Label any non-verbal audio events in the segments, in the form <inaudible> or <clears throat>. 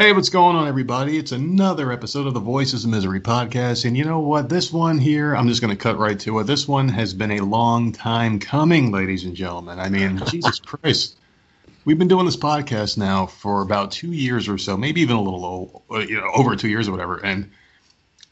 Hey, what's going on, everybody? It's another episode of the Voices of Misery podcast. And you know what? This one here, I'm just going to cut right to it. This one has been a long time coming, ladies and gentlemen. I mean, <laughs> Jesus Christ. We've been doing this podcast now for about two years or so, maybe even a little you know, over two years or whatever. And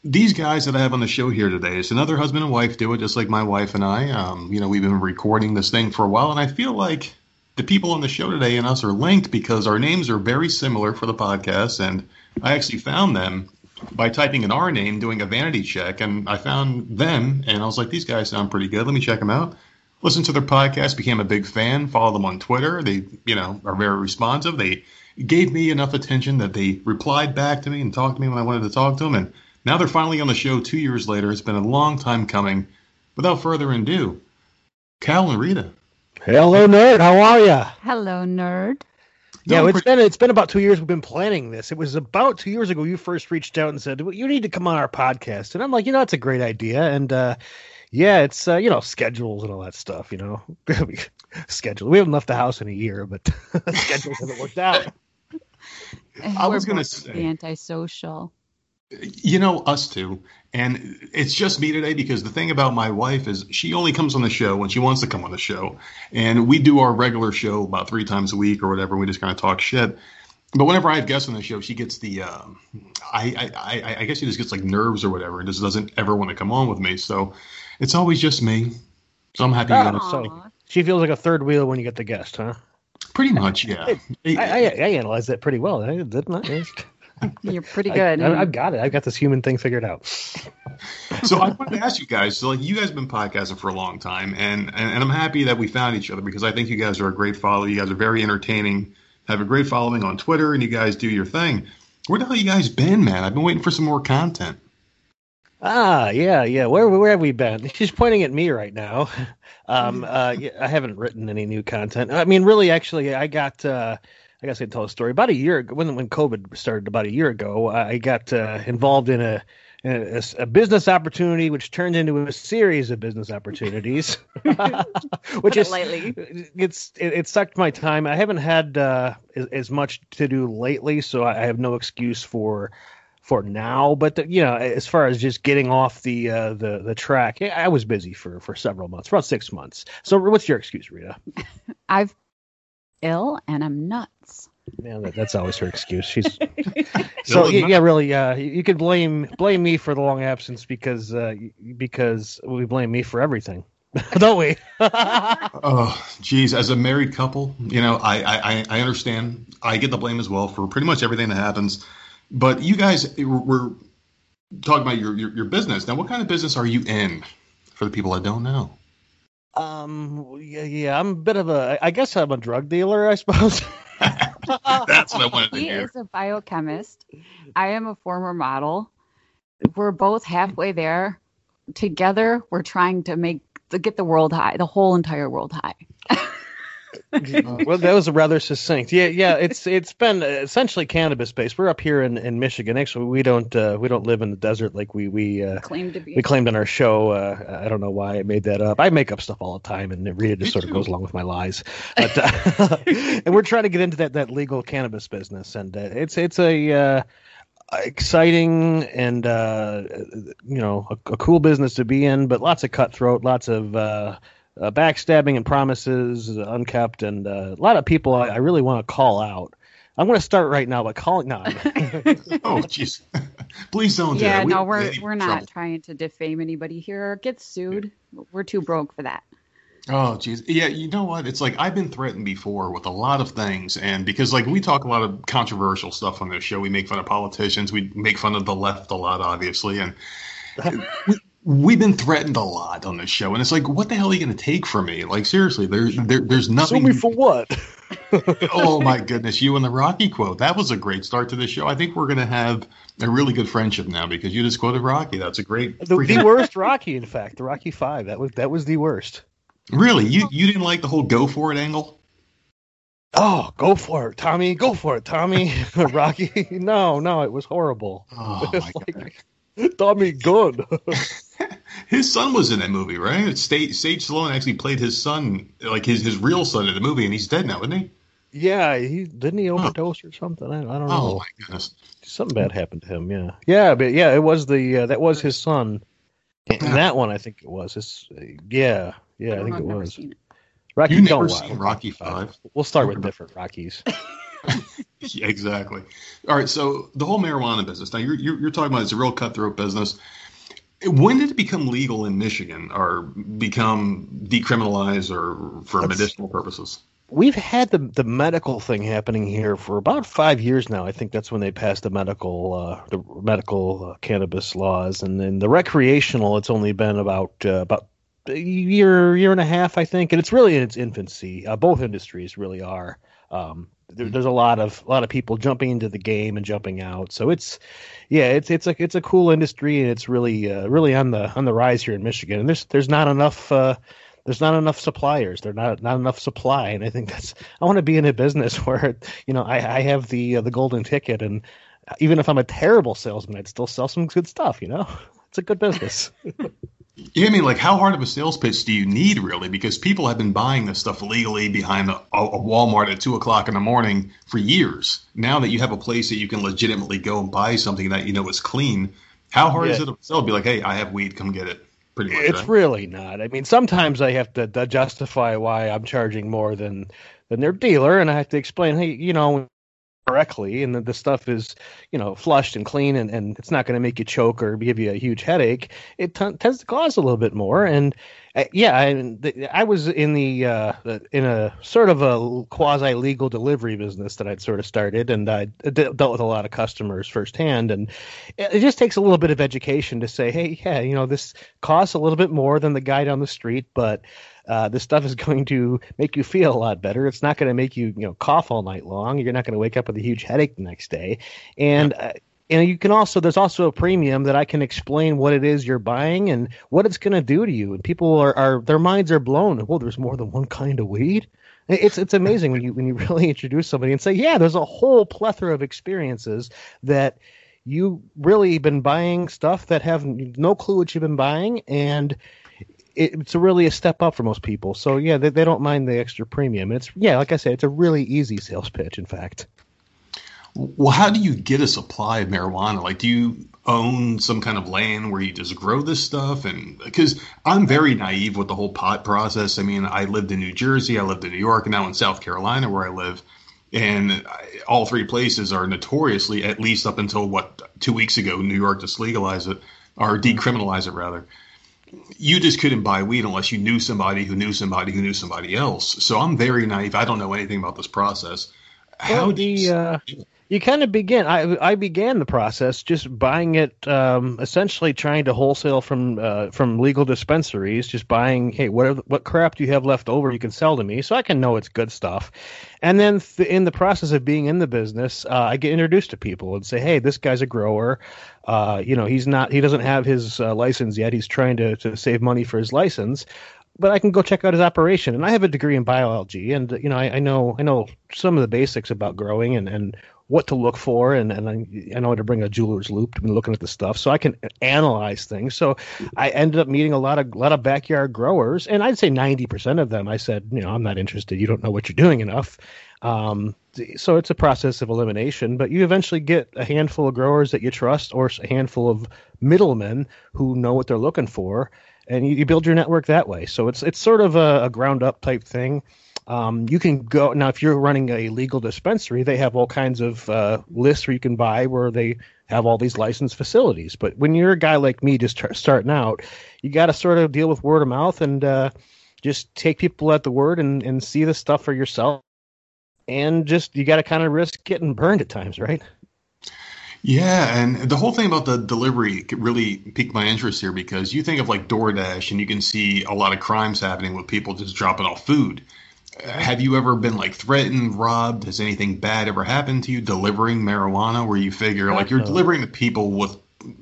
these guys that I have on the show here today, it's another husband and wife do it, just like my wife and I. Um, you know, we've been recording this thing for a while, and I feel like the people on the show today and us are linked because our names are very similar for the podcast. And I actually found them by typing in our name, doing a vanity check, and I found them, and I was like, these guys sound pretty good. Let me check them out. Listen to their podcast, became a big fan, follow them on Twitter. They, you know, are very responsive. They gave me enough attention that they replied back to me and talked to me when I wanted to talk to them. And now they're finally on the show two years later. It's been a long time coming. Without further ado, Cal and Rita. Hello, nerd. How are you? Hello, nerd. Yeah, it's been it's been about two years we've been planning this. It was about two years ago you first reached out and said you need to come on our podcast, and I'm like, you know, that's a great idea, and uh, yeah, it's uh, you know schedules and all that stuff. You know, <laughs> schedule. We haven't left the house in a year, but <laughs> schedules haven't worked out. <laughs> I was going to say antisocial. You know, us too. And it's just me today because the thing about my wife is she only comes on the show when she wants to come on the show. And we do our regular show about three times a week or whatever. We just kind of talk shit. But whenever I have guests on the show, she gets the, uh, I, I, I guess she just gets like nerves or whatever and just doesn't ever want to come on with me. So it's always just me. So I'm happy. Oh, so she feels like a third wheel when you get the guest, huh? Pretty much, yeah. <laughs> I, I, I analyzed that pretty well, didn't I? <laughs> <laughs> You're pretty good. I, have got it. I've got this human thing figured out. so I wanted to ask you guys. So like you guys have been podcasting for a long time, and, and and I'm happy that we found each other because I think you guys are a great follow. You guys are very entertaining. Have a great following on Twitter, and you guys do your thing. Where the hell you guys been, man? I've been waiting for some more content. Ah, yeah, yeah. Where where have we been? She's pointing at me right now. <laughs> Um, uh, I haven't written any new content. I mean, really, actually, I got. Uh, I guess I tell a story. About a year ago, when when COVID started, about a year ago, I got uh, involved in a, a, a business opportunity, which turned into a series of business opportunities. <laughs> <laughs> which is lightly. It's it, it, sucked my time. I haven't had uh, as, as, much to do lately, so I have no excuse for for now. But the, you know, as far as just getting off the uh, the the track, I was busy for for several months, about six months. So, what's your excuse, Rita? <laughs> I've ill and I'm nuts. Yeah, that, that's always her excuse. She's <laughs> <laughs> so yeah, yeah, really. Uh, you could blame blame me for the long absence because uh, because we blame me for everything, <laughs> don't we? oh, geez. As a married couple, you know, I, I I understand. I get the blame as well for pretty much everything that happens. But you guys were talking about your, your your business. Now, what kind of business are you in? For the people that don't know. Um, yeah, yeah, I'm a bit of a, I guess I'm a drug dealer, I suppose. <laughs> That's what I wanted to he hear. He is a biochemist. I am a former model. We're both halfway there. Together, we're trying to make to get the world high, the whole entire world high. <laughs> <laughs> well, that was rather succinct. Yeah, yeah. It's it's been essentially cannabis based. We're up here in, in Michigan. Actually, we don't uh, we don't live in the desert like we we uh, claim to be. We claimed on our show. Uh, I don't know why I made that up. I make up stuff all the time, and Rita just sort of goes along with my lies. <laughs> But, uh, <laughs> and we're trying to get into that that legal cannabis business, and uh, it's it's a uh, exciting and uh, you know a, a, cool business to be in, but lots of cutthroat, lots of uh, backstabbing and promises uh, unkept, and uh, a lot of people I, I really want to call out. I'm going to start right now by calling. No. <laughs> oh, jeez. <laughs> Please don't. Yeah, do no, we're we're not trouble. trying to defame anybody here or get sued. We're too broke for that. Oh, jeez. Yeah, you know what? It's like I've been threatened before with a lot of things, and because like we talk a lot of controversial stuff on this show, we make fun of politicians, we make fun of the left a lot, obviously, and <laughs> we, we've been threatened a lot on this show, and it's like, what the hell are you going to take from me? Like, seriously, there, there there's nothing. Sue me for what? <laughs> oh my goodness, you and the Rocky quote. That was a great start to the show. I think we're going to have a really good friendship now because you just quoted Rocky. That's a great. The, the worst Rocky, in fact, the Rocky Five. That was that was the worst. Really, you you didn't like the whole go for it angle? Oh, go for it, Tommy! Go for it, Tommy! <laughs> Rocky, <laughs> no, no, it was horrible. Oh my like, God. Tommy Gunn. <laughs> his son was in that movie, right? Stage, Sage Stallone actually played his son, like his, his real son in the movie, and he's dead now, isn't he? Yeah, he didn't he overdose or something. I, I don't know. Oh my goodness. Something bad happened to him. Yeah, yeah, but yeah, it was the uh, that was his son. And that one, I think it was his. Uh, yeah, yeah, I, don't think know, it I've never was. it. Rocky, You don't never seen Rocky Five? We'll start with different Rockies. <laughs> <laughs> <laughs> Yeah, exactly. All right. So the whole marijuana business. Now you're you're, you're talking about it's a real cutthroat business. When did it become legal in Michigan, or become decriminalized, or for That's- medicinal purposes? We've had the the medical thing happening here for about five years now. I think that's when they passed the medical uh, the medical uh, cannabis laws, and then the recreational. It's only been about uh, about a year year and a half, I think, and it's really in its infancy. Uh, both industries really are. Um, there, there's a lot of a lot of people jumping into the game and jumping out, so it's yeah, it's it's a it's a cool industry, and it's really uh, really on the on the rise here in Michigan. And there's there's not enough. Uh, there's not enough suppliers. There's not not enough supply, and I think that's. I want to be in a business <laughs> where you know I, I have the uh, the golden ticket, and even if I'm a terrible salesman, I'd still sell some good stuff. You know, <laughs> it's a good business. <laughs> Yeah, I mean, like, how hard of a sales pitch do you need, really? Because people have been buying this stuff illegally behind a, a Walmart at two o'clock in the morning for years. Now that you have a place that you can legitimately go and buy something that you know is clean, how hard is it to sell? Be like, hey, I have weed, come get it. Pretty much. It's right? really not. I mean, sometimes I have to, to justify why I'm charging more than than their dealer, and I have to explain, hey, you know, correctly, and that the stuff is, you know, flushed and clean, and, and it's not going to make you choke or give you a huge headache. It t- tends to cost a little bit more, and yeah, I, I was in the uh, in a sort of a quasi legal delivery business that I'd sort of started, and I d- dealt with a lot of customers firsthand, and it it just takes a little bit of education to say, hey, yeah, you know, this costs a little bit more than the guy down the street, but uh, this stuff is <laughs> going to make you feel a lot better. It's not going to make you, you know, cough all night long. You're not going to wake up with a huge headache the next day, and. Uh, and you can also there's also a premium that I can explain what it is you're buying and what it's going to do to you. And people are, are their minds are blown. Well, there's more than one kind of weed. It's it's amazing when you when you <laughs> really introduce somebody and say, yeah, there's a whole plethora of experiences that you really been buying stuff that have no clue what you've been buying and it, it's really a step up for most people so yeah they, they don't mind the extra premium it's yeah like i said it's a really easy sales pitch in fact Well, how do you get a supply of marijuana? Like, do you own some kind of land where you just grow this stuff? And because I'm very naive with the whole pot process. I mean, I lived in New Jersey, I lived in New York, and now in South Carolina where I live. And all three places are notoriously, at least up until what, two weeks ago, New York just legalized it, or decriminalized it rather. You just couldn't buy weed unless you knew somebody who knew somebody who knew somebody else. So I'm very naive. I don't know anything about this process. How Well, do you the, uh, you kind of begin I, I began the process just buying it um, essentially trying to wholesale from uh, from legal dispensaries just buying hey what what crap do you have left over you can sell to me so i can know it's good stuff. And then th- in the process of being in the business uh, i get introduced to people and say hey this guy's a grower. Uh, you know he's not he doesn't have his uh, license yet. He's trying to, to save money for his license but I can go check out his operation. And I have a degree in biology, and you know, I, I know I know some of the basics about growing and, and what to look for, and, and I, I know how to bring a jeweler's loupe to be looking at the stuff, so I can analyze things. So I ended up meeting a lot of lot of backyard growers, and I'd say ninety percent of them. I said, you know, I'm not interested. You don't know what you're doing enough. Um, so it's a process of elimination, but you eventually get a handful of growers that you trust, or a handful of middlemen who know what they're looking for and you, you build your network that way. So it's it's sort of a, a ground up type thing. Um, you can go now if you're running a legal dispensary, they have all kinds of uh, lists where you can buy where they have all these licensed facilities. But when you're a guy like me just tr- starting out, you got to sort of deal with word of mouth and uh, just take people at the word and, and see the stuff for yourself. And just you got to kind of risk getting burned at times, right? Yeah, and the whole thing about the delivery really piqued my interest here because you think of like DoorDash and you can see a lot of crimes happening with people just dropping off food. Have you ever been like threatened, robbed? Has anything bad ever happened to you delivering marijuana where you figure like you're delivering to people with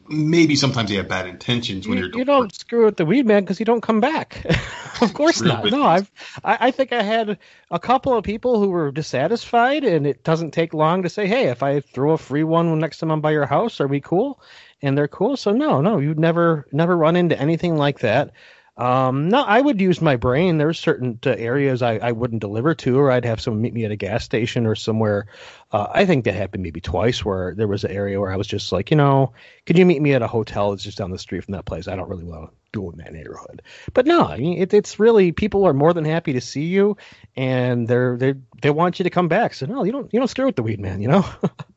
maybe sometimes they have bad intentions when you, you're you don't screw with the weed man because you don't come back. <laughs> of course True, not. No, I've I, I think I had a couple of people who were dissatisfied, and it doesn't take long to say, "Hey, if I throw a free one next time I'm by your house, are we cool?" And they're cool. So no, no, you'd never never run into anything like that. Um, no, I would use my brain. There's certain uh, areas I, I wouldn't deliver to, or I'd have someone meet me at a gas station or somewhere. Uh, I think that happened maybe twice where there was an area where I was just like, you know, could you meet me at a hotel that's just down the street from that place? I don't really want to go in that neighborhood. But no, I mean, it, it's really people are more than happy to see you, and they're they they want you to come back. So no, you don't you don't scare with the weed man, you know. <laughs>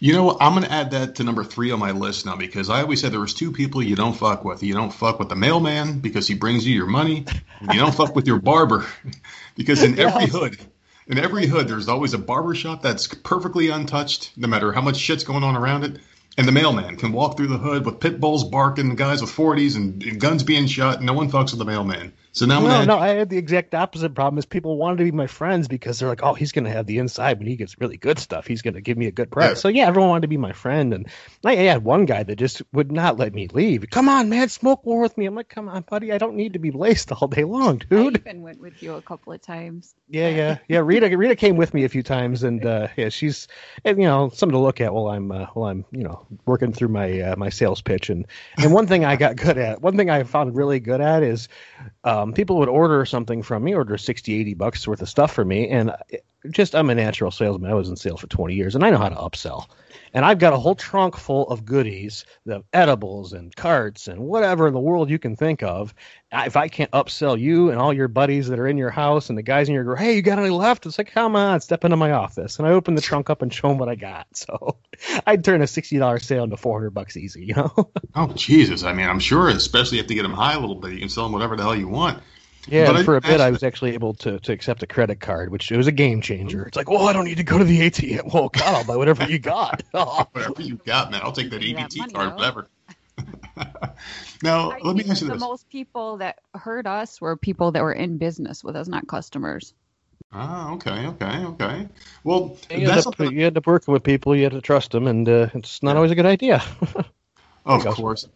You know, what? I'm going to add that to number three on my list now because I always said there was two people you don't fuck with. You don't fuck with the mailman because he brings you your money. you don't fuck with your barber <laughs> because in every hood, in every hood, there's always a barber shop that's perfectly untouched, no matter how much shit's going on around it. And the mailman can walk through the hood with pit bulls barking, guys with 40s, and, and guns being shot. No one fucks with the mailman. So now, no, no, I had the exact opposite problem. Is people wanted to be my friends because they're like, oh, he's going to have the inside when he gets really good stuff. He's going to give me a good price. Yeah. So yeah, everyone wanted to be my friend, and I had one guy that just would not let me leave. Come on, man, smoke more with me. I'm like, come on, buddy, I don't need to be laced all day long, dude. I even went with you a couple of times. Yeah, yeah, yeah. Rita, Rita came with me a few times, and uh, yeah, she's, and, you know, something to look at while I'm, uh, while I'm, you know, working through my uh, my sales pitch. And and one thing I got good at, one thing I found really good at is, um, Um, people would order something from me, order 60, 80 bucks worth of stuff from me, and just I'm a natural salesman. I was in sales for 20 years, and I know how to upsell. And I've got a whole trunk full of goodies, the edibles and carts and whatever in the world you can think of. If I can't upsell you and all your buddies that are in your house and the guys in your group, hey, you got any left? It's like, come on, step into my office. And I open the trunk up and show them what I got. <laughs> So I'd turn a $60 sale into 400 bucks easy, you know? <laughs> oh, Jesus. I mean, I'm sure, especially if you get them high a little bit, you can sell them whatever the hell you want. Yeah, but for a bit I was actually able to, to accept a credit card, which it was a game changer. It's like, well, I don't need to go to the ATM. <laughs> Well, God, I'll buy whatever you got. <laughs> whatever you got, man. I'll take that EBT card, whatever. <laughs> now, I let me ask you the this. most people that hurt us were people that were in business with us, not customers. Ah, okay, okay, okay. Well, you end, up, you end up working with people, you have to trust them, and uh, it's not always a good idea. of course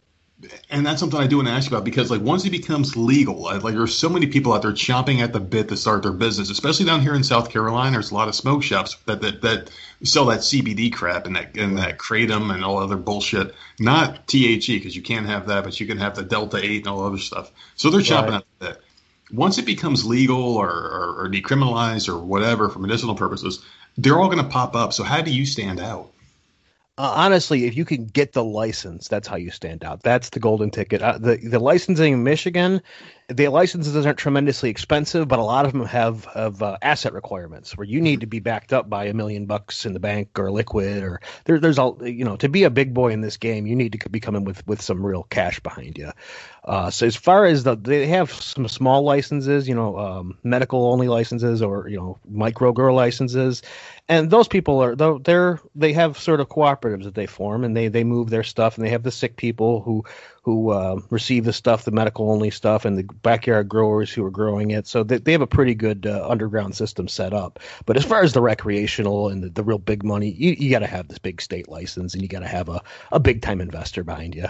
and that's something I do want to ask you about because like once it becomes legal, like there's so many people out there chomping at the bit to start their business, especially down here in South Carolina. There's a lot of smoke shops that that, that sell that CBD crap and that and that kratom and all other bullshit. Not THC because you can't have that, but you can have the Delta Eight and all other stuff. So they're chomping right. at the bit. Once it becomes legal or, or, or decriminalized or whatever for medicinal purposes, they're all going to pop up. So how do you stand out? Uh, honestly, if you can get the license, that's how you stand out. That's the golden ticket. Uh, the the licensing in Michigan, the licenses aren't tremendously expensive, but a lot of them have have uh, asset requirements where you need to be backed up by a million bucks in the bank or liquid, or there, there's all you know to be a big boy in this game, you need to be coming with with some real cash behind you. Uh, so as far as the they have some small licenses, you know, um, medical only licenses or you know micro girl licenses, and those people are they're they have sort of cooperatives that they form and they they move their stuff and they have the sick people who who uh, receive the stuff the medical only stuff and the backyard growers who are growing it so they, they have a pretty good uh, underground system set up but as far as the recreational and the, the real big money you, you got to have this big state license and you got to have a, a big time investor behind you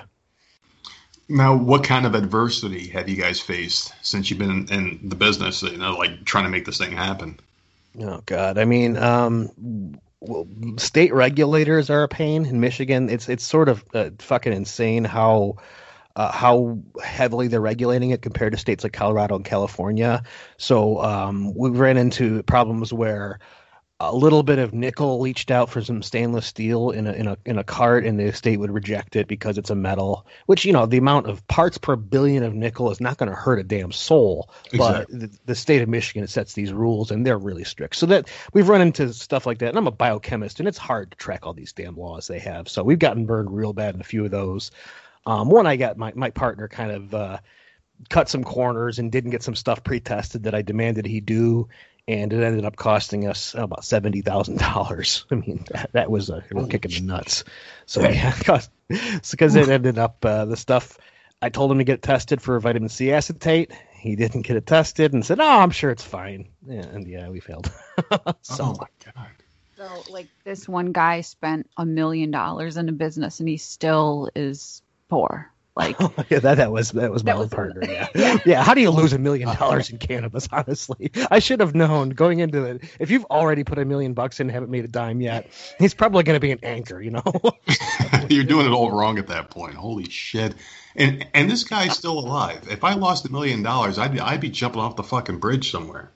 now, what kind of adversity have you guys faced since you've been in, in the business? You know, like trying to make this thing happen. Oh God, I mean, um, well, state regulators are a pain in Michigan. It's it's sort of uh, fucking insane how. Uh, how heavily they're regulating it compared to states like Colorado and California. So um, we ran into problems where a little bit of nickel leached out for some stainless steel in a in a in a cart, and the state would reject it because it's a metal. Which you know, the amount of parts per billion of nickel is not going to hurt a damn soul. Exactly. But the, the, state of Michigan sets these rules, and they're really strict. So that we've run into stuff like that. And I'm a biochemist, and it's hard to track all these damn laws they have. So we've gotten burned real bad in a few of those. Um, one, I got my my partner kind of. Uh, cut some corners and didn't get some stuff pre-tested that I demanded he do, and it ended up costing us about seventy thousand dollars. <laughs> I mean, that, that was a real kick in the nuts. So yeah, <laughs> because it ended up uh, the stuff. I told him to get tested for vitamin C acetate. He didn't get it tested and said, "Oh, I'm sure it's fine." Yeah, and yeah, we failed. <laughs> so, oh my god. So, like this one guy spent a million dollars in a business, and he still is poor. Like, <laughs> yeah, that that was that was my That old was- partner. Yeah. <laughs> yeah. yeah. How do you lose a million dollars in cannabis? <laughs> Honestly, I should have known going into it. If you've already put a million bucks in and haven't made a dime yet, he's probably going to be an anchor. You know. You're doing it all wrong at that point. Holy shit! And and this guy's still alive. If I lost a million dollars, I'd I'd be jumping off the fucking bridge somewhere.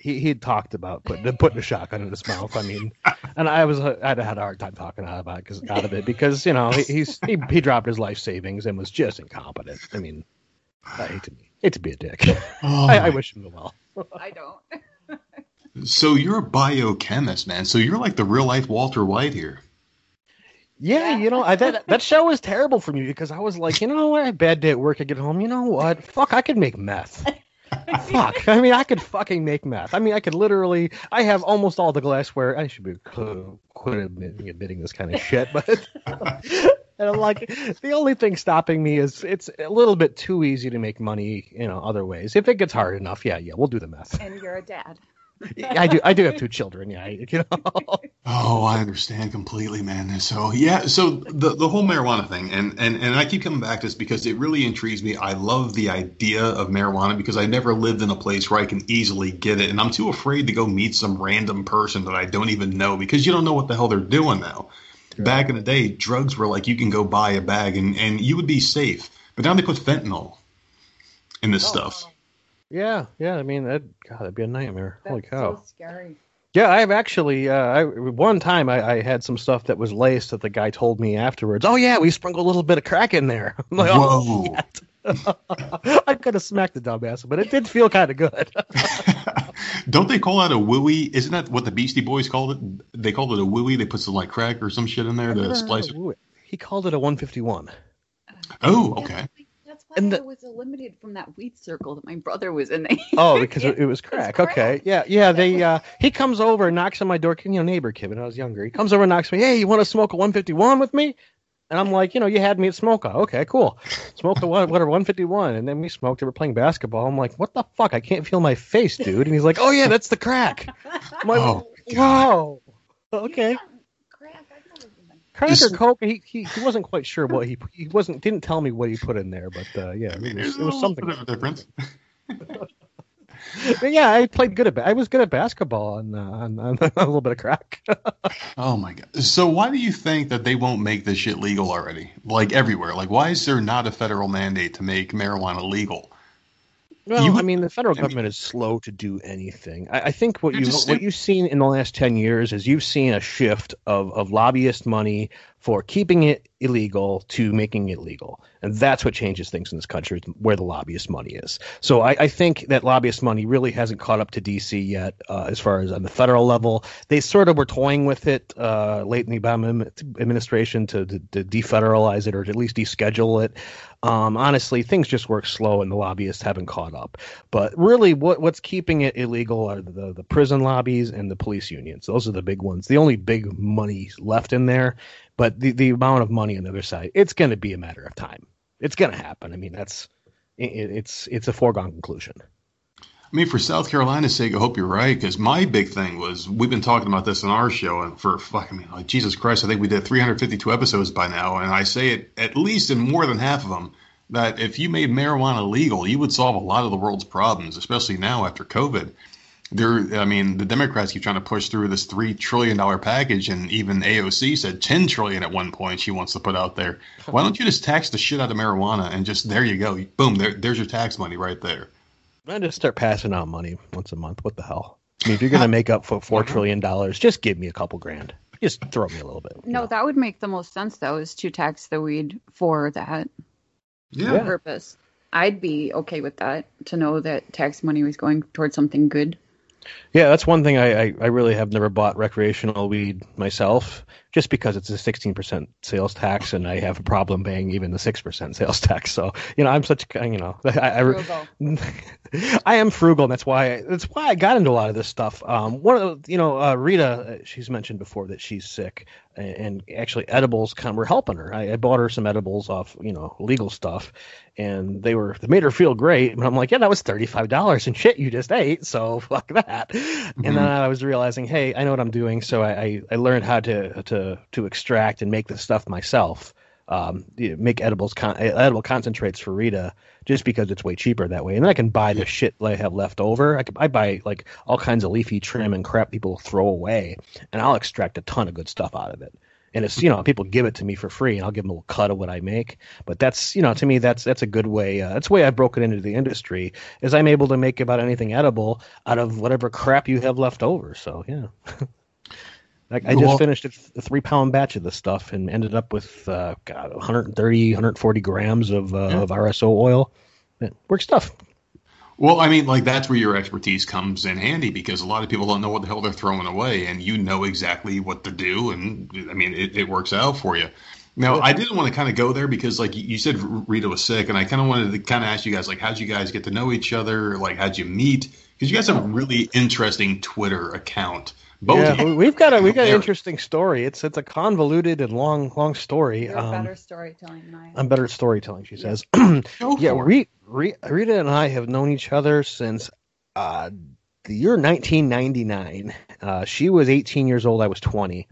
He he had talked about putting putting a shotgun in his mouth. I mean, <laughs> and I was uh, I'd had a hard time talking out about cause, out of it because you know he, he's he, he dropped his life savings and was just incompetent. I mean, I hate to be hate to be a dick. <sighs> Oh I, I wish him well. <laughs> I don't. <laughs> So you're a biochemist, man. So you're like the real life Walter White here. Yeah, you know, I that that show was terrible for me because I was like, you know what, I had a bad day at work. I get home, you know what? Fuck, I could make meth. <laughs> Fuck, I mean, I could fucking make meth. I mean, I could literally. I have almost all the glassware. I should be qu- quit admitting, admitting this kind of shit, but. <laughs> And I'm like, the only thing stopping me is it's a little bit too easy to make money, you know, other ways. If it gets hard enough, yeah, yeah, we'll do the meth. And you're a dad. I do, I do have two children, yeah, you know. <laughs> Oh, I understand completely, man. So yeah, so the the whole marijuana thing, and and and I keep coming back to this because it really intrigues me. I love the idea of marijuana because I never lived in a place where I can easily get it, and I'm too afraid to go meet some random person that I don't even know because you don't know what the hell they're doing now. Back in the day, drugs were like you can go buy a bag and and you would be safe, but now they put fentanyl in this oh, stuff. Yeah, yeah. I mean, that God, that'd be a nightmare. Holy cow! so scary. Yeah, I've actually. Uh, I one time I, I had some stuff that was laced that the guy told me afterwards. Oh yeah, we sprinkled a little bit of crack in there. <laughs> I'm like, oh, Whoa. shit. <laughs> I could have smacked the dumbass, but it did feel kind of good. <laughs> Don't they call that a wooey? Isn't that what the Beastie Boys called it? They called it a wooey. They put some like crack or some shit in there to splice it. He called it a 151. Oh, okay. That's why And the- I was eliminated from that weed circle that my brother was in. <laughs> Oh, because it, it was crack. crack. Okay, yeah, yeah. They uh, he comes over and knocks on my door. You know, neighbor kid when I was younger. He comes over and knocks me. Hey, you want to smoke a 151 with me? And I'm like, you know, you had me at Smoke. Okay, cool. Smoke a what? What a 151? And then we smoked. We were playing basketball. I'm like, what the fuck? I can't feel my face, dude. And he's like, oh yeah, that's the crack. I'm like, Oh, wow. Okay. Crack, I've never been- Crack This- coke? He, he he wasn't quite sure what he he wasn't didn't tell me what he put in there, but uh, yeah, I mean, it was, it was little something. bit of a difference. <laughs> But yeah, I played good at I was good at basketball and uh, on, on <laughs> a little bit of crack. <laughs> Oh my god. So why do you think that they won't make this shit legal already? Like everywhere. Like why is there not a federal mandate to make marijuana legal? Well, I mean, the federal I mean- government is slow to do anything. I, I think what you what you've seen in the last ten years is you've seen a shift of of lobbyist money for keeping it illegal to making it legal, and that's what changes things in this country. Where the lobbyist money is. So I, I think that lobbyist money really hasn't caught up to DC yet, uh, as far as on the federal level. They sort of were toying with it uh, late in the Obama administration to, to, to defederalize it or to at least deschedule it. Um, honestly, things just work slow, and the lobbyists haven't caught up. But really, what what's keeping it illegal are the the prison lobbies and the police unions. Those are the big ones. The only big money left in there. But the the amount of money on the other side, it's going to be a matter of time. It's going to happen. I mean, that's it, it's it's a foregone conclusion. I mean, for South Carolina's sake, I hope you're right. Because my big thing was we've been talking about this on our show, and for fuck, I mean, like Jesus Christ, I think we did 352 episodes by now, and I say it at least in more than half of them that if you made marijuana legal, you would solve a lot of the world's problems, especially now after COVID. There, I mean, the Democrats keep trying to push through this three trillion dollar package, and even AOC said 10 trillion at one point she wants to put out there. <laughs> Why don't you just tax the shit out of marijuana and just there you go, boom, there, there's your tax money right there. I just start passing out money once a month. What the hell? I mean, if you're going to make up for four <laughs> uh-huh. trillion dollars, just give me a couple grand. Just throw me a little bit. No, know? that would make the most sense though, is to tax the weed for that Yeah. purpose. I'd be okay with that to know that tax money was going towards something good. Yeah, that's one thing I, I, I really have never bought recreational weed myself, just because it's a 16% sales tax, and I have a problem paying even the 6% <laughs> sales tax. So, you know, I'm such, you know, <laughs> I, I. <laughs> I am frugal, and that's why that's why I got into a lot of this stuff. Um, one of the, you know, uh, Rita, uh, she's mentioned before that she's sick, and, actually edibles kind of were helping her. I, I bought her some edibles off, you know, legal stuff, and they were they made her feel great. But I'm like, yeah, that was thirty five dollars and shit you just ate, so <laughs> fuck that. And mm-hmm. then I was realizing, hey, I know what I'm doing, so I I, I learned how to to to extract and make the stuff myself. Um, make edibles con- edible concentrates for Rita just because it's way cheaper that way. And then I can buy the shit that I have left over. I can I buy like all kinds of leafy trim and crap people throw away, and I'll extract a ton of good stuff out of it. And it's you know people give it to me for free, and I'll give them a little cut of what I make. But that's you know to me that's that's a good way. Uh, that's the way I've broken into the industry is I'm able to make about anything edible out of whatever crap you have left over. So yeah. <laughs> Like I just finished a three pound batch of this stuff and ended up with uh, God, 130, 140 grams of, uh, yeah. of RSO oil. It works stuff. Well, I mean, like that's where your expertise comes in handy because a lot of people don't know what the hell they're throwing away, and you know exactly what to do, and I mean, it, it works out for you. Now, I didn't want to kind of go there because, like you said, Rita was sick, and I kind of wanted to kind of ask you guys, like, how'd you guys get to know each other? Like, how'd you meet? Because you guys have a really interesting Twitter account. Both yeah, we've got a we've got an interesting story. It's it's a convoluted and long long story. You're um, better storytelling than I am. I'm better at storytelling, she says. <clears throat> yeah, Rita, Rita and I have known each other since uh, the year 1999. Uh, she was 18 years old. I was 20,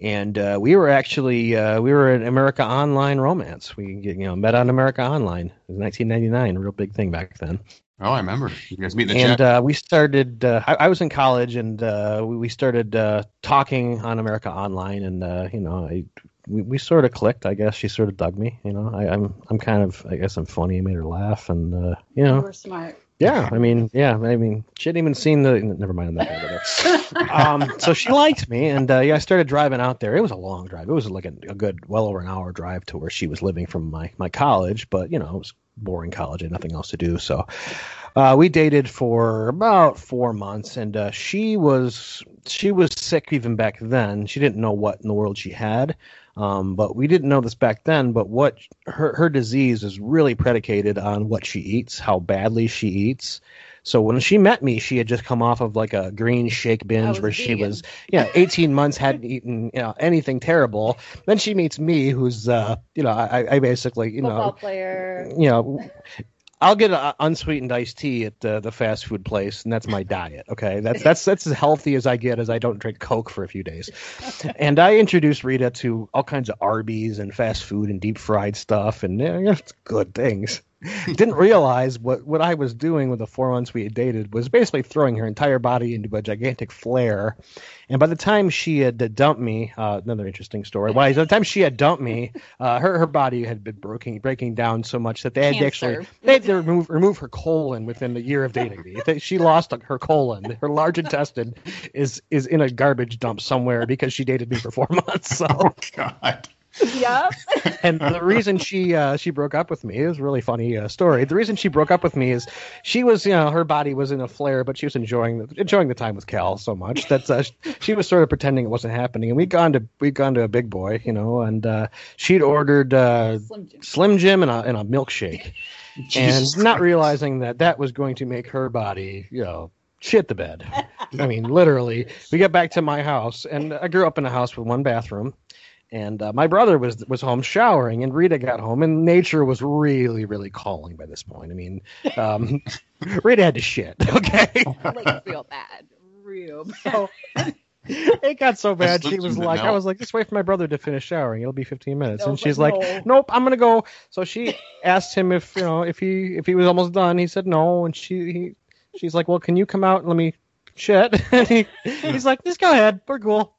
and uh, we were actually uh, we were in America Online romance. We you know met on America Online. It was 1999, a real big thing back then. Oh, I remember you guys meet the and uh, we started. Uh, I, I, was in college, and uh, we, we started uh, talking on America Online, and uh, you know, I, we, we sort of clicked. I guess she sort of dug me. You know, I, am I'm, I'm kind of. I guess I'm funny. I made her laugh, and uh, you know, we're smart. Yeah, I mean, yeah, I mean, she hadn't even seen the. Never mind that. <laughs> um, so she liked me, and uh, yeah, I started driving out there. It was a long drive. It was like a, a, good, well over an hour drive to where she was living from my my college. But you know, it was boring college. Had nothing else to do. So uh, we dated for about four months, and uh, she was she was sick even back then. She didn't know what in the world she had, um, but we didn't know this back then. But what her her disease is really predicated on what she eats, how badly she eats. So when she met me, she had just come off of like a green shake binge where vegan. she was, yeah, 18 months hadn't <laughs> eaten you know anything terrible. Then she meets me, who's, uh, you know, I, I basically, you Football know, player, you know. I'll get an unsweetened iced tea at uh, the fast food place, and that's my diet. Okay, that's that's that's as healthy as I get, as I don't drink Coke for a few days. <laughs> and I introduced Rita to all kinds of Arby's and fast food and deep fried stuff, and you know, it's good things. <laughs> didn't realize what, what I was doing with the four months we had dated was basically throwing her entire body into a gigantic flare. And by the time she had dumped me, uh, another interesting story. By the time she had dumped me, uh, her her body had been breaking breaking down so much that they had to actually they had to remove remove her colon within the year of dating me. She lost her colon. Her large intestine is is in a garbage dump somewhere because she dated me for four months. So. <laughs> Oh God. Yep. <laughs> and the reason she uh, she broke up with me is a really funny uh, story. The reason she broke up with me is she was you know her body was in a flare, but she was enjoying the, enjoying the time with Cal so much that uh, she was sort of pretending it wasn't happening. And we'd gone to we'd gone to a Big Boy, you know, and uh, she'd ordered uh, Slim Jim, Slim Jim and a and a milkshake, <laughs> Jesus and not realizing that that was going to make her body you know shit the bed. I mean, literally. We get back to my house, and I grew up in a house with one bathroom and uh, my brother was was home showering, and Rita got home, and nature was really, really calling by this point. I mean, um, <laughs> Rita had to shit. <laughs> Okay, like real bad, real bad. So, <laughs> it got so bad. She was like, I was like, just wait for my brother to finish showering. It'll be 15 minutes. And she's like, no. nope, I'm gonna go. So she asked him if you know if he if he was almost done. He said no, and she he, she's like, well, can you come out and let me shit? and he, he's like, just go ahead. We're cool.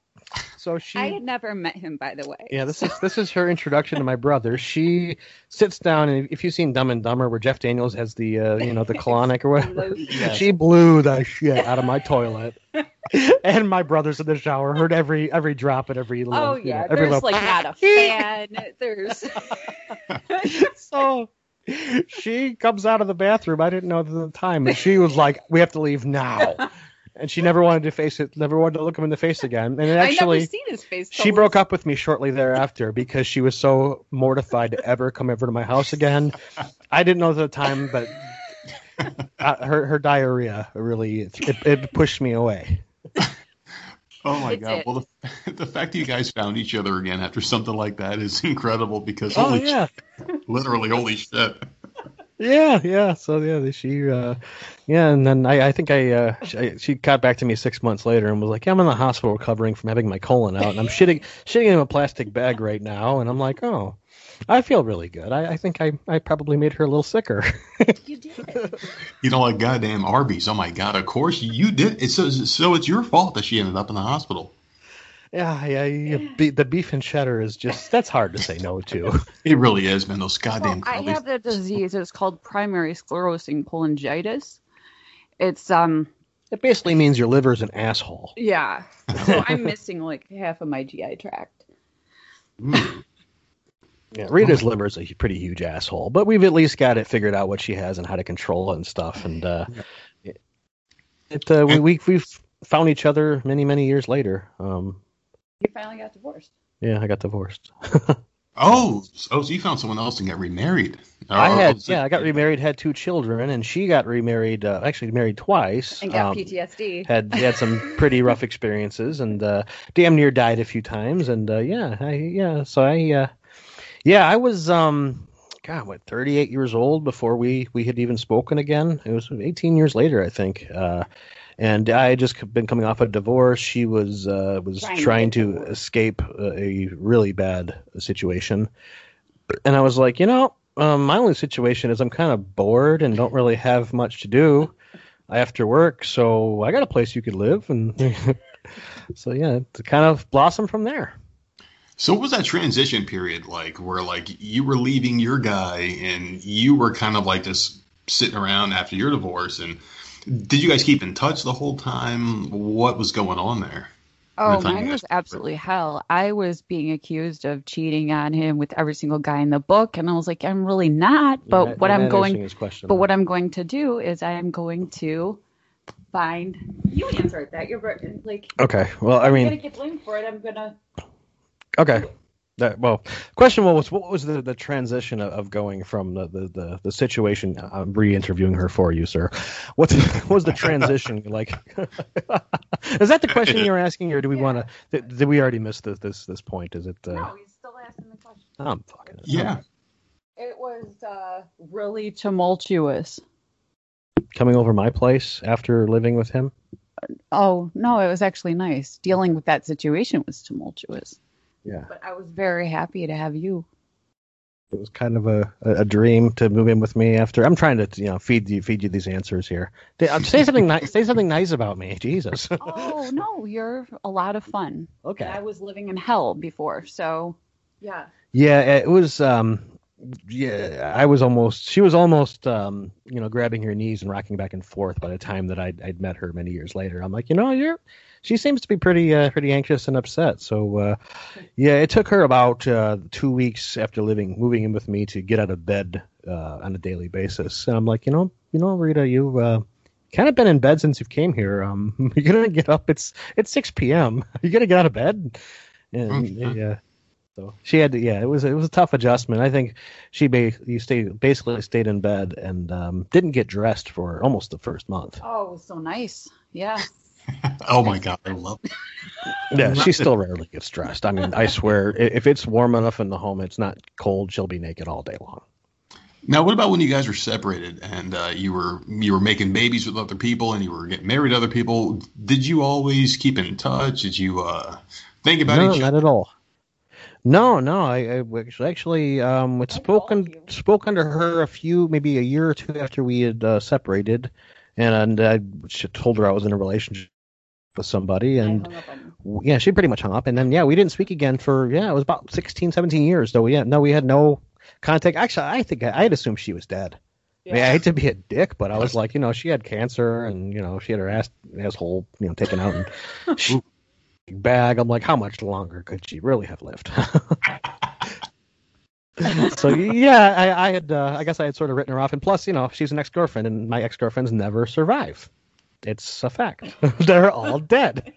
So she I had never met him by the way. Yeah, this is this is her introduction to my brother. She sits down and if you've seen Dumb and Dumber where Jeff Daniels has the uh, you know the <laughs> colonic or whatever, she blew the shit out of my toilet. <laughs> and my brother's in the shower heard every every drop and every little, oh yeah you know, every there's little, like not a <laughs> fan. There's so she comes out of the bathroom. I didn't know at the time and she was like we have to leave now and she never wanted to face it, never wanted to look him in the face again. And actually, I never seen his face. She broke up with me shortly thereafter because she was so mortified to ever come over to my house again. I didn't know at the time, but uh, her her diarrhea really it, it pushed me away. Oh my it's god! It. Well, the, the fact that you guys found each other again after something like that is incredible because oh, holy yeah. shit, literally holy shit. Yeah, yeah. So yeah, she, uh, yeah, and then I, I think I, uh, she, she got back to me six months later and was like, yeah, "I'm in the hospital recovering from having my colon out, and I'm shitting, shitting in a plastic bag right now." And I'm like, "Oh, I feel really good. I, I think I, I probably made her a little sicker." You did. You know, like goddamn Arby's. Oh my god! Of course you did. It's so, so it's your fault that she ended up in the hospital. Yeah, yeah. yeah be, the beef and cheddar is just that's hard to say no to. <laughs> It really is, man. Those Well, goddamn. I have the disease. It's called primary sclerosing cholangitis. It's um It basically means your liver's an asshole. yeah. So <laughs> I'm missing like half of my GI tract. Mm. Yeah, Rita's liver is a pretty huge asshole, but we've at least got it figured out what she has and how to control it and stuff. And uh, it, it uh, we, we we've found each other many many years later. Um, You finally got divorced. yeah, I got divorced. <laughs> Oh, oh, so you found someone else and got remarried. I Oh, had so- yeah, I got remarried, had two children, and she got remarried. Uh, actually, married twice. And got um, PTSD. had had some <laughs> pretty rough experiences and uh, damn near died a few times. And uh, yeah, I, yeah. So I uh, yeah, I was um, God, what 38 years old before we we had even spoken again. It was 18 years later, I think. And I had just been coming off a divorce. She was uh, was Trying trying, to get to escape a, a really bad situation, and I was like, you know, um, my only situation is I'm kind of bored and don't really have much to do after work, so I got a place you could live, and <laughs> so yeah, to kind of blossom from there. So what was that transition period like where like you were leaving your guy and you were kind of like just sitting around after your divorce and did you guys keep in touch the whole time? What was going on there? Oh, the mine was guys- absolutely hell. I was being accused of cheating on him with every single guy in the book, and I was like, I'm really not. But Yeah, what I'm going, question. but what I'm going to do is I am going to find. You answered that. You're like. Okay, well, I mean, I'm gonna get blamed for it. I'm gonna. Okay. That, well, question was what was the, the transition of, of going from the, the, the, the situation? I'm re-interviewing her for you, sir. What, <laughs> what was the transition <laughs> like? <laughs> Is that the question you're asking, or do we Yeah. want to? Did, did we already miss this this this point? Is it? Uh, No, he's still asking the question. I'm fucking. Yeah. It was uh, really tumultuous. Coming over my place after living with him. Oh no, it was actually nice. Dealing with that situation was tumultuous, Yeah, but I was very happy to have you. it was kind of a, a, a dream to move in with me after. I'm trying to you know feed you feed you these answers here. Uh, Say something nice. Say something nice about me, Jesus. <laughs> Oh no, you're a lot of fun. okay. I was living in hell before, so yeah. Yeah, it was. Um, yeah, I was almost. She was almost, um, you know, grabbing her knees and rocking back and forth by the time that I'd, I'd met her many years later. I'm like, you know, you're. She seems to be pretty, uh, pretty anxious and upset. So, uh, yeah, it took her about uh, two weeks after living, moving in with me to get out of bed uh, on a daily basis. And I'm like, you know, you know, Rita, you. Uh, Kind of been in bed since you came here. Um, <laughs> you're gonna get up. It's it's 6 p.m. <laughs> You're gonna get out of bed. And Mhm. yeah, so she had to, yeah, it was it was a tough adjustment. I think she ba- you stayed basically stayed in bed and um, didn't get dressed for almost the first month. Oh, it was so nice. Yeah. <laughs> Oh my god, I love it. <laughs> Yeah, she still rarely gets dressed. I mean, I swear, if it's warm enough in the home, it's not cold, she'll be naked all day long. Now, what about when you guys were separated and uh, you were you were making babies with other people and you were getting married to other people? Did you always keep in touch? Did you uh, think about no, each No, not at all. No, no, I, I was actually um, had I spoken spoken to her a few, maybe a year or two after we had uh, separated, and, and I she told her I was in a relationship with somebody, and I hung up on yeah, she pretty much hung up, and then yeah, we didn't speak again for yeah, it was about 16, 17 years. Though yeah, no, we had no contact. Actually, I think I, I had assumed she was dead. I, mean, I hate to be a dick, but I was like, you know, she had cancer, and you know, she had her ass asshole, you know, taken out and <laughs> she, bag. I'm like, how much longer could she really have lived? <laughs> so yeah, I, I had, uh, I guess I had sort of written her off, and plus, you know, she's an ex girlfriend, and my ex girlfriends never survive. It's a fact. <laughs> They're all dead.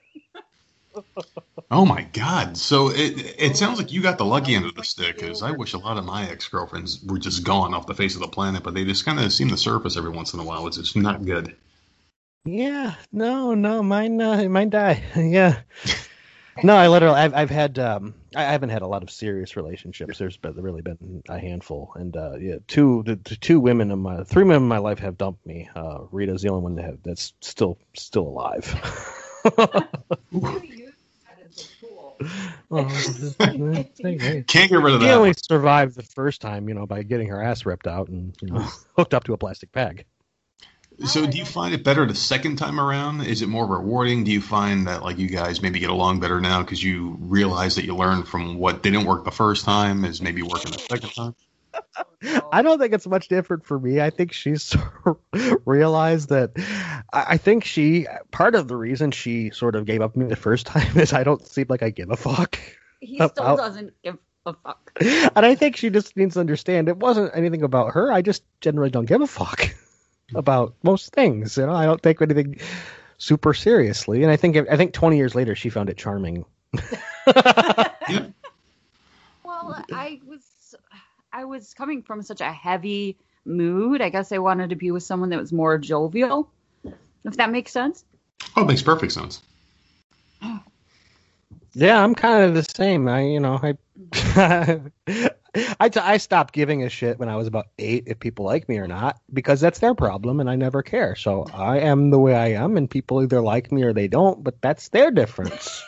Oh my god! So it it sounds like you got the lucky end of the stick. Because I wish a lot of my ex girlfriends were just gone off the face of the planet, but they just kind of seem to surface every once in a while. It's just not good. Yeah, no, no, mine, uh, mine die. <laughs> yeah, No, I literally, I've, I've had, um, I haven't had a lot of serious relationships. There's been really been a handful, and uh, yeah, two, the, the two women in my, three women in my life have dumped me. Uh, Rita's the only one that have, that's still still alive. <laughs> Can't get rid of She that. only survived the first time, you know, by getting her ass ripped out and you know, hooked up to a plastic bag. So, do you find it better the second time around? Is it more rewarding? Do you find that like you guys maybe get along better now because you realize that you learned from what didn't work the first time is maybe working the second time? <laughs> I don't think it's much different for me. I think she's <laughs> realized that. I I think she part of the reason she sort of gave up me the first time is I don't seem like I give a fuck, He still About- doesn't give a fuck. <laughs> and I think she just needs to understand it wasn't anything about her. I just generally don't give a fuck about most things. You know, I don't take anything super seriously, and I think I think 20 years later she found it charming. <laughs> Well, I was I was coming from such a heavy mood. I guess I wanted to be with someone that was more jovial. If that makes sense. Oh, it makes perfect sense. Yeah, I'm kind of the same. I, you know, I, <laughs> <laughs> I, t- I stopped giving a shit when I was about eight if people like me or not because that's their problem and I never care. So I am the way I am, and people either like me or they don't, but that's their difference.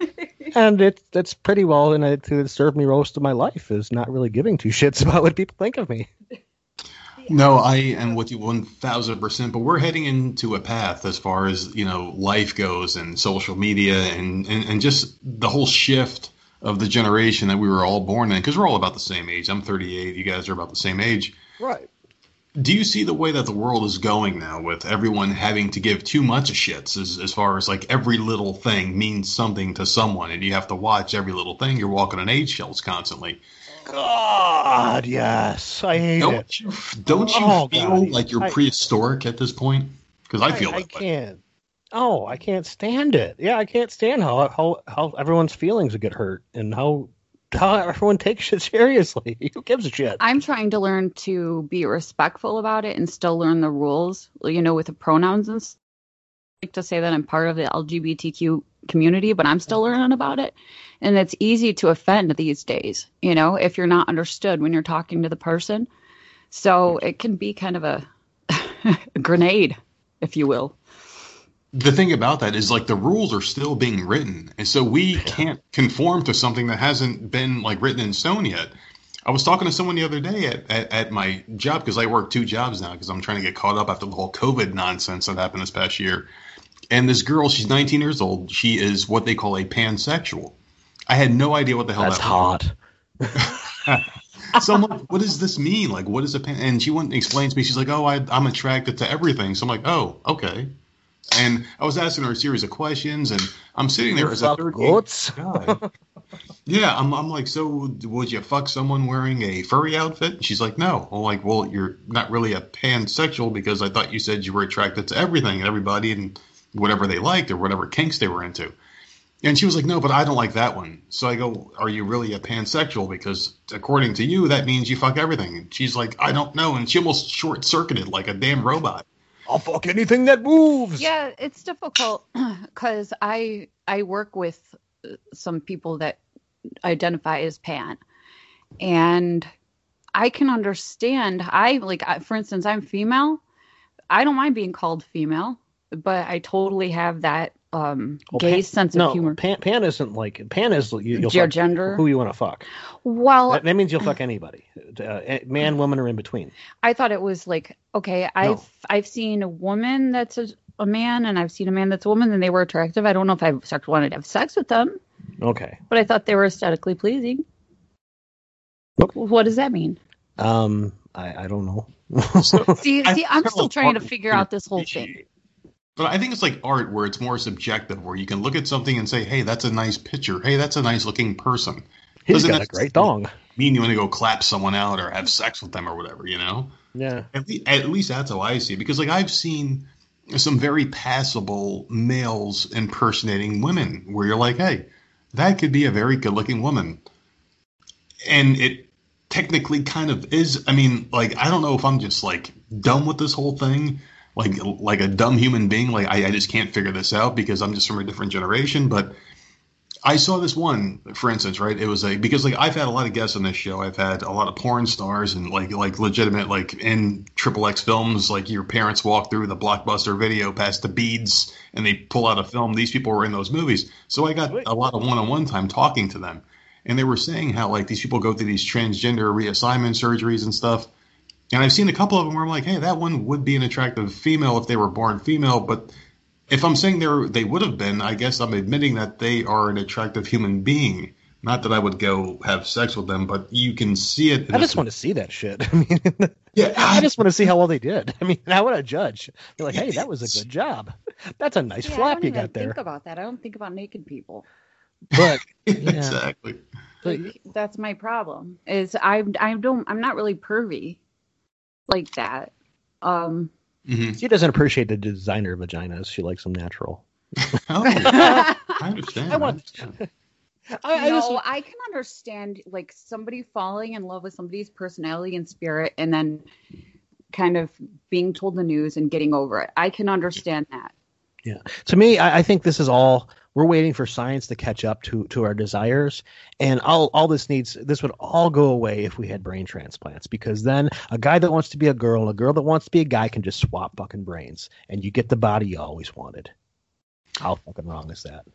<laughs> and it's that's pretty well and it to serve me most of my life is not really giving two <laughs> shits about what people think of me. No, I am with you one thousand percent. But we're heading into a path as far as you know life goes and social media and and, and just the whole shift of the generation that we were all born in because we're all about the same age. I'm 38. You guys are about the same age. Right. Do you see the way that the world is going now with everyone having to give too much of shits as, as far as like every little thing means something to someone and you have to watch every little thing? You're walking on eggshells constantly. God, yes, I hate it. Don't you, don't you Oh, feel God. like you're I- prehistoric at this point? Because I feel like. I, that way. can't. Oh, I mm-hmm. can't stand it. Yeah, I can't stand how how how everyone's feelings get hurt and how how everyone takes <laughs> shit seriously. Who gives a shit? I'm trying to learn to be respectful about it and still learn the rules, you know, with the pronouns and stuff. I like to say that I'm part of the LGBTQ community, but I'm still mm-hmm. learning about it. And it's easy to offend these days, you know, if you're not understood when you're talking to the person. So mm-hmm. it can be kind of a, a <laughs> grenade, if you will. The thing about that is like the rules are still being written and so we can't conform to something that hasn't been like written in stone yet i was talking to someone the other day at, at, at my job because i work two jobs now because i'm trying to get caught up after the whole covid nonsense that happened this past year and this girl she's 19 years old she is what they call a pansexual i had no idea what the hell That's that hot. <laughs> so I'm like, what does this mean? Like, what is a pan? And she went and explains to me. She's like, oh, I, I'm attracted to everything. So I'm like, oh, okay. And I was asking her a series of questions, and I'm sitting there as a Fuck 38 goats. guy. yeah, I'm, I'm like, so would you fuck someone wearing a furry outfit? And she's like, no. I'm like, well, you're not really a pansexual because I thought you said you were attracted to everything and everybody and whatever they liked or whatever kinks they were into. And she was like, no, but I don't like that one. So I go, are you really a pansexual? Because according to you, that means you fuck everything. And she's like, I don't know. And she almost short circuited like a damn robot. I'll fuck anything that moves. Yeah, it's difficult <clears throat> because I I work with uh, some people that identify as pan, and I can understand. I like, for instance, I'm female. I don't mind being called female, but I totally have that um, Well, gay pan- sense no, of humor. Pan, pan isn't like pan is you, you'll Your fuck gender. who you want to fuck. Well, That, that means you'll fuck <sighs> anybody, uh, man, woman, or in between. I thought it was like okay, I've I've seen a woman that's a, a man, and I've seen a man that's a woman, and they were attractive. I don't know if I wanted to have sex with them, Okay. but I thought they were aesthetically pleasing. Nope. What does that mean? Um, I, I don't know. <laughs> See, I see, I'm still trying to figure out this whole thing. But I think it's like art where it's more subjective, where you can look at something and say, hey, that's a nice picture. Hey, that's a nice looking person. He's Doesn't got a great dong. Mean you want to go clap someone out or have sex with them or whatever, you know? Yeah. At least, at least that's how I see it. Because like I've seen some very passable males impersonating women where you're like, hey, that could be a very good looking woman. And it technically kind of is. I mean, like, I don't know if I'm just like dumb with this whole thing, like like a dumb human being. Like I, I just can't figure this out because I'm just from a different generation. But I saw this one, for instance, right? It was a because like I've had a lot of guests on this show. I've had a lot of porn stars and like like legitimate like in triple X films. Like your parents walk through the blockbuster video past the beads and they pull out a film. These people were in those movies, so I got a lot of one on one time talking to them, and they were saying how like these people go through these transgender reassignment surgeries and stuff. And I've seen a couple of them where I'm like, hey, that one would be an attractive female if they were born female, but if I'm saying they're they would have been, I guess I'm admitting that they are an attractive human being. Not that I would go have sex with them, but you can see it. I just want to see that shit. <laughs> I mean, yeah, <laughs> I, I just want to see how well they did. I mean, how would I judge? Be like, hey, that was a good job. That's a nice yeah, flap you got there. Think about that. I don't think about naked people. But <laughs> yeah. exactly. But, That's my problem. Is I I don't I'm not really pervy like that. Um. hmm she doesn't appreciate the designer vaginas. She likes them natural. <laughs> Oh, I understand. I want. I, I no, just, I can understand like somebody falling in love with somebody's personality and spirit and then kind of being told the news and getting over it. I can understand that. Yeah. To me, I, I think this is all we're waiting for science to catch up to to our desires, and all all this needs this would all go away if we had brain transplants because then a guy that wants to be a girl and a girl that wants to be a guy can just swap fucking brains, and you get the body you always wanted. How fucking wrong is that?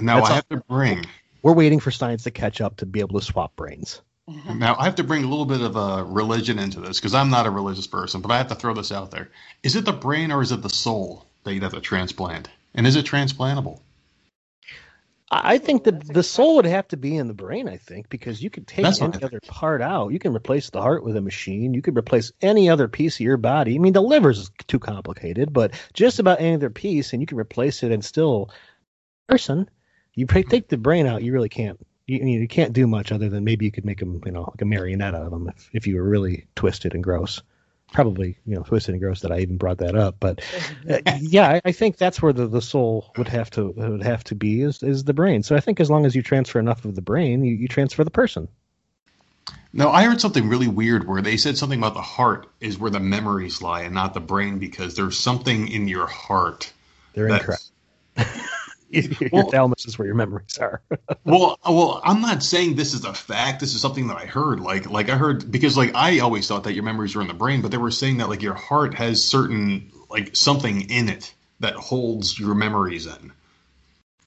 Now That's I have to bring. We're waiting for science to catch up to be able to swap brains. <laughs> Now I have to bring a little bit of a religion into this because I'm not a religious person, but I have to throw this out there. Is it the brain or is it the soul that you'd have to transplant? And is it transplantable? I think that the soul would have to be in the brain. I think because you could take That's any other part out. You can replace the heart with a machine. You could replace any other piece of your body. I mean, the liver is too complicated, but just about any other piece, and you can replace it and still person. You take the brain out, you really can't. You, you can't do much other than maybe you could make them, you know, like a marionette out of them if, if you were really twisted and gross. Probably, you know, twisted and gross that I even brought that up, but <laughs> uh, yeah, I, I think that's where the, the soul would have to would have to be is is the brain. So I think as long as you transfer enough of the brain, you, you transfer the person. No, I heard something really weird where they said something about the heart is where the memories lie and not the brain because there's something in your heart. They're that's- incorrect. <laughs> <laughs> your Well- thalamus is where your memories are. <laughs> Well, well, I'm not saying this is a fact. This is something that I heard. Like, like I heard because like I always thought that your memories were in the brain, but they were saying that like your heart has certain like something in it that holds your memories in.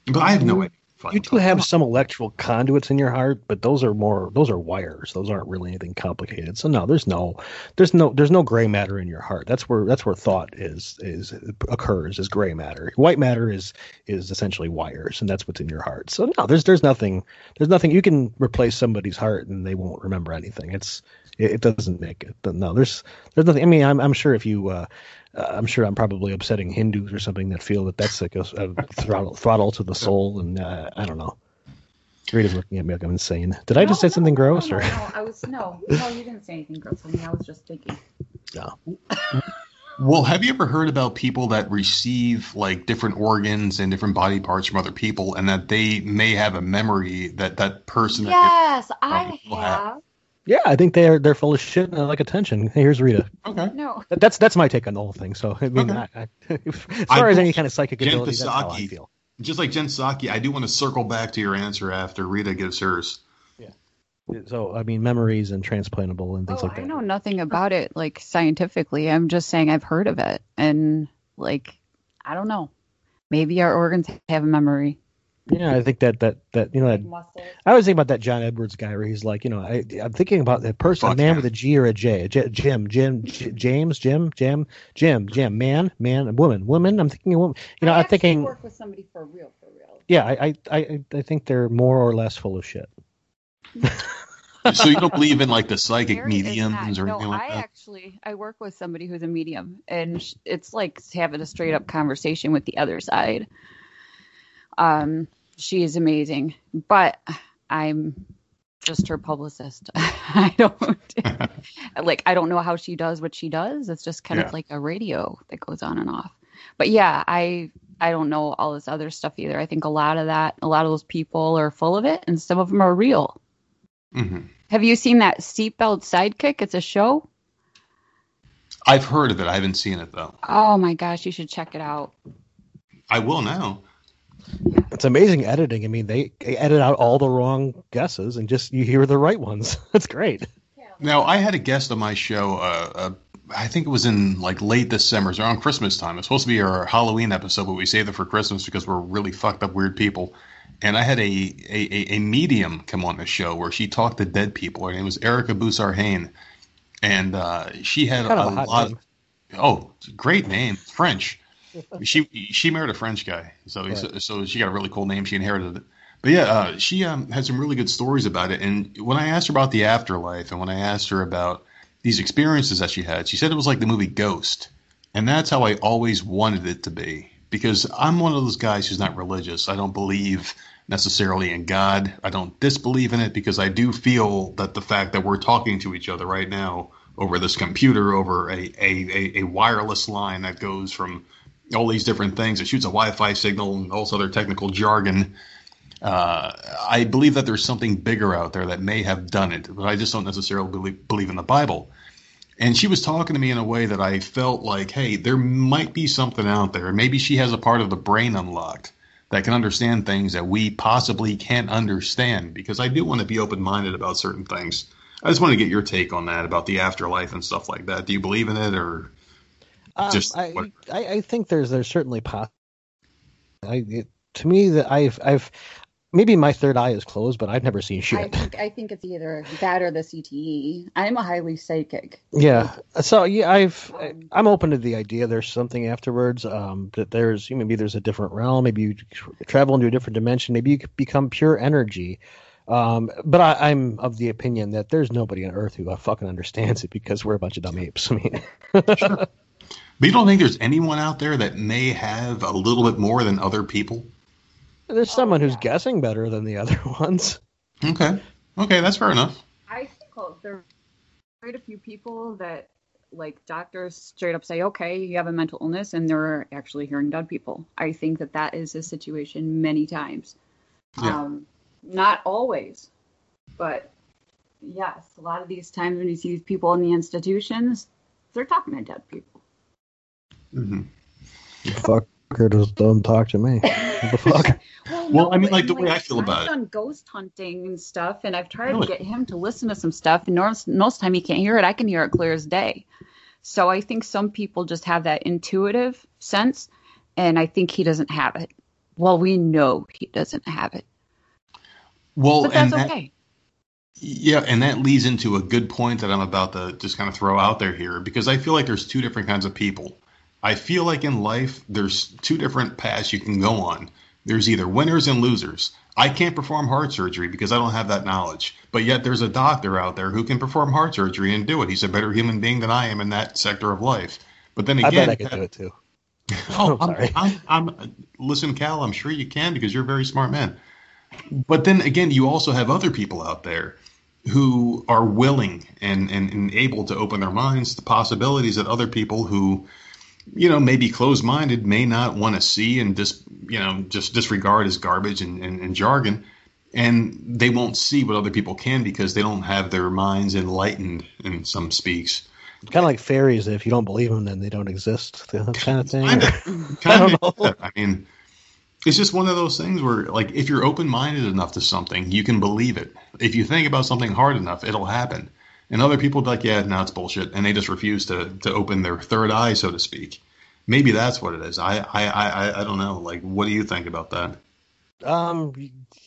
But I have no idea. You do have some electrical conduits in your heart, but those are more those are wires. Those aren't really anything complicated. So no, there's no there's no there's no gray matter in your heart. That's where that's where thought is is occurs is gray matter. White matter is is essentially wires, and that's what's in your heart. So no, there's there's nothing there's nothing you can replace somebody's heart and they won't remember anything. It's it, it doesn't make it. No, there's there's nothing. I mean, I'm I'm sure if you uh, uh, I'm sure I'm probably upsetting Hindus or something that feel that that's like a, a throttle throttle to the soul, and uh, I don't know. Rita's looking at me like I'm insane. Did I just say No, something gross? No, or no, no, I was no, no. You didn't say anything gross. I mean, I was just thinking. no? Well, have you ever heard about people that receive like different organs and different body parts from other people, and that they may have a memory that that person? that Yes, I have. have. Yeah, I think they're they're full of shit and I like attention. Hey, here's Rita. okay. No, That- That's that's my take on the whole thing. So I mean, Okay. I, I, <laughs> as I far as any kind of psychic Jen ability, that's how I feel. Just like Jen Psaki, I do want to circle back to your answer after Rita gives hers. Yeah. So I mean, memories and transplantable and things oh, like that. I know nothing about it like scientifically. I'm just saying I've heard of it, and like I don't know. Maybe our organs have a memory. Yeah, I think that that that you know that I always think about that John Edwards guy where he's like, you know, I, I'm thinking about that person, a man yeah. with a G or a J, a J Jim, Jim, J- James, Jim, Jim, Jim, Jim, man, man, a woman, woman. I'm thinking a woman. You know, I I'm thinking, work with somebody for real, for real. yeah, I, I, I, I think they're more or less full of shit. <laughs> so you don't believe in like the psychic Mary mediums not- or no, anything like I that? actually I work with somebody who's a medium, and it's like having a straight up conversation with the other side. Um, she is amazing, but I'm just her publicist. <laughs> I don't <laughs> like I don't know how she does what she does. It's just kind Yeah. of like a radio that goes on and off. But yeah, I I don't know all this other stuff either. I think a lot of that, a lot of those people are full of it, and some of them are real. hmm Have you seen that Seatbelt Psychic? It's a show. I've heard of it. I haven't seen it though. Oh my gosh, you should check it out. I will now. It's amazing editing. I mean, they, they edit out all the wrong guesses and just you hear the right ones. <laughs> That's great. Now, I had a guest on my show. Uh, uh, I think it was in like late December, it was around Christmas time. It's supposed to be our Halloween episode, but we saved it for Christmas because we're really fucked up weird people. And I had a, a, a medium come on the show where she talked to dead people. Her name was Erica Busarhain. And uh, she had Kind a, of a hot lot. name. Oh, great name, French. She she married a French guy, so Right. so, so she got a really cool name. She inherited it. But yeah, uh, she um, had some really good stories about it. And when I asked her about the afterlife, and when I asked her about these experiences that she had, she said it was like the movie Ghost, and that's how I always wanted it to be. Because I'm one of those guys who's not religious. I don't believe necessarily in God. I don't disbelieve in it because I do feel that the fact that we're talking to each other right now over this computer, over a, a, a, a wireless line that goes from all these different things, it shoots a Wi-Fi signal and all this other technical jargon. Uh, I believe that there's something bigger out there that may have done it, but I just don't necessarily believe, believe in the Bible. And she was talking to me in a way that I felt like, hey, there might be something out there. Maybe she has a part of the brain unlocked that can understand things that we possibly can't understand because I do want to be open minded about certain things. I just want to get your take on that about the afterlife and stuff like that. Do you believe in it or Um, Just I, I I think there's there's certainly pos. I it, to me that I've I've maybe my third eye is closed, but I've never seen I shit. think I think it's either that or the CTE. I'm a highly psychic. Yeah. So yeah, I've I- Um, I'm open to the idea. There's something afterwards. Um, that there's maybe there's a different realm. Maybe you travel into a different dimension. Maybe you become pure energy. Um, but I, I'm of the opinion that there's nobody on Earth who fucking understands it because we're a bunch of dumb apes. I mean, <laughs> But you don't think there's anyone out there that may have a little bit more than other people? there's someone who's yeah. guessing better than the other <laughs> ones. Okay. Okay, that's fair enough. I think there are quite a few people that like doctors straight up say, okay, you have a mental illness, and they're actually hearing dead people. I think that that is a situation many times. Yeah. Um, not always, but yes, a lot of these times when you see these people in the institutions, they're talking to dead people. Hmm Fucker just don't talk to me. What the <laughs> fuck? Well, I mean, like, the way I feel I've about it- done ghost hunting and stuff, and I've tried Really? to get him to listen to some stuff, and most most time he can't hear it. I can hear it clear as day. So I think some people just have that intuitive sense, and I think he doesn't have it. Well, we know he doesn't have it, Well, but and that's that, okay. Yeah, and that leads into a good point that I'm about to just kind of throw out there here because I feel like there's two different kinds of people. I feel like in life there's two different paths you can go on. There's either winners and losers. I can't perform heart surgery because I don't have that knowledge. But yet there's a doctor out there who can perform heart surgery and do it. He's a better human being than I am in that sector of life. But then I again, bet I could do it too. <laughs> Oh, <laughs> I'm. I'm, I'm, listen, Cal, I'm sure you can because you're a very smart man. But then again, you also have other people out there who are willing and, and, and able to open their minds to possibilities that other people who, you know, may be closed minded may not want to see and just, you know, just disregard as garbage and, and, and jargon. And they won't see what other people can because they don't have their minds enlightened in some speaks. Kind of like fairies. If you don't believe them, then they don't exist. Kind of thing. <laughs> I kind of. know. I mean, it's just one of those things where, like, if you're open minded enough to something, you can believe it. If you think about something hard enough, it'll happen. And other people are like, yeah, no, it's bullshit, and they just refuse to to open their third eye, so to speak. Maybe that's what it is. I I I I- I don't know. Like, what do you think about that? Um.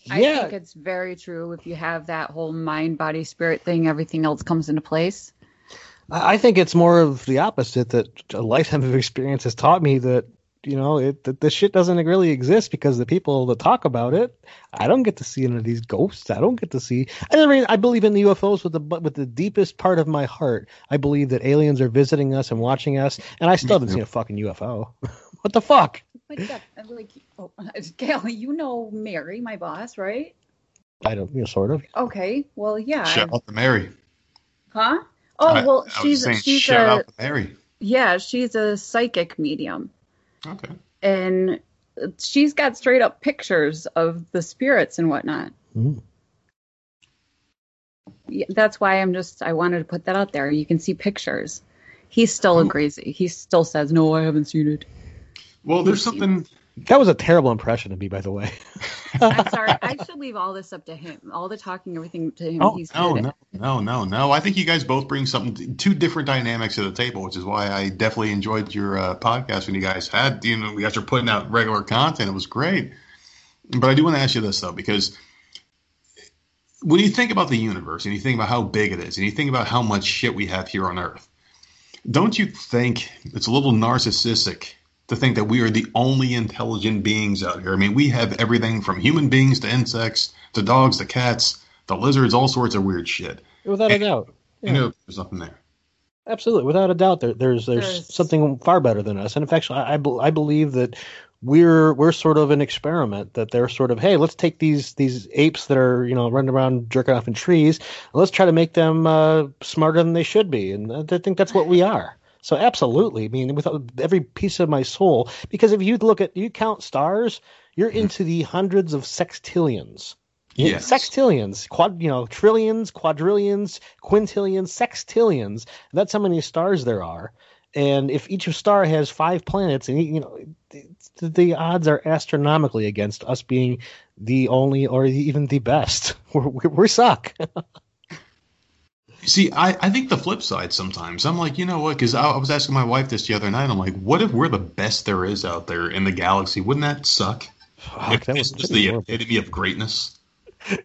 I Yeah. think it's very true. If you have that whole mind, body, spirit thing, everything else comes into place. I I think it's more of the opposite that a lifetime of experience has taught me that you know it that this shit doesn't really exist because the people that talk about it, I don't get to see any of these ghosts. I don't get to see. I mean, I believe in the UFOs with the with the deepest part of my heart. I believe that aliens are visiting us and watching us, and I still haven't seen a fucking UFO. <laughs> what the fuck? But yeah, I'm like, oh, <laughs> Gail, you know Mary, my boss, right? I don't, you know, sort of. Okay, well, yeah, Shout out to Mary. huh? Oh I- well, I was she's saying, she's shout a out to Mary. yeah, she's a psychic medium, Okay. and she's got straight up pictures of the spirits and whatnot. Mm. Yeah, that's why I'm just I wanted to put that out there. You can see pictures. He still Oh. agrees. He still says no, I haven't seen it. Well, there's something That was a terrible impression of me, by the way. I'm <laughs> sorry. I should leave all this up to him. All the talking, everything to him. Oh He's no, good no, at- no, no, no! I think you guys both bring something, two different dynamics to the table, which is why I definitely enjoyed your uh, podcast when you guys had, you know, you guys are putting out regular content. It was great. But I do want to ask you this though, because when you think about the universe and you think about how big it is, and you think about how much shit we have here on Earth, don't you think it's a little narcissistic to think that we are the only intelligent beings out here? I mean, we have everything from human beings to insects to dogs to cats to lizards, all sorts of weird shit. Without a doubt. You know, there's nothing there. Absolutely, without a doubt, there, there's, there's There's- something far better than us. And in fact, I, I, bel- I believe that we're we're sort of an experiment. That they're sort of, hey, let's take these these apes that are you know running around jerking off in trees, and let's try to make them uh, smarter than they should be. And I think that's what we are. So absolutely, I mean, with uh, every piece of my soul, because if you look at you count stars, you're mm-hmm. into the hundreds of sextillions. Yeah, Yes. Sextillions, quad, you know, trillions, quadrillions, quintillions, sextillions. That's how many stars there are. And if each star has five planets, and you know, the, the odds are astronomically against us being the only or even the best. <laughs> We're, we we suck. <laughs> See, I, I think the flip side sometimes. I'm like, you know what? Because I, I was asking my wife this the other night. I'm like, what if we're the best there is out there in the galaxy? Wouldn't that suck? Fuck, that this was the horrible. epitome of greatness.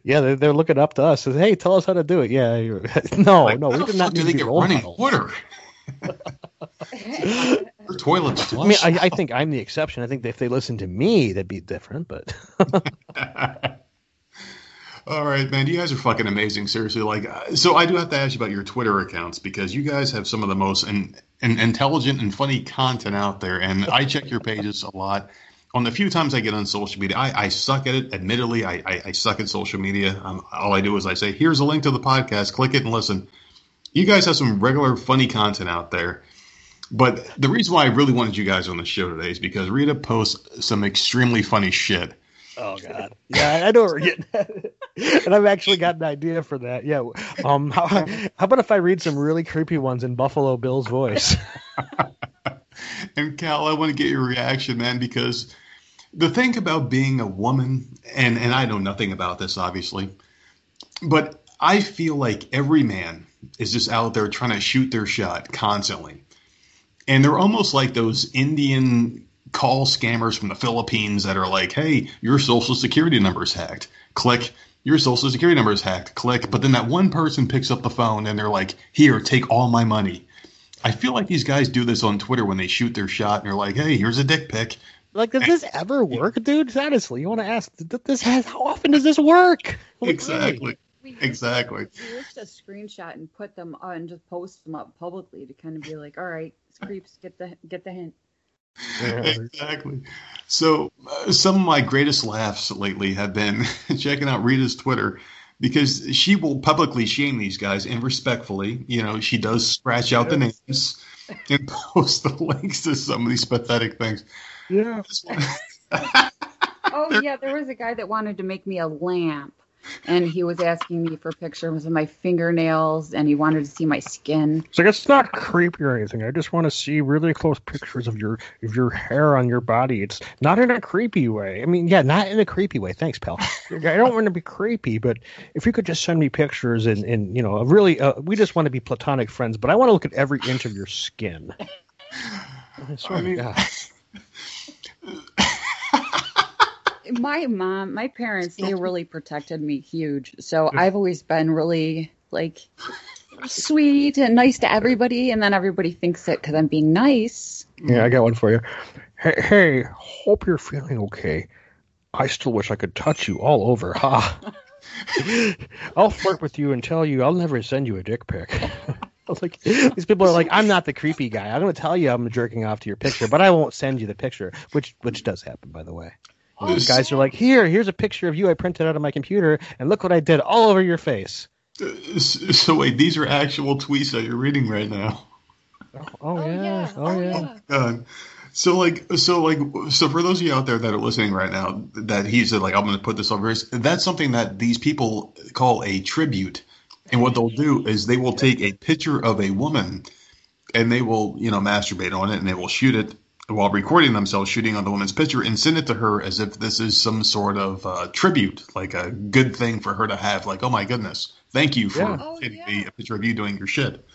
yeah, they're, they're looking up to us. Says, hey, tell us how to do it. Yeah, you're, <laughs> no, Like, no, we did not fuck do need they to get running models. water? <laughs> Their toilets I mean. I, I think I'm the exception. I think if they listened to me, that'd be different. But <laughs> All right, man. You guys are fucking amazing. Seriously, like, uh, so I do have to ask you about your Twitter accounts because you guys have some of the most in, in, intelligent and funny content out there, and I check your pages a lot. On the few times I get on social media, I, I suck at it. Admittedly, I, I, I suck at social media. Um, all I do is I say, "Here's a link to the podcast. Click it and listen." You guys have some regular funny content out there. But the reason why I really wanted you guys on the show today is because Rita posts some extremely funny shit. oh god, yeah, I know we're getting at. <laughs> <laughs> and I've actually got an idea for that. Yeah, um, how, how about if I read some really creepy ones in Buffalo Bill's voice? <laughs> And Cal, I want to get your reaction, man, because the thing about being a woman, and, and I know nothing about this, obviously, but I feel like every man is just out there trying to shoot their shot constantly. And they're almost like those Indian call scammers from the Philippines that are like, hey, your social security number is hacked. Click. Your social security number is hacked. Click. But then that one person picks up the phone and they're like, here, take all my money. I feel like these guys do this on Twitter when they shoot their shot and they're like, hey, here's a dick pic. like, does this ever work, dude? Honestly, you want to ask? th- This has how often does this work? Like, Exactly. We- Exactly. We just to screenshot and put them on and just post them up publicly to kind of be like, all right, creeps, get the get the hint. Really? <laughs> Exactly. So, uh, some of my greatest laughs lately have been <laughs> checking out Rita's Twitter because she will publicly shame these guys and respectfully, you know, she does scratch out the names <laughs> and post the links to some of these pathetic things. Yeah. This one- Oh yeah, there was a guy that wanted to make me a lamp, and he was asking me for pictures of my fingernails, and he wanted to see my skin. It's like it's not creepy or anything. I just want to see really close pictures of your of your hair on your body. It's not in a creepy way. I mean, yeah, not in a creepy way. Thanks, pal. <laughs> I don't want to be creepy, but if you could just send me pictures and and you know, really, uh, we just want to be platonic friends. But I want to look at every inch of your skin. <laughs> I swear I to mean- God. <laughs> My mom, my parents, they <laughs> really protected me huge. So I've always been really like sweet and nice to everybody, and then everybody thinks it because I'm being nice. Yeah, I got one for you. Hey, hey, hope you're feeling okay. I still wish I could touch you all over. Ha. <laughs> I'll flirt with you and tell you I'll never send you a dick pic. I was <laughs> like, these people are like, I'm not the creepy guy. I'm going to tell you I'm jerking off to your picture, but I won't send you the picture, which which does happen, by the way. Oh, these guys are like, here, here's a picture of you I printed out of my computer, and look what I did all over your face. so, wait, these are actual tweets that you're reading right now. Oh, oh, oh yeah, oh yeah. God. So like so like so for those of you out there that are listening right now that he said like I'm going to put this over his that's something that these people call a tribute and what they'll do is they will take a picture of a woman and they will you know masturbate on it and they will shoot it while recording themselves shooting on the woman's picture and send it to her as if this is some sort of uh, tribute, like a good thing for her to have. Like, oh my goodness, thank you for Yeah. Oh, yeah. me a picture of you doing your shit.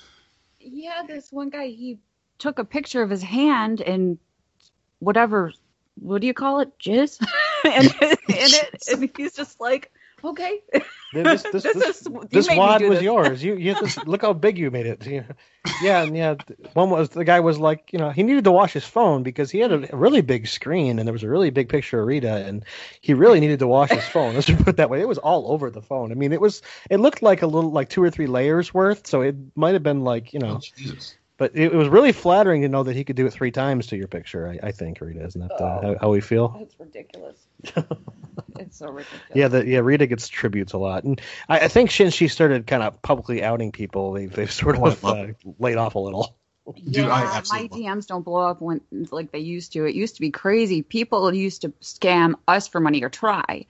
Yeah, this one guy he took a picture of his hand and whatever what do you call it? Jizz? <laughs> and in it and he's just like, Okay. This <laughs> this, This this, is- this wad was this. yours. You you just look how big you made it. Yeah, <laughs> yeah, and yeah. One was the guy was like, you know, he needed to wash his phone because he had a really big screen and there was a really big picture of Rita, and he really needed to wash his phone. <laughs> Let's put it that way. It was all over the phone. I mean, it was it looked like a little like two or three layers worth. So it might have been like you know, Oh, Jesus. But it, it was really flattering to know that he could do it three times to your picture. I, I think Rita, isn't that uh, how, how we feel? That's ridiculous. <laughs> it's so ridiculous. Yeah, the, yeah, Rita gets tributes a lot, and I, I think since she started kind of publicly outing people, they've they've sort Oh, of uh, laid off a little. <laughs> Dude, I yeah, my absolutely DMs don't blow up when like they used to. It used to be crazy. People used to scam us for money or try,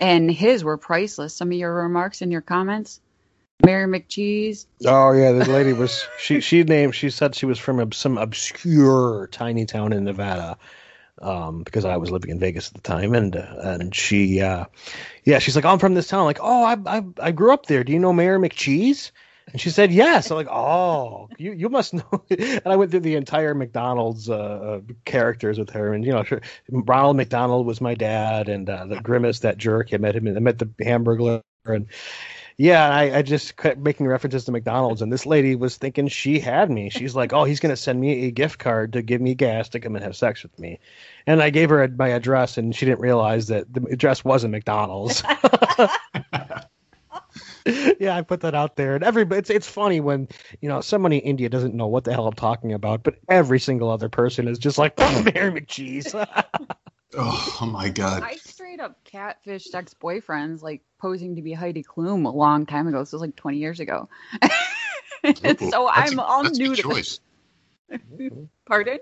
and his were priceless. Some of your remarks and your comments, Mayor McCheese. Oh yeah, this lady was she she named she said she was from some obscure tiny town in Nevada. Um, because I was living in Vegas at the time, and uh, and she, uh, yeah, she's like, oh, I'm from this town. I'm like, oh, I, I I grew up there. Do you know Mayor McCheese? And she said yes. I'm like, oh, you you must know. <laughs> and I went through the entire McDonald's uh, uh, characters with her, and you know, Ronald McDonald was my dad, and uh, the Grimace, that jerk. I met him. I met the Hamburglar, and yeah, I, I just kept making references to McDonald's, and this lady was thinking she had me. She's like, "Oh, he's gonna send me a gift card to give me gas to come and have sex with me," and I gave her my address, and she didn't realize that the address wasn't McDonald's. <laughs> <laughs> yeah, I put that out there, and everybody. It's it's funny when you know somebody in India doesn't know what the hell I'm talking about, but every single other person is just like <laughs> Mayor McCheese. Oh, oh my god. I straight up catfished ex boyfriends, like posing to be Heidi Klum a long time ago. This was like 20 years ago. <laughs> Ooh, so I'm a- all new to choice. <laughs> Pardon?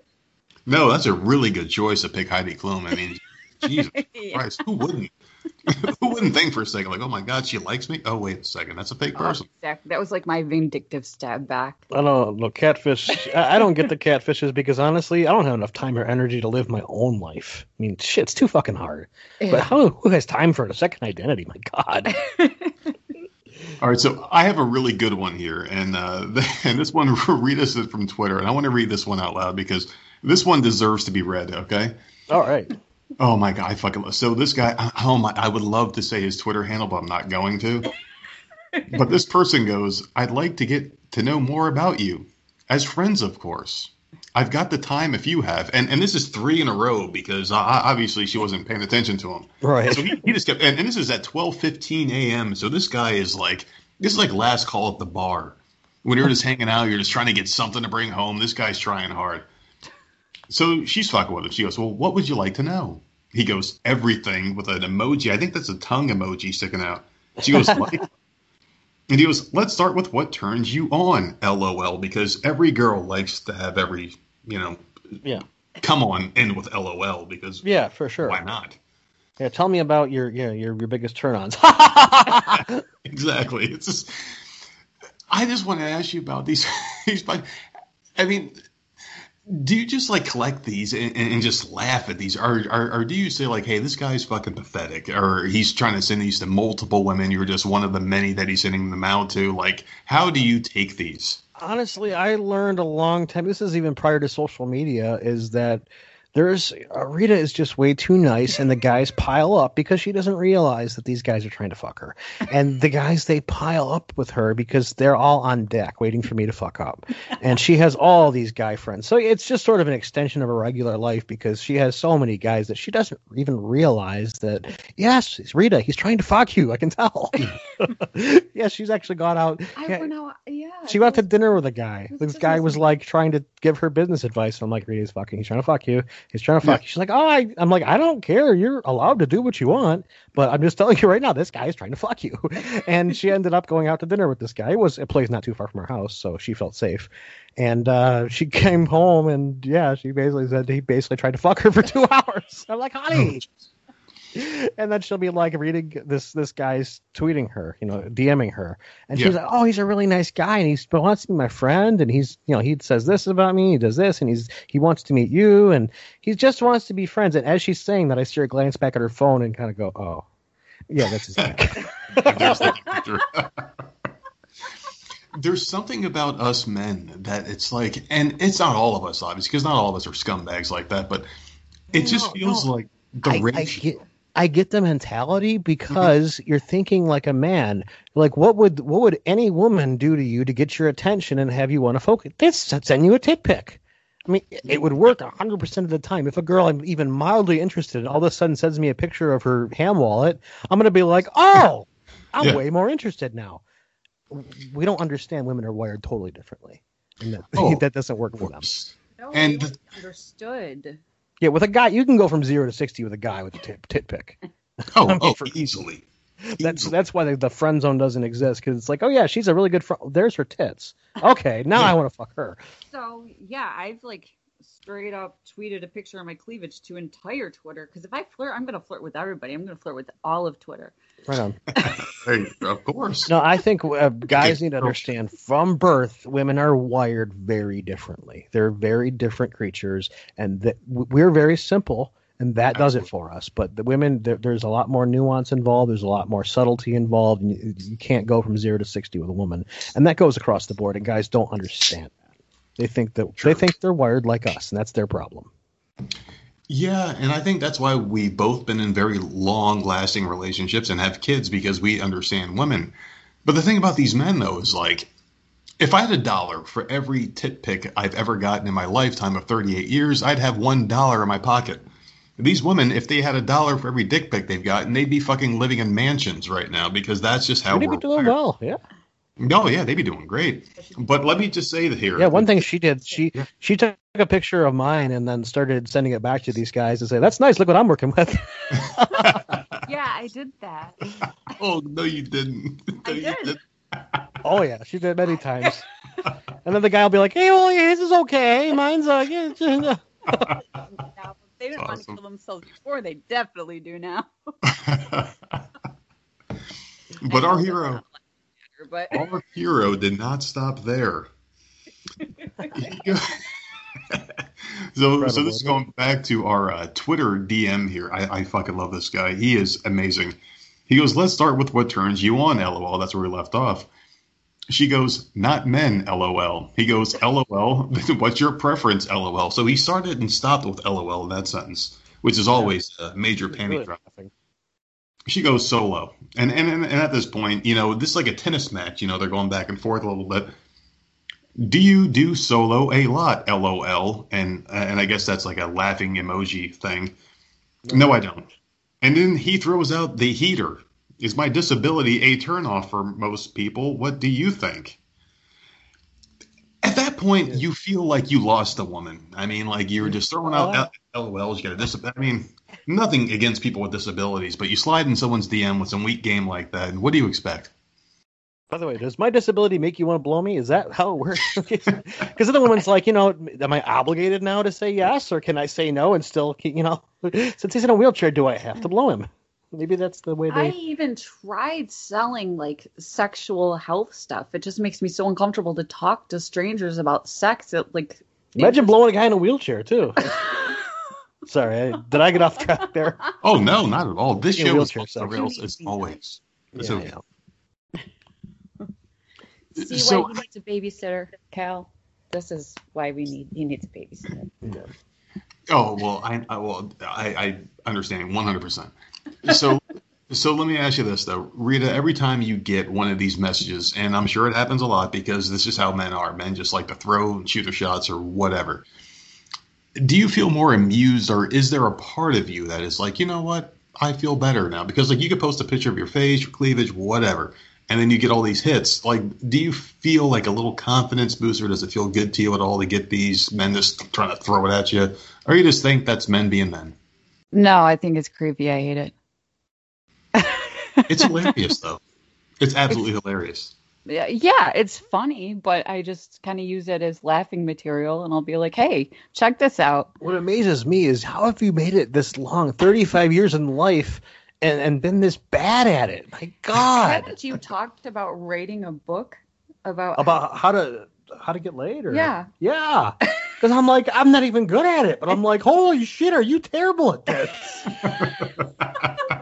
No, that's a really good choice to pick Heidi Klum. I mean, <laughs> Jesus Christ, who wouldn't? <laughs> who wouldn't think for a second, like, oh my God, she likes me? Oh, wait a second, that's a fake Oh, person. exactly. That was like my vindictive stab back. I don't know. Catfish. I I don't get the catfishes because honestly, I don't have enough time or energy to live my own life. I mean, shit, it's too fucking hard. But how who has time for a second identity? My God. <laughs> All right, so I have a really good one here, and uh, <laughs> and this one Rita said from Twitter, and I want to read this one out loud because this one deserves to be read. Okay. All right. Oh my god, I fucking love. So this guy, oh my, I would love to say his Twitter handle, but I'm not going to. but this person goes, I'd like to get to know more about you, as friends, of course. I've got the time if you have, and and this is three in a row because uh, obviously she wasn't paying attention to him. Right. So he, he just kept, and, and this is at 12:15 a.m. So this guy is like, this is like last call at the bar. When you're just hanging out, you're just trying to get something to bring home. This guy's trying hard. So she's fucking with him. She goes, Well, what would you like to know? He goes, Everything with an emoji. I think that's a tongue emoji sticking out. She goes, Like? <laughs> And he goes, Let's start with what turns you on, LOL, because every girl likes to have every, you know, Yeah. come on end with LOL because Yeah, for sure. why not? Yeah. Tell me about your yeah your your biggest turn-ons. <laughs> Exactly. It's just, I just want to ask you about these. <laughs> these I mean, do you just like collect these and, and just laugh at these, or, or or do you say like, hey, this guy's fucking pathetic, or he's trying to send these to multiple women, you're just one of the many that he's sending them out to? Like, how do you take these? Honestly, I learned a long time. This is even prior to social media. Is that there's uh, Rita is just way too nice, and the guys pile up because she doesn't realize that these guys are trying to fuck her, and the guys they pile up with her because they're all on deck waiting for me to fuck up, and she has all these guy friends. So it's just sort of an extension of her regular life because she has so many guys that she doesn't even realize that. Yes, it's Rita. He's trying to fuck you. I can tell. <laughs> yeah, she's actually gone out. I yeah, out, yeah. she went to dinner with a guy. This guy was like trying to give her business advice. I'm like, Rita's fucking. He's trying to fuck you. He's trying to fuck you. She's like, oh, I, I'm like, I don't care. You're allowed to do what you want, but I'm just telling you right now, this guy is trying to fuck you. <laughs> and she ended up going out to dinner with this guy. It was a place not too far from her house, so she felt safe. And uh, she <laughs> came home, and yeah, she basically said he basically tried to fuck her for two <laughs> hours. I'm like, honey, <laughs> and then she'll be like reading this this guy's tweeting her, you know, DMing her, and Yeah. she's like, "Oh, he's a really nice guy, and he wants to be my friend, and he's, you know, he says this about me, he does this, and he's he wants to meet you, and he just wants to be friends." And as she's saying that, I see her glance back at her phone and kind of go, "Oh, yeah, that's his dick." There's the picture. There's something about us men that it's like, and it's not all of us, obviously, because not all of us are scumbags like that, but it just feels no. like the I, I get I get the mentality because you're thinking like a man. Like what would what would any woman do to you to get your attention and have you want to focus? This send you a tit pic. I mean, it- it would work 100% of the time. If a girl I'm even mildly interested in all of a sudden sends me a picture of her ham wallet, I'm going to be like, oh, I'm Yeah. way more interested now. We don't understand women are wired totally differently. And that, <laughs> Oh, that doesn't work Of for them. No, And understood. Yeah, with a guy, you can go from zero to 60 with a guy with a tit, tit pic. <laughs> Oh, <laughs> I mean, oh, for- easily. That's Easily. that's why the, the friend zone doesn't exist because it's like, oh yeah, she's a really good friend. There's her tits. Okay, now I want to fuck her. So yeah, I've like straight up tweeted a picture of my cleavage to entire Twitter because if I flirt, I'm gonna flirt with everybody. I'm gonna flirt with all of Twitter. Right on. <laughs> Hey, of course. No, I think uh, guys need to understand from birth, women are wired very differently. They're very different creatures, and that we're very simple, and that does it for us. But the women, there, there's a lot more nuance involved. There's a lot more subtlety involved, and you, you can't go from zero to sixty with a woman, and that goes across the board. And guys don't understand that. They think that Sure. they think they're wired like us, and that's their problem. Yeah, and I think that's why we've both been in very long lasting relationships and have kids because we understand women. But the thing about these men, though, is like, if I had a dollar for every tit pick I've ever gotten in my lifetime of 38 years, I'd have one dollar in my pocket. These women, if they had a dollar for every dick pic they've gotten, they'd be fucking living in mansions right now because that's just how They'd we're be doing wired. well, yeah. No, yeah, they'd be doing great. But let me just say that here. Yeah, one thing she did, she Yeah. she took a picture of mine and then started sending it back to these guys and say, "That's nice. Look what I'm working with." <laughs> Yeah, I did that. <laughs> oh no, you didn't. <laughs> No, I you did. didn't. oh yeah, she did many times. And then the guy will be like, "Hey, well, yeah, this is okay. Mine's uh, yeah, it's, uh, Now, if they didn't want to kill themselves before, they definitely do now. but our hero, But our hero did not stop there. <laughs> so, so this is going back to our uh, Twitter DM here. I, I fucking love this guy. He is amazing. He goes, "Let's start with what turns you on." LOL. That's where we left off. She goes, "Not men." LOL. He goes, "LOL." <laughs> What's your preference? LOL. So he started and stopped with LOL in that sentence, which is always a major Really panic drop laughing. She goes solo. And, and and at this point you know this is like a tennis match you know they're going back and forth a little bit. Do you do solo a lot lol and and i guess that's like a laughing emoji thing. No i don't. And then he throws out the heater. Is my disability a turnoff for most people? What do you think? At that point you feel like you lost a woman. I mean like you were just throwing out lol you got a disability i mean nothing against people with disabilities, but you slide in someone's DM with some weak game like that, and what do you expect? By the way, does my disability make you want to blow me? Is that how it works? <laughs> Because then the woman's like, you know, am I obligated now to say yes, or can I say no and still, you know, <laughs> since he's in a wheelchair, do I have to blow him? Maybe that's the way I they. even tried selling like sexual health stuff. It just makes me so uncomfortable to talk to strangers about sex. It like Imagine blowing a guy in a wheelchair too. <laughs> Sorry, I, did I get off track there? <laughs> Oh no, not at all. This In show is off the rails as always. It's Yeah, okay. yeah. See So- why he needs a babysitter, Cal. This is why we need he needs a babysitter. Oh well, I, I well I, I understand one hundred percent. So so let me ask you this though, Rita. Every time you get one of these messages, and I'm sure it happens a lot because this is how men are. Men just like to throw and shoot their shots or whatever. Do you feel more amused, or is there a part of you that is like, you know what, I feel better now? Because like you could post a picture of your face, your cleavage, whatever, and then you get all these hits. Like, do you feel like a little confidence booster? Does it feel good to you at all to get these men just trying to throw it at you? Or you just think that's men being men? No, I think it's creepy. I hate it. It's hilarious though. It's absolutely hilarious. Yeah, yeah, it's funny, but I just kind of use it as laughing material, and I'll be like, "Hey, check this out." What amazes me is how have you made it this long, 35 years in life, and and been this bad at it? My God. Haven't you talked about writing a book about About how to how to get laid or Yeah. yeah because i'm like i'm not even good at it but i'm like holy shit are you terrible at this <laughs>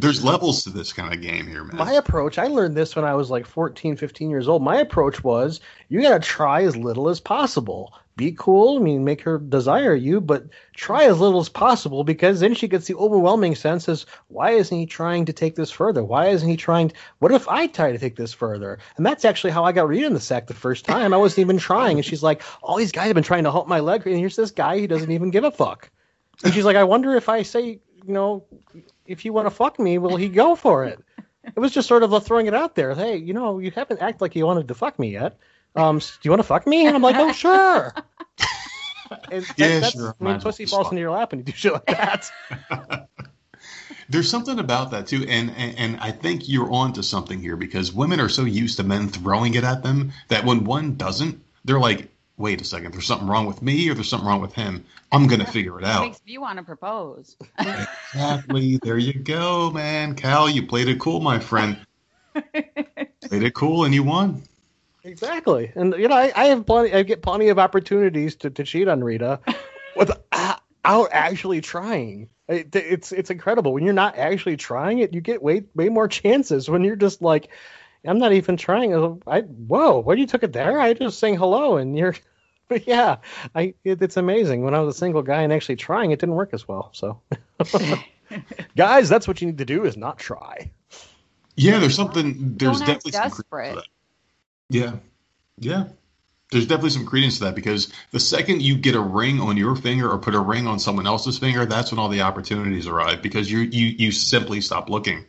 There's levels to this kind of game here, man. my approach i learned this when i was like 14 15 years old. My approach was you got to try as little as possible. Be cool i mean make her desire you but try as little as possible because then she gets the overwhelming sense as why isn't he trying to take this further? Why isn't he trying what if i try to take this further? And that's actually how i got Rita in the sack the first time. I wasn't even trying. And she's like all these guys have been trying to help my leg. And here's this guy who doesn't even give a fuck. And she's like i wonder if i say you know if you want to fuck me will he go for it it was just sort of a throwing it out there. Hey, you know, you haven't acted like you wanted to fuck me yet. Um, do you want to fuck me? And I'm like, oh, sure. <laughs> And that- Yeah, that's, sure. I mean, pussy falls fuck. into your lap and you do shit like that. <laughs> There's something about that too, and, and and I think you're onto something here because women are so used to men throwing it at them that when one doesn't, they're like, "Wait a second, there's something wrong with me, or there's something wrong with him. I'm gonna <laughs> figure it It out." makes me want to propose. Exactly. There you go, man. Cal, you played it cool, my friend. <laughs> played it cool, and you won. exactly. And you know, I, I have plenty. I get plenty of opportunities to, to cheat on Rita <laughs> without actually trying. It, it's it's incredible when you're not actually trying it. You get way way more chances when you're just like, I'm not even trying. Oh, I whoa, where you took it there? I just saying hello, and you're. <laughs> But yeah, I it, it's amazing. When I was a single guy and actually trying, it didn't work as well. So, <laughs> guys, that's what you need to do is not try. Yeah, there's something. There's Don't definitely some credence desperate. to that. Yeah, yeah. There's definitely some credence to that because the second you get a ring on your finger or put a ring on someone else's finger, that's when all the opportunities arrive because you you you simply stop looking.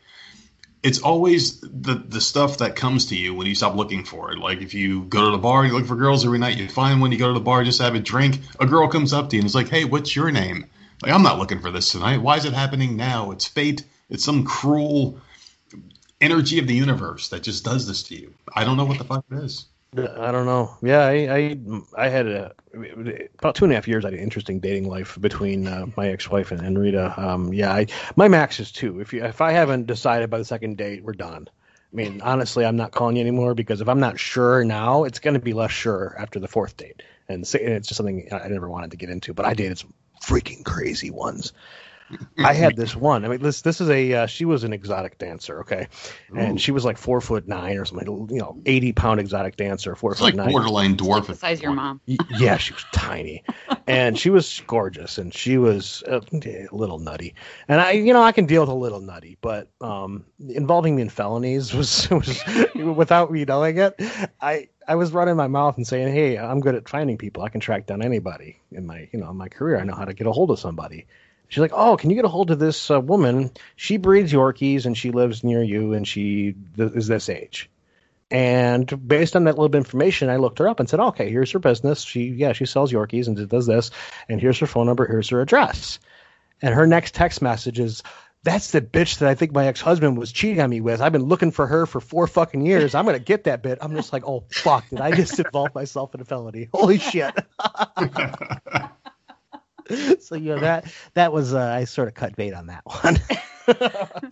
It's always the the stuff that comes to you when you stop looking for it. Like if you go to the bar, you look for girls every night, you find one, you go to the bar, just have a drink, a girl comes up to you and is like, "Hey, what's your name?" Like, I'm not looking for this tonight. Why is it happening now? It's fate. It's some cruel energy of the universe that just does this to you. I don't know what the fuck it is. I don't know. Yeah, I I, I had a, about two and a half years. I had an interesting dating life between uh, my ex-wife and, and Rita. Um, yeah, I, my max is two. If you if I haven't decided by the second date, we're done. I mean, honestly, I'm not calling you anymore because if I'm not sure now, it's going to be less sure after the fourth date. And, and it's just something I never wanted to get into. But I dated some freaking crazy ones. I had this one. I mean, this this is a uh, she was an exotic dancer, okay, and Ooh. she was like four foot nine or something, you know, eighty pound exotic dancer, four It's foot like nine. borderline dwarf. Like the size of your mom. Yeah, she was tiny, and she was gorgeous, and she was a, a little nutty. And I, you know, I can deal with a little nutty, but um, involving me in felonies <laughs> was was without me knowing it. I I was running my mouth and saying, "Hey, I'm good at finding people. I can track down anybody in my you know in my career. I know how to get a hold of somebody." She's like, "Oh, can you get a hold of this uh, woman? She breeds Yorkies and she lives near you, and she th- is this age." And based on that little bit of information, I looked her up and said, "Okay, here's her business. She, yeah, she sells Yorkies and does this. And here's her phone number. Here's her address." And her next text message is, "That's the bitch that I think my ex-husband was cheating on me with. I've been looking for her for four fucking years. I'm gonna get that bit." I'm just like, "Oh fuck! Did I just <laughs> involve myself in a felony? Holy shit!" <laughs> <laughs> so you know that that was uh, I sort of cut bait on that one. <laughs>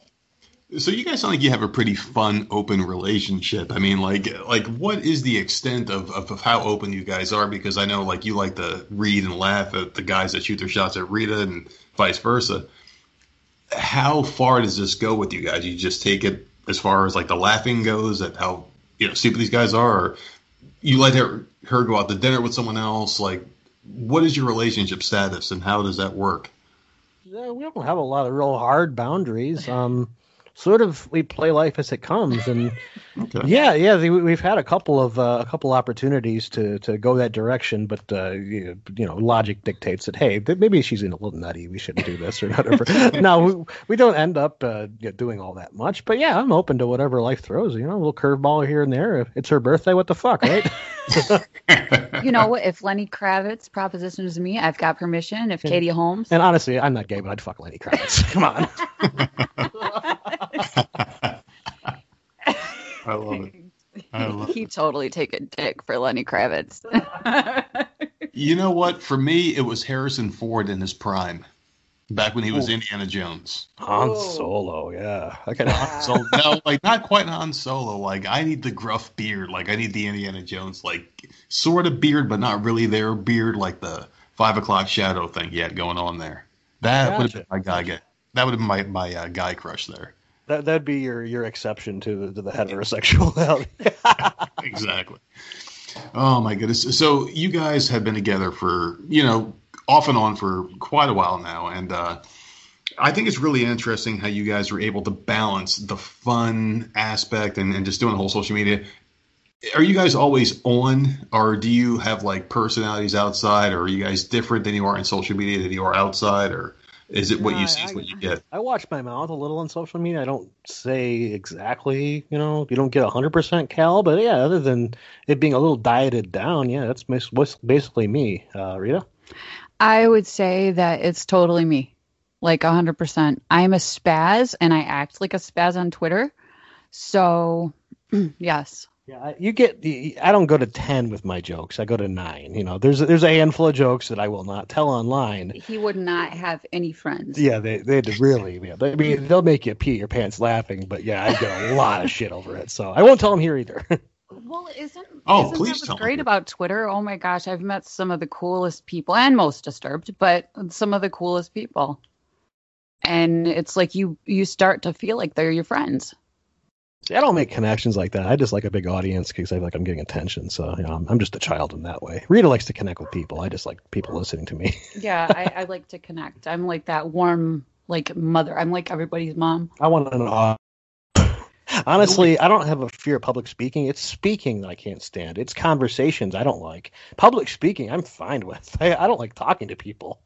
So you guys sound like you have a pretty fun, open relationship. I mean, like, like what is the extent of, of, of how open you guys are? Because I know, like, you like to read and laugh at the guys that shoot their shots at Rita, and vice versa. How far does this go with you guys? You just take it as far as like the laughing goes, at how you know stupid these guys are, or you let her her go out to dinner with someone else? Like, what is your relationship status, and how does that work? Yeah, we don't have a lot of real hard boundaries. Um, sort of we play life as it comes, and <laughs> Okay. yeah, yeah, the- we- we've had a couple of uh, a couple opportunities to to go that direction, but uh, you you know, logic dictates that hey, th- maybe she's in a little nutty. We shouldn't do this or whatever. <laughs> no, we, we don't end up uh, doing all that much, but yeah, I'm open to whatever life throws. You know, a little curveball here and there. If it's her birthday, what the fuck, right? <laughs> You know, what if Lenny Kravitz propositions me, I've got permission. If Katie Holmes, and honestly, I'm not gay, but I'd fuck Lenny Kravitz. Come on. I love He'd totally take a dick for Lenny Kravitz. <laughs> You know what? For me, it was Harrison Ford in his prime, back when he was Ooh. Indiana Jones. Han Solo, yeah. I can. So no, like not quite Han Solo. Like I need the gruff beard. Like I need the Indiana Jones, like sort of beard, but not really their beard, like the five o'clock shadow thing he had going on there. That would have been my guy. Get that would have been my my uh, guy crush there. That that'd be your your exception to the, to the heterosexuality. <laughs> <laughs> exactly. Oh my goodness. So you guys have been together for, you know, off and on for quite a while now. And uh, I think it's really interesting how you guys are able to balance the fun aspect and, and just doing the whole social media. Are you guys always on, or do you have like personalities outside, or are you guys different than you are in social media than you are outside, or is it what you see is what you get? I watch my mouth a little on social media. I don't say exactly, you know, you don't get 100% Cal, but yeah, other than it being a little dieted down, yeah, that's what's basically me. Uh, Rita? I would say that it's totally me, like 100%. I'm a spaz and I act like a spaz on Twitter. So, <clears throat> yes. Yeah, you get the. I don't go to 10 with my jokes. I go to nine. You know, there's there's a handful of jokes that I will not tell online. He would not have any friends. Yeah, they they really. Yeah, they, I mean, they'll make you pee your pants laughing, but yeah, I get a lot of shit over it. So I won't tell them here either. <laughs> Well, isn't Oh, isn't please that tell what's me. great about Twitter? Oh my gosh, I've met some of the coolest people and most disturbed, but some of the coolest people. And it's like you you start to feel like they're your friends. See, I don't make connections like that. I just like a big audience because I feel like I'm getting attention. So you know, I'm, I'm just a child in that way. Rita likes to connect with people. I just like people listening to me. <laughs> Yeah, I, I like to connect. I'm like that warm like mother. I'm like everybody's mom. I want an au- Honestly, I don't have a fear of public speaking. It's speaking that I can't stand. It's conversations I don't like. Public speaking, I'm fine with. <laughs> I, I don't like talking to people.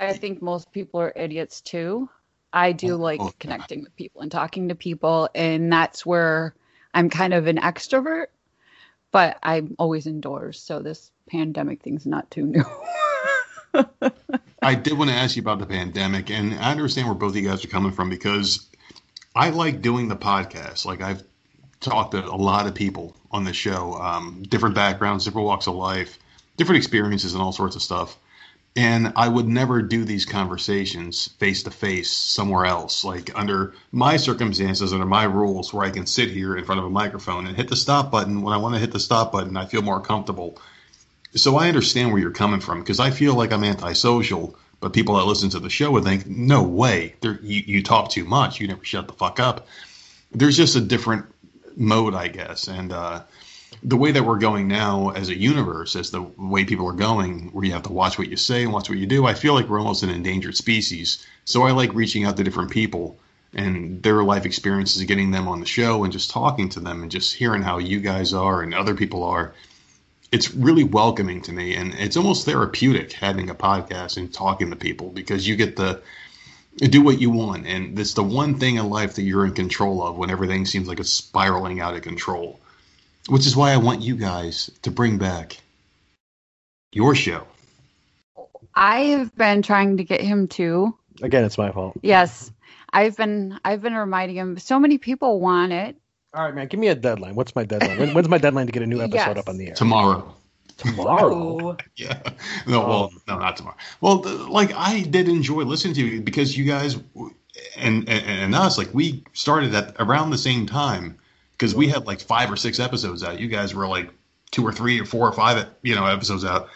I think most people are idiots too. I do like Oh. connecting with people and talking to people, and that's where I'm kind of an extrovert, but I'm always indoors. So this pandemic thing's not too new. I <laughs> did want to ask you about the pandemic, and I understand where both of you guys are coming from because I like doing the podcast. Like I've talked to a lot of people on the show, um, different backgrounds, different walks of life, different experiences, and all sorts of stuff. And I would never do these conversations face to face somewhere else, like under my circumstances, under my rules, where I can sit here in front of a microphone and hit the stop button when I want to hit the stop button. I feel more comfortable. So I understand where you're coming from because I feel like I'm antisocial, but people that listen to the show would think, no way, you, you talk too much. You never shut the fuck up. There's just a different mode, I guess. And uh, the way that we're going now as a universe, as the way people are going, where you have to watch what you say and watch what you do, I feel like we're almost an endangered species. So I like reaching out to different people and their life experiences, getting them on the show and just talking to them and just hearing how you guys are and other people are it's really welcoming to me and it's almost therapeutic having a podcast and talking to people because you get to do what you want and it's the one thing in life that you're in control of when everything seems like it's spiraling out of control which is why i want you guys to bring back your show I have been trying to get him to. Again, it's my fault. Yes. I've been I've been reminding him so many people want it. All right, man. Give me a deadline. What's my deadline? When, when's my deadline to get a new episode Yes. up on the air? tomorrow Tomorrow. <laughs> yeah no well um, no not tomorrow well th- like i did enjoy listening to you because you guys and and, and us like we started at around the same time because we had like five or six episodes out you guys were like two or three or four or five you know episodes out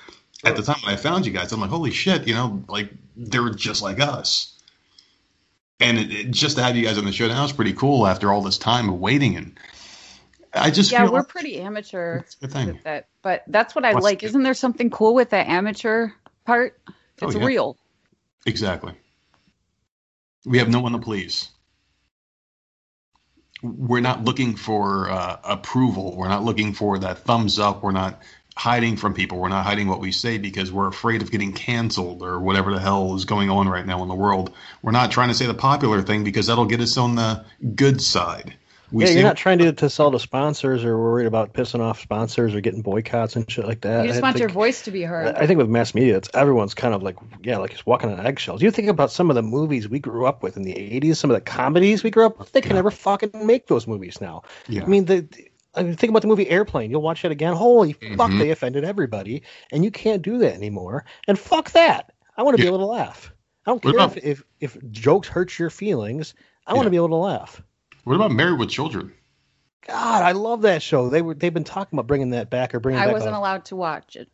at the time when i found you guys i'm like holy shit you know like they're just like us and it, it, just to have you guys on the show now is pretty cool after all this time of waiting and i just Yeah, we're like pretty amateur it's a good thing with that. But that's what I What's like. Isn't there something cool with that amateur part? Oh, It's yeah. real. Exactly. We have no one to please. We're not looking for uh, approval. We're not looking for that thumbs up. We're not hiding from people. We're not hiding what we say because we're afraid of getting canceled or whatever the hell is going on right now in the world. We're not trying to say the popular thing because that'll get us on the good side. We yeah, say you're not trying to, to sell to sponsors or worried about pissing off sponsors or getting boycotts and shit like that. You just I want your voice to be heard. I think with mass media, it's everyone's kind of like, yeah, like it's walking on eggshells. You think about some of the movies we grew up with in the 80s, some of the comedies we grew up with, they can Yeah. never fucking make those movies now. yeah. I mean, the I mean, think about the movie Airplane. You'll watch it again. Holy fuck, Mhm. they offended everybody, and you can't do that anymore. And fuck that. I want to be able to laugh. I don't What care about- if, if if jokes hurt your feelings. I want to be able to laugh. What about Married with Children? God, I love that show. They were they've been talking about bringing that back or bringing I back. I wasn't a- allowed to watch it.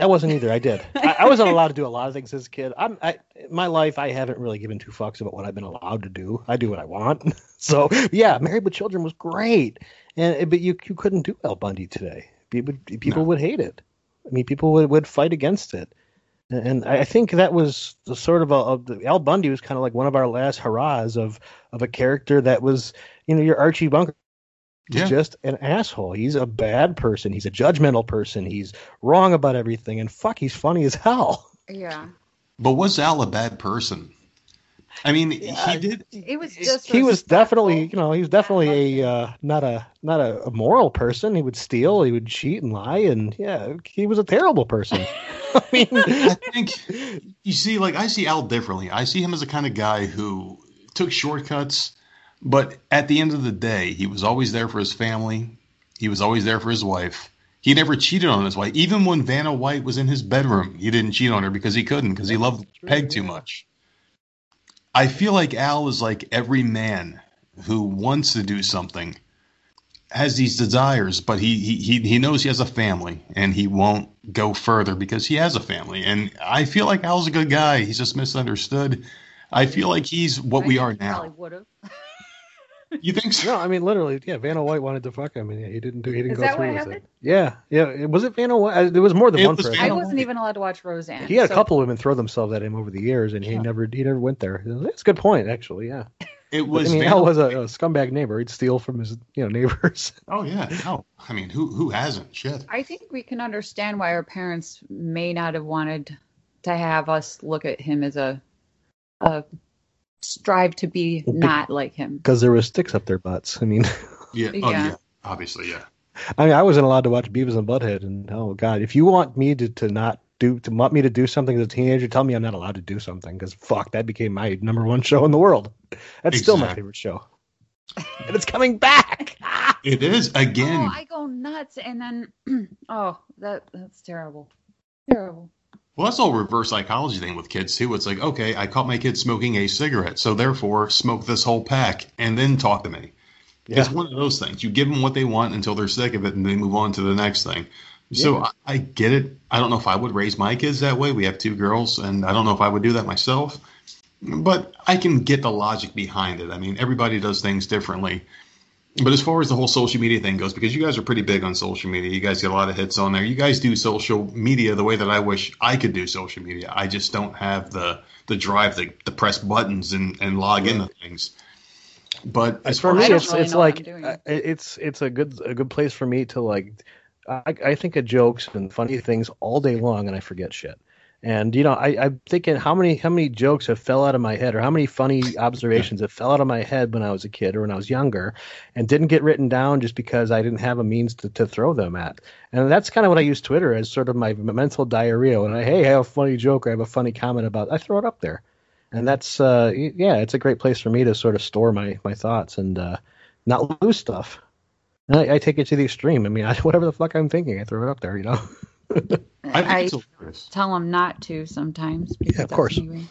I wasn't either. I did. <laughs> I, I wasn't allowed to do a lot of things as a kid. I'm I, my life. I haven't really given two fucks about what I've been allowed to do. I do what I want. <laughs> So yeah, Married with Children was great, and eh, but you you couldn't do Al Bundy today. People people No. would hate it. I mean, people would, would fight against it. And and I I think that was the sort of a, of the, Al Bundy was kind of like one of our last hurrahs of of a character that was you know your Archie Bunker He's Yeah. just an asshole. He's a bad person. He's a judgmental person. He's wrong about everything. And fuck, he's funny as hell. Yeah. But was Al a bad person? I mean, Yeah. he did. It was just he was definitely, you know, he was definitely a uh, not a not a, moral person. He would steal. He would cheat and lie. And yeah, he was a terrible person. <laughs> <laughs> I mean, I think <laughs> you see, like I see Al differently. I see him as a kind of guy who took shortcuts, but at the end of the day, he was always there for his family. He was always there for his wife. He never cheated on his wife. Even when Vanna White was in his bedroom, he didn't cheat on her because he couldn't, because he loved Peg too much. I feel like Al is like every man who wants to do something has these desires, but he, he he knows he has a family and he won't go further because he has a family. And I feel like Al's a good guy. He's just misunderstood. I feel like he's what we are now. Probably would have. <laughs> You think so? no, I mean literally, yeah. Vanna White wanted to fuck him, and yeah, he didn't do. He didn't Is go that through what with happened? it. Yeah, yeah. Was it Vanna White? There was more than It one was person. I Vanna wasn't White. even allowed to watch Roseanne. He had a so- couple women throw themselves at him over the years, and he Yeah. never he never went there. That's a good point, actually. Yeah, It But, was. I mean, Vanna- Al was a, a scumbag neighbor. He'd steal from his you know neighbors. <laughs> oh yeah. No. I mean, who who hasn't? Shit. I think we can understand why our parents may not have wanted to have us look at him as a, a strive to be Well, be- not like him. because there was sticks up their butts. I mean, <laughs> Yeah. Oh Yeah. yeah. Obviously, yeah. I mean, I wasn't allowed to watch Beavis and Butthead, and oh god, if you want me to, to not do to want me to do something as a teenager, tell me I'm not allowed to do something because fuck, that became my number one show in the world. That's still my favorite show, <laughs> and it's coming back. <laughs> It is again. Oh, I go nuts, and then <clears throat> oh, that that's terrible, terrible. Well, that's all reverse psychology thing with kids too. It's like, okay, I caught my kid smoking a cigarette, so therefore smoke this whole pack and then talk to me. Yeah. It's one of those things. You give them what they want until they're sick of it, and they move on to the next thing. So I, I get it. I don't know if I would raise my kids that way. We have two girls, and I don't know if I would do that myself. But I can get the logic behind it. I mean, everybody does things differently. But as far as the whole social media thing goes, because you guys are pretty big on social media, you guys get a lot of hits on there. You guys do social media the way that I wish I could do social media. I just don't have the the drive to, to press buttons and, and log into things. But as for far me, as it's really it's like I'm doing. uh, it's it's a good a good place for me to like. I, I think of jokes and funny things all day long, and I forget shit. And you know, I, I'm thinking how many how many jokes have fell out of my head, or how many funny observations have fell out of my head when I was a kid or when I was younger, and didn't get written down just because I didn't have a means to, to throw them at. And that's kind of what I use Twitter as sort of my mental diarrhea. When I hey, I have a funny joke or I have a funny comment about, I throw it up there, and that's uh, yeah, it's a great place for me to sort of store my my thoughts and uh, not lose stuff. I, I take it to the extreme. I mean, <laughs> I, whatever the fuck I'm thinking, I throw it up there. You know. <laughs> I I, tell them not to sometimes. Because Yeah, of course. the way-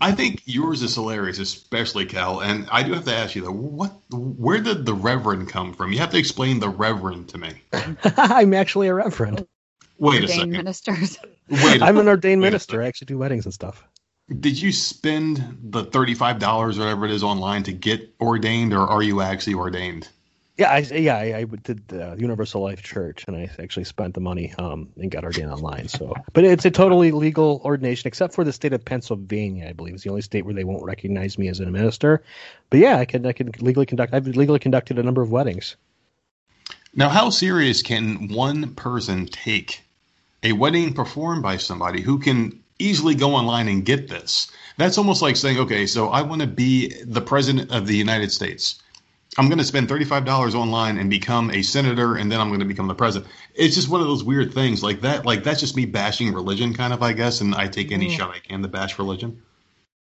I think yours is hilarious, especially Cal. And I do have to ask you though, what where did the Reverend come from? You have to explain the Reverend to me. <laughs> I'm actually a reverend. Wait a ordained second. ministers. Wait a I'm an ordained minister. I actually do weddings and stuff. Did you spend the thirty-five dollars, or whatever it is, online to get ordained, or are you actually ordained? Yeah, I yeah I, I did the Universal Life Church, and I actually spent the money um and got ordained online. So, but it's a totally legal ordination, except for the state of Pennsylvania. I believe is the only state where they won't recognize me as a minister. But yeah, I can I can legally conduct. I've legally conducted a number of weddings. Now, how serious can one person take a wedding performed by somebody who can easily go online and get this? That's almost like saying, okay, so I want to be the president of the United States. I'm going to spend $35 online and become a senator, and then I'm going to become the president. It's just one of those weird things like that. Like, that's just me bashing religion, kind of, I guess. And I take any Mm. shot I can to bash religion.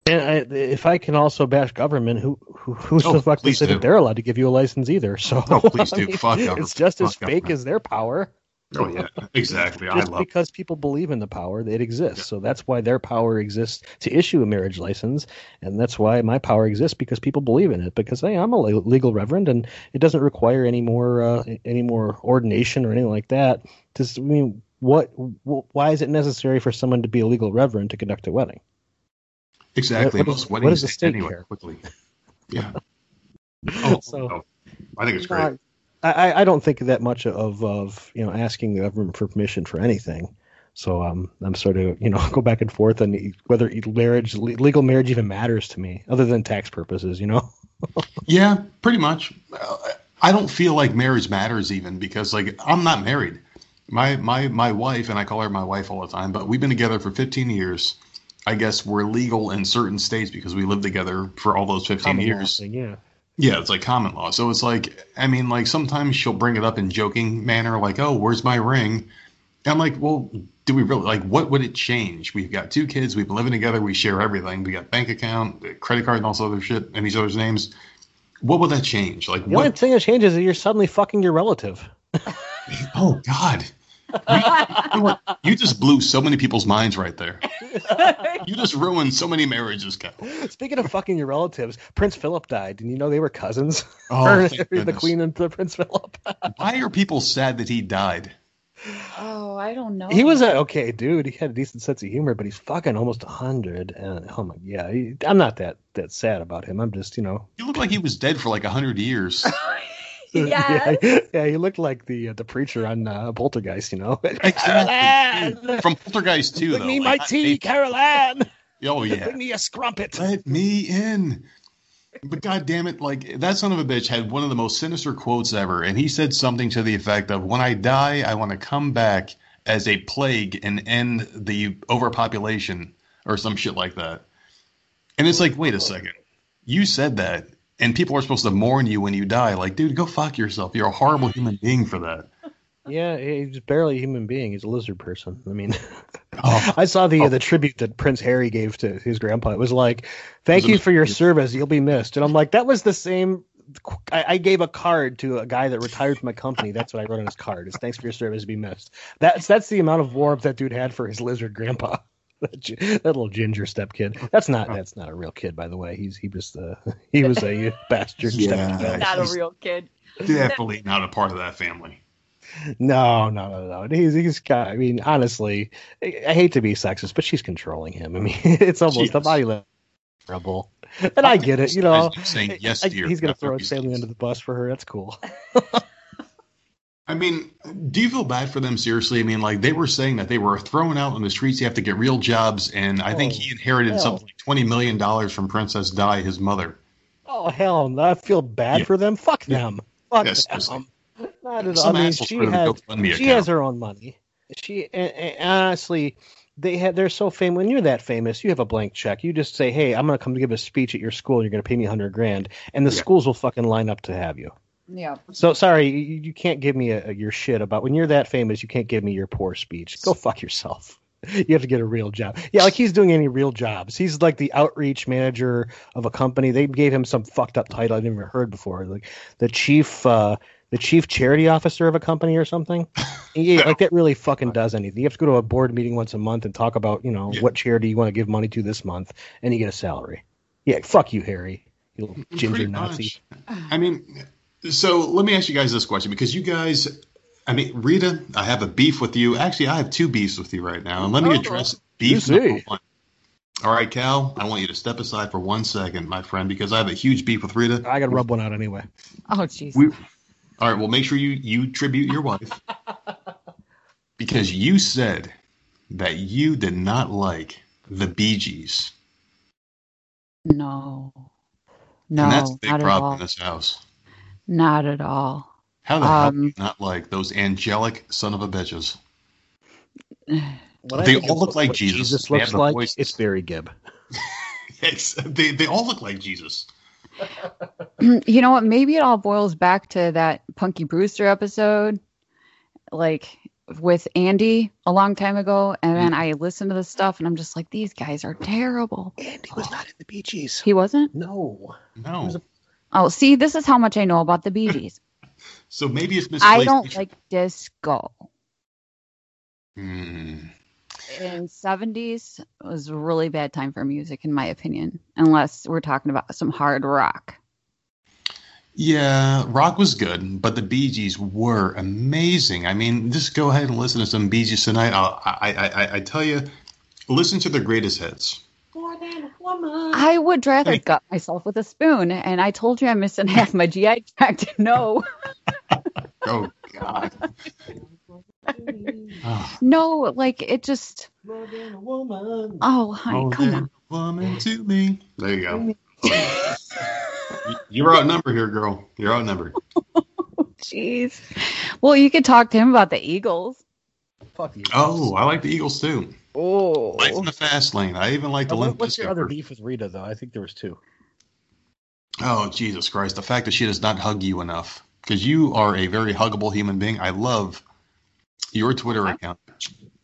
And I, if I can also bash government, who, who who's Oh, the fuck to please say do. that they're allowed to give you a license either? So Oh, please I do. mean, <laughs> Fuck government. It's just as Fuck fake as their power. Oh yeah, <laughs> exactly. I Just love. because people believe in the power, it exists. So that's why their power exists to issue a marriage license, and that's why my power exists because people believe in it. Because hey, I'm a legal reverend, and it doesn't require any more uh, any more ordination or anything like that. Just I mean, what? wh- Why is it necessary for someone to be a legal reverend to conduct a wedding? Exactly. What- what does- weddings does the state anyway care? quickly. Yeah. Oh, <laughs> So- oh, I think it's great. I, I- I don't think that much of of you know asking the government for permission for anything. So um, I'm sort of you know <laughs> go back and forth on whether marriage legal marriage even matters to me, other than tax purposes. You know. <laughs> Yeah, pretty much. I don't feel like marriage matters even because like I'm not married. My my my wife and I call her my wife all the time, but we've been together for 15 years. I guess we're legal in certain states because we lived together for all those 15 Common years. thing, yeah. Yeah, it's like common law. So it's like, I mean, like sometimes she'll bring it up in joking manner, like, "Oh, where's my ring?" And I'm like, "Well, do we really like? What would it change? We've got two kids. We've been living together. We share everything. We got bank account, uh, credit card, and all this other shit, and these other names. What would that change? Like, The only what? thing that changes is that you're suddenly fucking your relative. <laughs> Oh God, you. You just blew so many people's minds right there. <laughs> You just ruined so many marriages, Cal. Speaking of fucking your relatives, Prince Philip died. Did you know they were cousins? Oh, <laughs> <laughs> the goodness. Queen and the Prince Philip. Why are people sad that he died? Oh, I don't know. He was a okay dude. He had a decent sense of humor, but he's fucking almost a hundred. And oh my, yeah, he, I'm not that that sad about him. I'm just, you know, He looked like he was dead for like a hundred years. Yes. <laughs> yeah, yeah, he looked like the uh, the preacher on uh, Poltergeist, you know. <laughs> Exactly. From Poltergeist too, Bring though. me Like, my tea, Carol Anne. <laughs> oh yeah. Bring me a scrumpet. Let me in. But god damn it, like that son of a bitch had one of the most sinister quotes ever, and he said something to the effect of, "When I die, I want to come back as a plague and end the overpopulation," or some shit like that. And it's like, wait a second, you said that, and people are supposed to mourn you when you die. Like, dude, go fuck yourself. You're a horrible human being for that. Yeah, he's barely a human being. He's a lizard person. I mean, <laughs> Oh, I saw the Oh. the tribute that Prince Harry gave to his grandpa. It was like, "Thank Was you for your service. You'll be missed." And I'm like, that was the same. I, I gave a card to a guy that retired from my company. That's what I wrote on his card. Is thanks for your service. Be missed. That's that's the amount of warmth that dude had for his lizard grandpa. <laughs> That, that little ginger step kid. That's not that's not a real kid, by the way. He's he was uh, <laughs> he was a <laughs> bastard Yeah. step kid. Not a real kid. definitely not a part of that family. No, no, no, no. He's he's got. I mean, honestly, I, I hate to be sexist, but she's controlling him. I mean, it's almost She a body level trouble. And I get it, you know. Saying yes, I- dear. he's gonna throw he his family under the bus for her. That's cool. I mean, do you feel bad for them? Seriously, I mean, like they were saying that they were thrown out on the streets. You have to get real jobs, and I think Oh, he inherited hell. something like twenty million dollars from Princess Di, his mother. Oh hell, no, I feel bad Yeah. for them. Fuck Yeah. them. Fuck them. Not at all. I mean, she put it in a has she account. has her own money. She and, and honestly, they had they're so famous. When you're that famous, you have a blank check. You just say, "Hey, I'm going to come to give a speech at your school. and You're going to pay me a hundred grand," and the schools will fucking line up to have you. Yeah. So sorry, you, you can't give me a, a- your shit about when you're that famous. You can't give me your poor speech. Go fuck yourself. <laughs> You have to get a real job. Yeah, like he's doing any real jobs. He's like the outreach manager of a company. They gave him some fucked up title I've never heard before, like the chief, uh, the chief charity officer of a company or something. <laughs> Yeah, like that really fucking does anything. You have to go to a board meeting once a month and talk about, you know, Yeah. what charity you want to give money to this month, and you get a salary. Yeah, fuck you, Harry. You little <laughs> ginger Nazi. much. I mean, so let me ask you guys this question because you guys, I mean, Rita, I have a beef with you. Actually, I have two beefs with you right now, and let me Oh. address You beef number one. All right, Cal, I want you to step aside for one second, my friend, because I have a huge beef with Rita. I got to rub one out anyway. Oh, jeez. All right, well, make sure you you tribute your wife <laughs> because you said that you did not like the Bee Gees, No. No, and that's a big not at problem all. in this house. Not at all. How the hell do Um, you not like those angelic son of a bitches? When They all look like Jesus. Jesus looks like. voices. It's Barry Gibb. <laughs> Ex- they they all look like Jesus. <clears throat> you know what? Maybe it all boils back to that Punky Brewster episode. Like, with Andy a long time ago, and then I listened to the stuff, and I'm just like, these guys are terrible. Andy was not in the Bee Gees. He wasn't. No. No. was a- Oh, see, this is how much I know about the Bee Gees. So maybe it's misplaced. I don't like disco. Hmm. In 70s was a really bad time for music, in my opinion, unless we're talking about some hard rock. Yeah, rock was good, but the Bee Gees were amazing. I mean, just go ahead and listen to some Bee Gees tonight. I'll, I, I, I, I tell you, listen to their greatest hits. I would rather Hey. gut myself with a spoon, and I told you I'm missing half my GI tract. No, <laughs> Oh God. <laughs> no, like it just. Oh, honey, oh, come that on. woman to me. There you go. You- <laughs> You're outnumbered here, girl. You're outnumbered. Jeez. Well, you could talk to him about the Eagles. Fuck you. Oh, I like the Eagles too. Oh. Life in the fast lane. I even like the Limp What's your other beef with Rita though? I think there was two. Oh, Jesus Christ. The fact that she does not hug you enough. Because you are a very huggable human being. I love your Twitter account.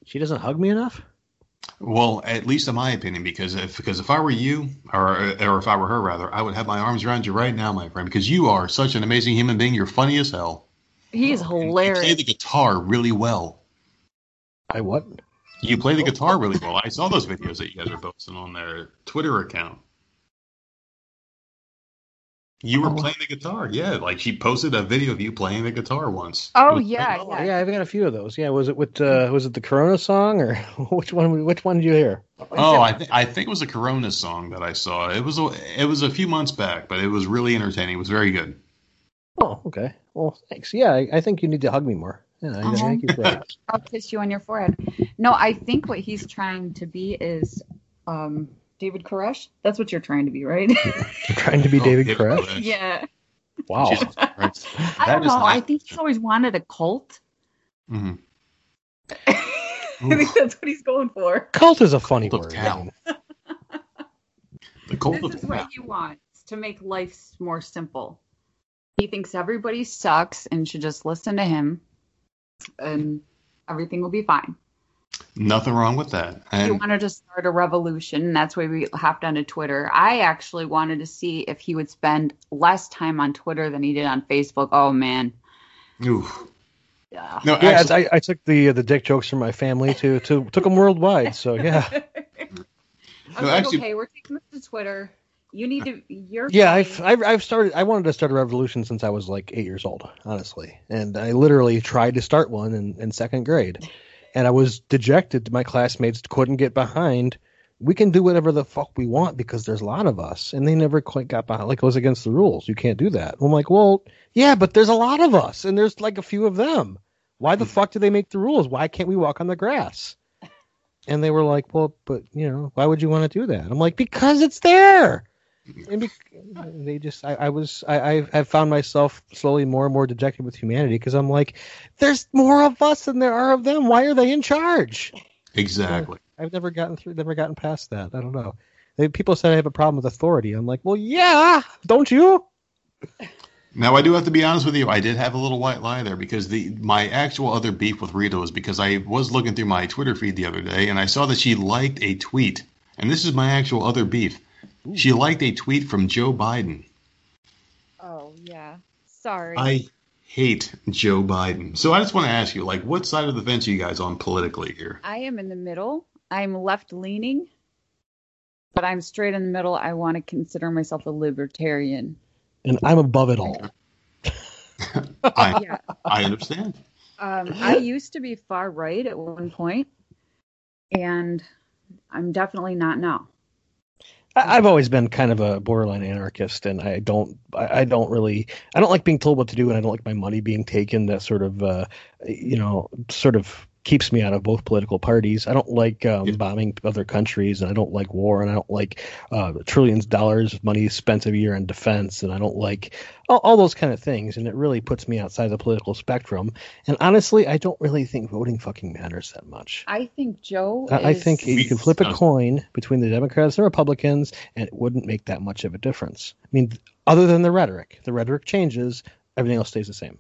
She doesn't hug me enough. Well, at least in my opinion, because if because if I were you, or or if I were her rather, I would have my arms around you right now, my friend, because you are such an amazing human being. You're funny as hell. He's And You play hilarious. the guitar really well. I what? You play the guitar really well. I saw those videos that you guys are posting on their Twitter account. You were Oh. playing the guitar, yeah. Like she posted a video of you playing the guitar once. Oh, yeah, great. yeah. Yeah, I've got a few of those. Yeah, was it with uh, was it the Corona song or <laughs> which one? Which one did you hear? Oh, I think I think it was a Corona song that I saw. It was a, it was a few months back, but it was really entertaining. It was very good. Oh, okay. Well, thanks. Yeah, I, I think you need to hug me more. Yeah, I, I think you're right. I'll kiss you on your forehead. No, I think what he's trying to be is um, David Koresh. That's what you're trying to be, right? You're <laughs> trying to be Oh, David David Koresh. Koresh. yeah. Wow. <laughs> I don't know. not- I think he's always wanted a cult. Mhm. <laughs> I think that's what he's going for. Cult is a funny Cult word. cow. I mean, The cult This of is what he wants to make life more simple. He thinks everybody sucks and should just listen to him, and everything will be fine. nothing wrong with that. He wanted to start a revolution, and that's why we hopped onto Twitter. I actually wanted to see if he would spend less time on Twitter than he did on Facebook. Oh man, oof. yeah. no, yeah, actually, I, I took the uh, the dick jokes from my family to to took them worldwide. So yeah, <laughs> I was No, like, actually- okay, we're taking this to Twitter. You need to. You're yeah. I've, I've I've started. I wanted to start a revolution since I was like eight years old, honestly, and I literally tried to start one in, in second grade, and I was dejected. My classmates couldn't get behind. We can do whatever the fuck we want because there's a lot of us, and they never quite got behind. Like it was against the rules. You can't do that. I'm like, well, yeah, but there's a lot of us, and there's like a few of them. Why the fuck do they make the rules? Why can't we walk on the grass? And they were like, well, but you know, why would you want to do that? I'm like, because it's there. And they just, I, I was, I, I, I've found myself slowly more and more dejected with humanity because I'm like, there's more of us than there are of them. Why are they in charge? exactly. I've never gotten through, never gotten past that. I don't know. They, people said I have a problem with authority. I'm like, well, yeah, don't you? Now I do have to be honest with you. I did have a little white lie there because the my actual other beef with Rita was because I was looking through my Twitter feed the other day and I saw that she liked a tweet, and this is my actual other beef. She liked a tweet from Joe Biden. Oh yeah. Sorry. I hate Joe Biden. So I just want to ask you, like, what side of the fence are you guys on politically here? I am in the middle. I'm left leaning, but I'm straight in the middle. I want to consider myself a libertarian. And I'm above it all. I <laughs> Yeah. I understand. Um, I used to be far right at one point, and I'm definitely not now. I've always been kind of a borderline anarchist, and I don't, I don't really, I don't like being told what to do, and I don't like my money being taken. That sort of, uh, you know, sort of keeps me out of both political parties. I don't like um, Yeah. bombing other countries, and I don't like war, and I don't like uh, trillions of dollars of money spent every year on defense, and I don't like all, all those kind of things. And it really puts me outside the political spectrum. And honestly, I don't really think voting fucking matters that much. I think Joe. I I think you can flip a coin between the Democrats and Republicans, and it wouldn't make that much of a difference. I mean, other than the rhetoric, the rhetoric changes, everything else stays the same.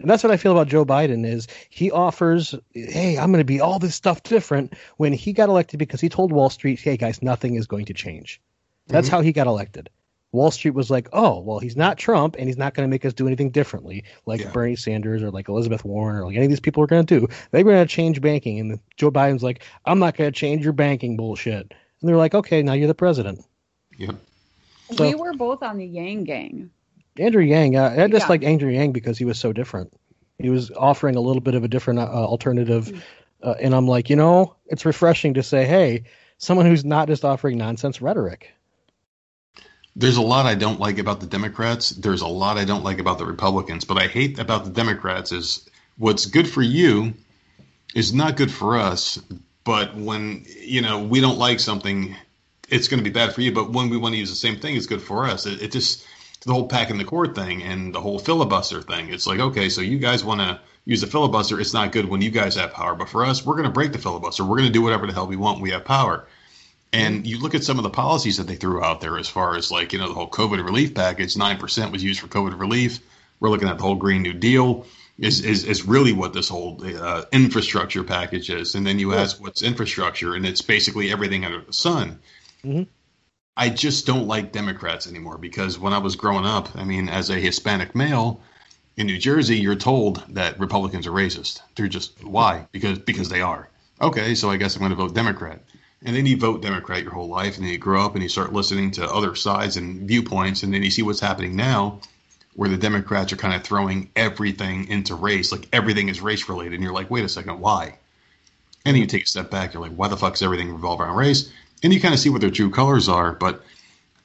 And that's what I feel about Joe Biden is he offers, hey, I'm going to be all this stuff different when he got elected because he told Wall Street, hey guys, nothing is going to change. That's Mhm. how he got elected. Wall Street was like, oh, well, he's not Trump and he's not going to make us do anything differently like Yeah. Bernie Sanders or like Elizabeth Warren or like any of these people are going to do. They're going to change banking. And Joe Biden's like, I'm not going to change your banking bullshit. And they're like, okay, now you're the president. Yep. So- we were both on the Yang Gang. Andrew Yang, uh, I just Yeah. like Andrew Yang because he was so different. He was offering a little bit of a different uh, alternative, uh, and I'm like, you know, it's refreshing to say, hey, someone who's not just offering nonsense rhetoric. There's a lot I don't like about the Democrats. There's a lot I don't like about the Republicans. But I hate about the Democrats is what's good for you is not good for us. But when you know we don't like something, it's going to be bad for you. But when we want to use the same thing, it's good for us. It, it just the whole pack in the court thing and the whole filibuster thing. It's like okay, so you guys want to use the filibuster. It's not good when you guys have power. But for us, we're going to break the filibuster. We're going to do whatever the hell we want. We have power. And you look at some of the policies that they threw out there as far as like, you know, the whole COVID relief package, 9% was used for COVID relief. We're looking at the whole Green New Deal is, is, is really what this whole uh, infrastructure package is. And then you ask what's infrastructure, and it's basically everything under the sun. Mhm. I just don't like Democrats anymore because when I was growing up, I mean, as a Hispanic male in New Jersey, you're told that Republicans are racist. They're just why? Because because they are. Okay, so I guess I'm going to vote Democrat. And then you vote Democrat your whole life, and then you grow up and you start listening to other sides and viewpoints, and then you see what's happening now, where the Democrats are kind of throwing everything into race, like everything is race related, and you're like, wait a second, why? And then you take a step back, you're like, why the fuck is everything revolve around race? And you kind of see what their true colors are, but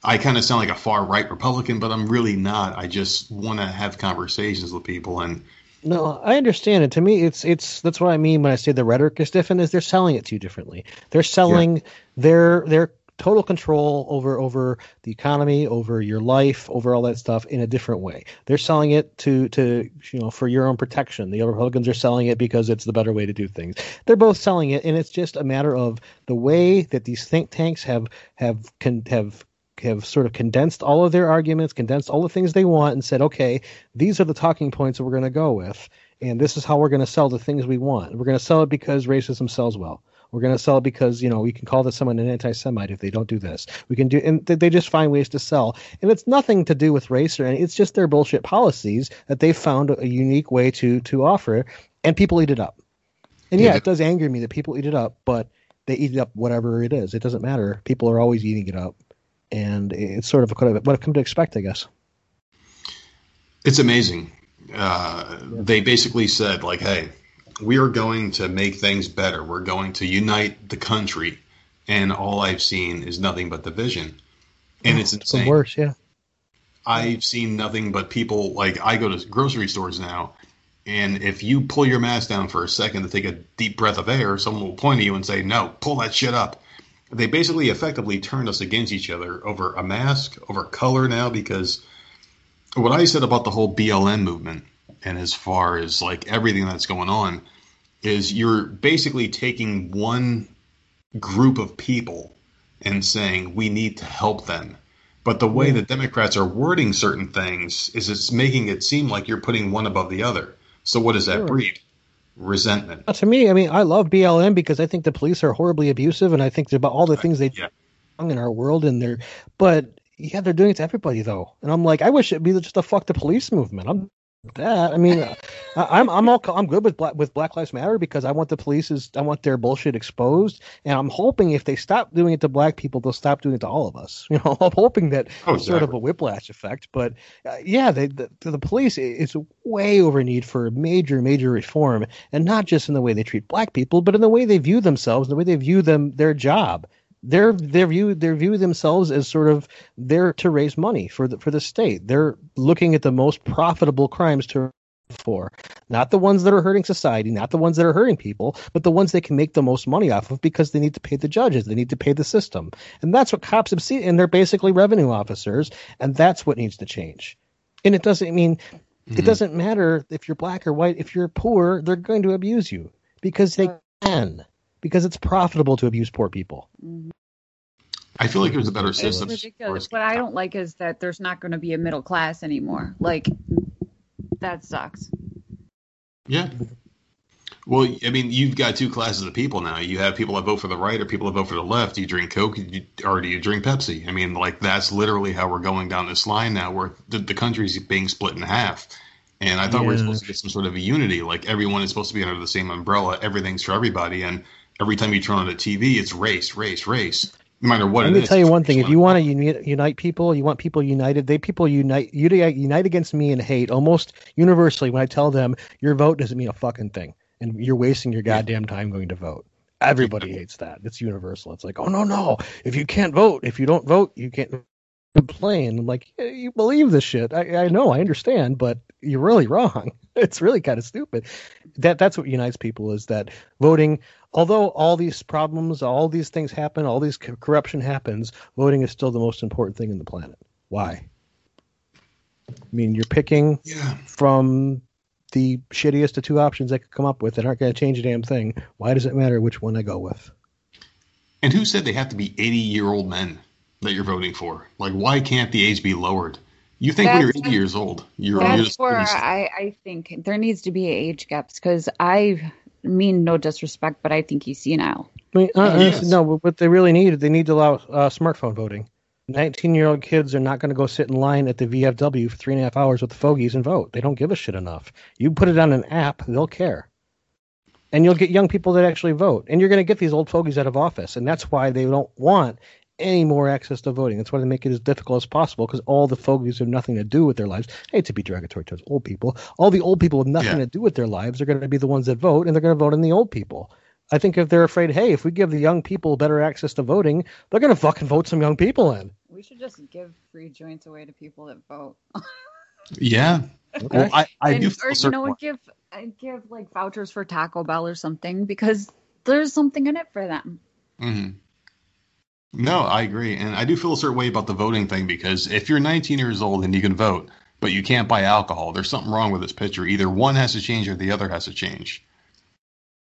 I kind of sound like a far right Republican, but I'm really not. I just want to have conversations with people, and No, I understand it. To me, it's it's that's what I mean when I say the rhetoric is different. Is they're selling it to you differently. They're selling their their total control over over the economy, over your life, over all that stuff in a different way. They're selling it to to you know for your own protection. The Republicans are selling it because it's the better way to do things. They're both selling it, and it's just a matter of the way that these think tanks have have can have have sort of condensed all of their arguments, condensed all the things they want, and said, okay, these are the talking points that we're going to go with, and this is how we're going to sell the things we want. We're going to sell it because racism sells well. We're going to sell it because you know we can call this someone an anti-Semite if they don't do this. We can do, and they just find ways to sell, and it's nothing to do with race or any. It's just their bullshit policies that they found a unique way to to offer, and people eat it up. And yeah, Yeah. it does anger me that people eat it up, but they eat it up whatever it is. It doesn't matter. People are always eating it up, and it's sort of what I've come to expect, I guess. It's amazing. Uh, they basically said, like, hey, we are going to make things better. We're going to unite the country. And all I've seen is nothing but division. And it's insane. worse, yeah. I've seen nothing but people, like, I go to grocery stores now. And if you pull your mask down for a second to take a deep breath of air, someone will point at you and say, no, pull that shit up. They basically effectively turned us against each other over a mask, over color now, because what I said about the whole BLM movement and as far as like everything that's going on is you're basically taking one group of people and saying we need to help them. But the way the Democrats are wording certain things is it's making it seem like you're putting one above the other. So what does that Sure. breed? Resentment. Uh, To me, I mean, I love BLM because I think the police are horribly abusive, and I think about all the things they Yeah. do in our world, and they're, but yeah, they're doing it to everybody though, and I'm like, I wish it'd be just a fuck the police movement. I'm that. I mean, I, I'm I'm all I'm good with black with Black Lives Matter because I want the police is I want their bullshit exposed, and I'm hoping if they stop doing it to black people, they'll stop doing it to all of us. <laughs> You know, I'm hoping that Oh, sort of a whiplash effect. But uh, yeah, they, the the police is way over need for major major reform, and not just in the way they treat black people, but in the way they view themselves, the way they view them their job. They're they view they view themselves as sort of there to raise money for the for the state. They're looking at the most profitable crimes to for not the ones that are hurting society, not the ones that are hurting people, but the ones they can make the most money off of because they need to pay the judges, they need to pay the system, and that's what cops have seen. And they're basically revenue officers, and that's what needs to change. And it doesn't mean it Mhm. doesn't matter if you're black or white. If you're poor, they're going to abuse you because they can, because it's profitable to abuse poor people. Mhm. I feel like there's a better system. as ridiculous. What I don't like is that there's not going to be a middle class anymore. Like, that sucks. Yeah. Well, I mean, you've got two classes of people now. You have people that vote for the right or people that vote for the left. Do you drink Coke or do you drink Pepsi? I mean, like that's literally how we're going down this line now, where the, the country's being split in half. And I thought we were supposed to get some sort of a unity, like everyone is supposed to be under the same umbrella. Everything's for everybody, and every time you turn on the TV, it's race, race, race. No matter what Let me is, tell you one thing: if you want to unite, unite people, you want people united. They people unite unite unite against me and hate almost universally. When I tell them your vote doesn't mean a fucking thing, and you're wasting your goddamn time going to vote. Everybody hates that. It's universal. It's like, oh no, no. If you can't vote, if you don't vote, you can't complain. I'm like, yeah, you believe this shit. I, I know, I understand, but you're really wrong. <laughs> It's really kind of stupid. That that's what unites people is that voting. Although all these problems, all these things happen, all these co- corruption happens, voting is still the most important thing in the planet. Why? I mean, you're picking Yeah. from the shittiest of two options I could come up with that aren't going to change a damn thing. Why does it matter which one I go with? And who said they have to be 80 year old men that you're voting for? Like, why can't the age be lowered? You think when you're 80 years old, you're, you're That's just where I, I think there needs to be age gaps because I mean no disrespect, but I think he's senile. I mean, uh, Yes. no, what they really need, they need to allow uh, smartphone voting. 19 year old kids are not going to go sit in line at the VFW for three and a half hours with the fogies and vote. They don't give a shit enough. You put it on an app, they'll care. And you'll get young people that actually vote. And you're going to get these old fogies out of office. And that's why they don't want any more access to voting. That's why they make it as difficult as possible because all the fogies have nothing to do with their lives. I hate to be derogatory towards old people. All the old people with nothing Yeah. to do with their lives are going to be the ones that vote, and they're going to vote in the old people. I think if they're afraid, hey, if we give the young people better access to voting, they're going to fucking vote some young people in. We should just give free joints away to people that vote. <laughs> Yeah. Well, I, I and, do or you know, way. give uh, give like vouchers for Taco Bell or something because there's something in it for them. hmm No, I agree. And I do feel a certain way about the voting thing because if you're 19 years old and you can vote, but you can't buy alcohol, there's something wrong with this picture. Either one has to change or the other has to change.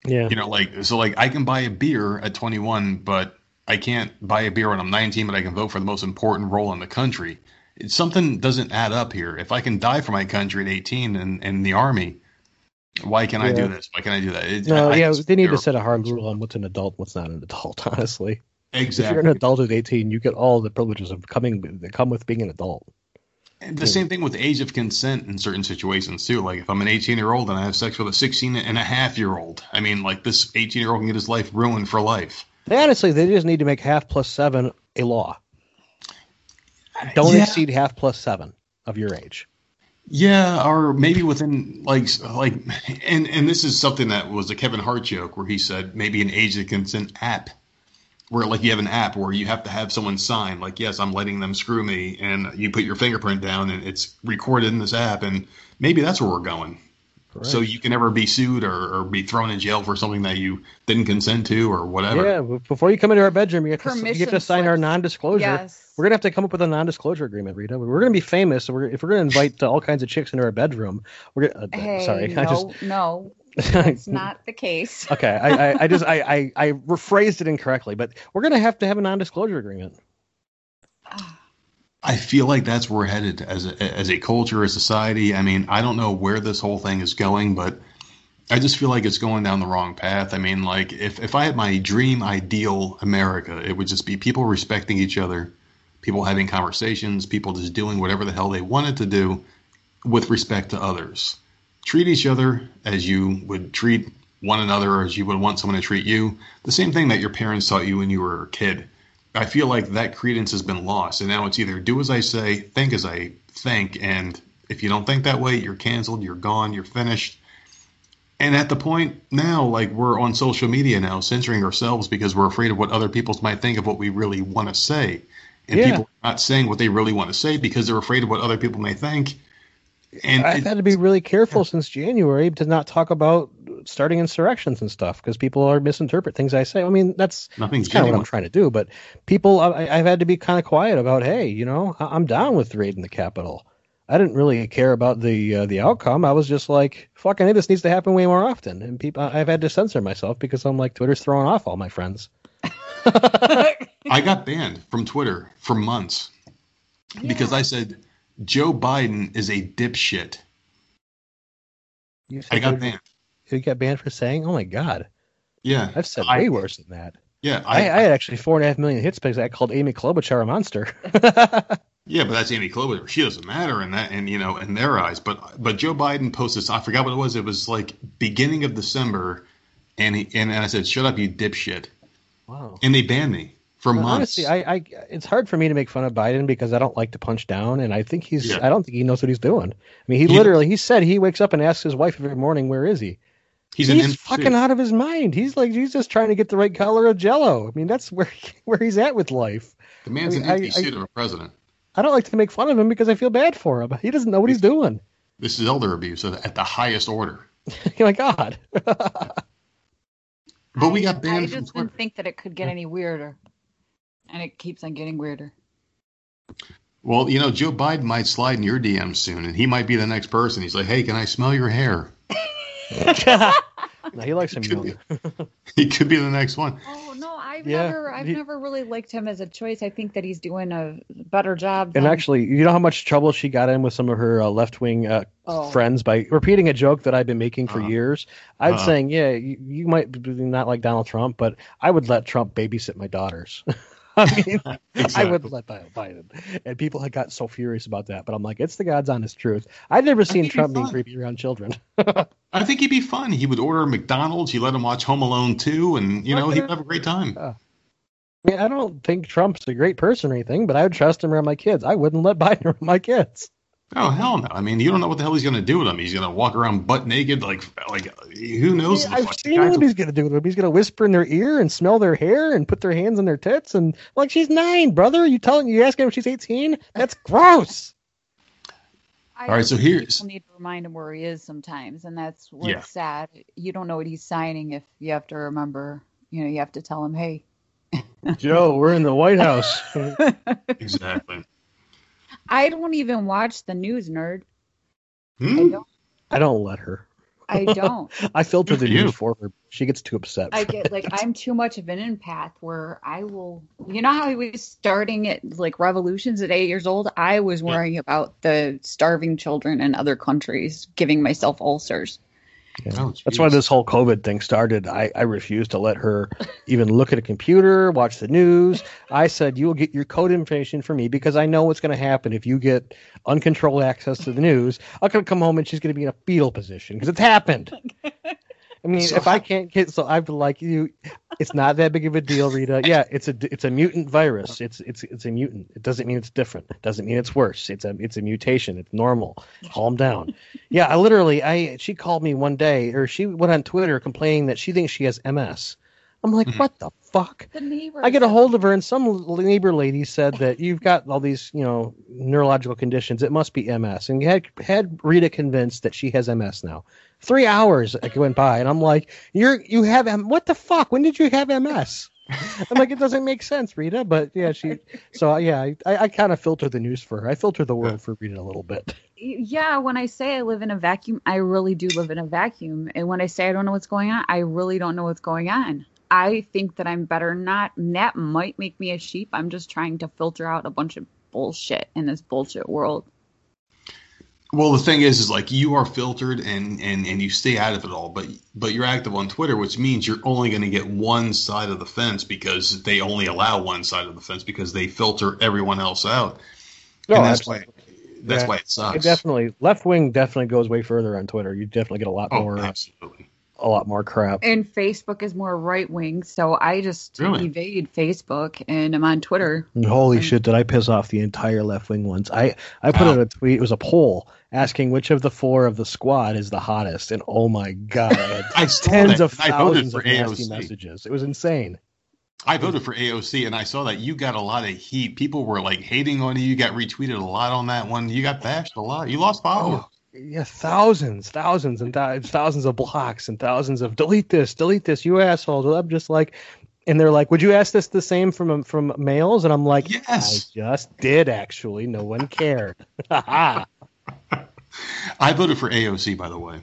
Yeah. You know, like, so like I can buy a beer at 21, but I can't buy a beer when I'm 19, but I can vote for the most important role in the country. It's, something doesn't add up here. If I can die for my country at 18 and in the army, why can I do this? Why can I do that? It, No, I- yeah, it's they need to set a hard rule on what's an adult, what's not an adult. <laughs> Honestly, if Exactly. you're an adult at 18, you get all the privileges of coming that come with being an adult. And the same thing with age of consent in certain situations too. Like if I'm an 18 year old and I have sex with a 16 and a half year old, I mean, like this 18 year old can get his life ruined for life. They honestly, they just need to make half plus seven a law. Don't Yeah. exceed half plus seven of your age. Yeah, or maybe within like like, and and this is something that was a Kevin Hart joke where he said maybe an age of consent app, where like you have an app where you have to have someone sign like yes I'm letting them screw me, and you put your fingerprint down and it's recorded in this app, and maybe that's where we're going. So you can never be sued or, or be thrown in jail for something that you didn't consent to or whatever. Yeah, before you come into our bedroom, you have to, you have to sign our non-disclosure. Yes. We're gonna have to come up with a non-disclosure agreement, Rita. We're gonna be famous. So we're, if we're gonna invite uh, all kinds of chicks into our bedroom, we're gonna. Uh, Hey, sorry, no, <laughs> I just. no, that's <laughs> not the case. Okay, I, I, I just I, I, I rephrased it incorrectly, but we're gonna have to have a non-disclosure agreement. I feel like that's where we're headed as a, as a culture, as society. I mean, I don't know where this whole thing is going, but I just feel like it's going down the wrong path. I mean, like if, if I had my dream ideal America, it would just be people respecting each other, people having conversations, people just doing whatever the hell they wanted to do with respect to others. Treat each other as you would treat one another or as you would want someone to treat you. The same thing that your parents taught you when you were a kid. I feel like that credence has been lost, and now it's either do as I say, think as I think, and if you don't think that way, you're canceled, you're gone, you're finished. And at the point now, like we're on social media now, censoring ourselves because we're afraid of what other people might think of what we really want to say, and Yeah. people are not saying what they really want to say because they're afraid of what other people may think. And I've had to be really careful since January to not talk about starting insurrections and stuff because people are misinterpret things I say. I mean, that's nothing's kind of what. I'm trying to do. But people, I, I've had to be kind of quiet about. Hey, you know, I- I'm down with raiding the Capitol. I didn't really care about the uh, the outcome. I was just like, fucking, hey, this needs to happen way more often. And people, I've had to censor myself because I'm like, Twitter's throwing off all my friends. <laughs> I got banned from Twitter for months <laughs> because I said Joe Biden is a dipshit. You I got banned. You got banned for saying, "Oh my god." Yeah, I've said I- way worse than that. yeah, I, I, I had actually four and a half million hits because I called Amy Klobuchar a monster. <laughs> yeah, but that's Amy Klobuchar. She doesn't matter in that, and you know, in their eyes. But but Joe Biden posted. I forgot what it was. It was like beginning of December, and he and, I said, "Shut up, you dipshit," wow. and they banned me for Well, months. honestly, I, I it's hard for me to make fun of Biden because I don't like to punch down, and I think he's Yeah. I don't think he knows what he's doing. I mean, he He- literally he said he wakes up and asks his wife every morning, "Where is he?" he's He's, fucking out of his mind. He's like he's just trying to get the right color of Jello. I mean, that's where <laughs> where he's at with life. The man's I mean, an empty I- suit I- of a president. I don't like to make fun of him because I feel bad for him. He doesn't know what he's doing. This is elder abuse at at the highest order. <laughs> oh my god. <laughs> But we got I banned from just Twitter. didn't think that it could get any weirder, and it keeps on getting weirder. Well, you know, Joe Biden might slide in your DMs soon, and he might be the next person. He's like, "Hey, can I smell your hair?" <laughs> no, he likes him young. He could be the next one. Oh no, I've Yeah, never, I've he- never really liked him as a choice. I think that he's doing a better job. And actually, you know how much trouble she got in with some of her uh, left wing uh, Oh. friends by repeating a joke that I've been making for Uh-huh. years. I'm Uh-huh. saying, yeah, you, you might be not like Donald Trump, but I would let Trump babysit my daughters. <laughs> <laughs> I mean, I would let Bi- Biden. And people had got so furious about that, but I'm like, it's the God's honest truth. I've never seen think he's Trump being creepy around children. <laughs> I think he'd be fun. He would order McDonald's. You let him watch Home Alone 2, and you know he'd have a great time. I mean, I don't think Trump's a great person or anything, but I would trust him around my kids. I wouldn't let Biden <laughs> around my kids. Oh hell no! I mean, you don't know what the hell he's going to do with them. He's going to walk around butt naked, like like who knows? Yeah, I've seen what he's gonna do with them. He's gonna whisper in their ear and smell their hair and put their hands on their tits and like she's nine, brother. You telling you asking if she's eighteen? That's gross. I All right, so think here's- people need to remind him where he is sometimes, and that's what's Yeah. sad. You don't know what he's signing if you have to remember. You know, you have to tell him, hey. Joe, we're in the White House. <laughs> exactly. I don't even watch the news, nerd. I Hmm? don't. I don't let her. I don't. <laughs> I filter the news for her. She gets too upset. I get like <laughs> I'm too much of an empath where I will. You know how I was starting at like revolutions at eight years old. I was worrying about the starving children in other countries, giving myself ulcers. Oh, That's why this whole COVID thing started. I, I refused to let her <laughs> even look at a computer, watch the news. I said, You will get your code information from me because I know what's going to happen if you get uncontrolled access to the news. I'm going to come home and she's going to be in a fetal position because it's happened. <laughs> I mean, So if I can't get, so I've been like you, it's not that big of a deal, Rita. <laughs> Yeah, it's a it's a mutant virus. It's it's it's a mutant. It doesn't mean it's different. It doesn't mean it's worse. It's a it's a mutation. It's normal. Calm down. Yeah, I literally, I she called me one day, or she went on Twitter complaining that she thinks she has MS. I'm like, Mhm. what the fuck? The neighbor. I get a hold of her, and some neighbor lady said that you've got all these, you know, neurological conditions. It must be MS, and you had had Rita convinced that she has MS now. Three hours went by, and I'm like, you're you have M- what the fuck? When did you have MS? I'm like, it doesn't make sense, Rita. But yeah, she. So yeah, I, I kind of filter the news for her. I filter the world for Rita a little bit. yeah, when I say I live in a vacuum, I really do live in a vacuum. And when I say I don't know what's going on, I really don't know what's going on. I think that I'm better not, and that might make me a sheep. I'm just trying to filter out a bunch of bullshit in this bullshit world. Well, the thing is, is like you are filtered and and and you stay out of it all, but but you're active on Twitter, which means you're only going to get one side of the fence because they only allow one side of the fence because they filter everyone else out. No, and that's absolutely. why that's Yeah. why it sucks. It definitely left wing definitely goes way further on Twitter. You definitely get a lot oh, more uh, absolutely. A lot more crap. And Facebook is more right wing, so I just Really? evade Facebook and I'm on Twitter. And holy And- shit, did I piss off the entire left wing ones? I I put Wow. out a tweet. It was a poll asking which of the four of the squad is the hottest, and oh my god, <laughs> I had I tens that. of I thousands for of nasty AOC. messages. It was insane. I voted for AOC, and I saw that you got a lot of heat. People were like hating on you. You got retweeted a lot on that one. You got bashed a lot. You lost followers. Oh. Yeah, thousands, thousands, and thou- thousands of blocks and thousands of delete this, delete this, you assholes. I'm just like, and they're like, would you ask this the same from from males? And I'm like, Yes. I just did actually. No one cared. <laughs> I voted for AOC, by the way.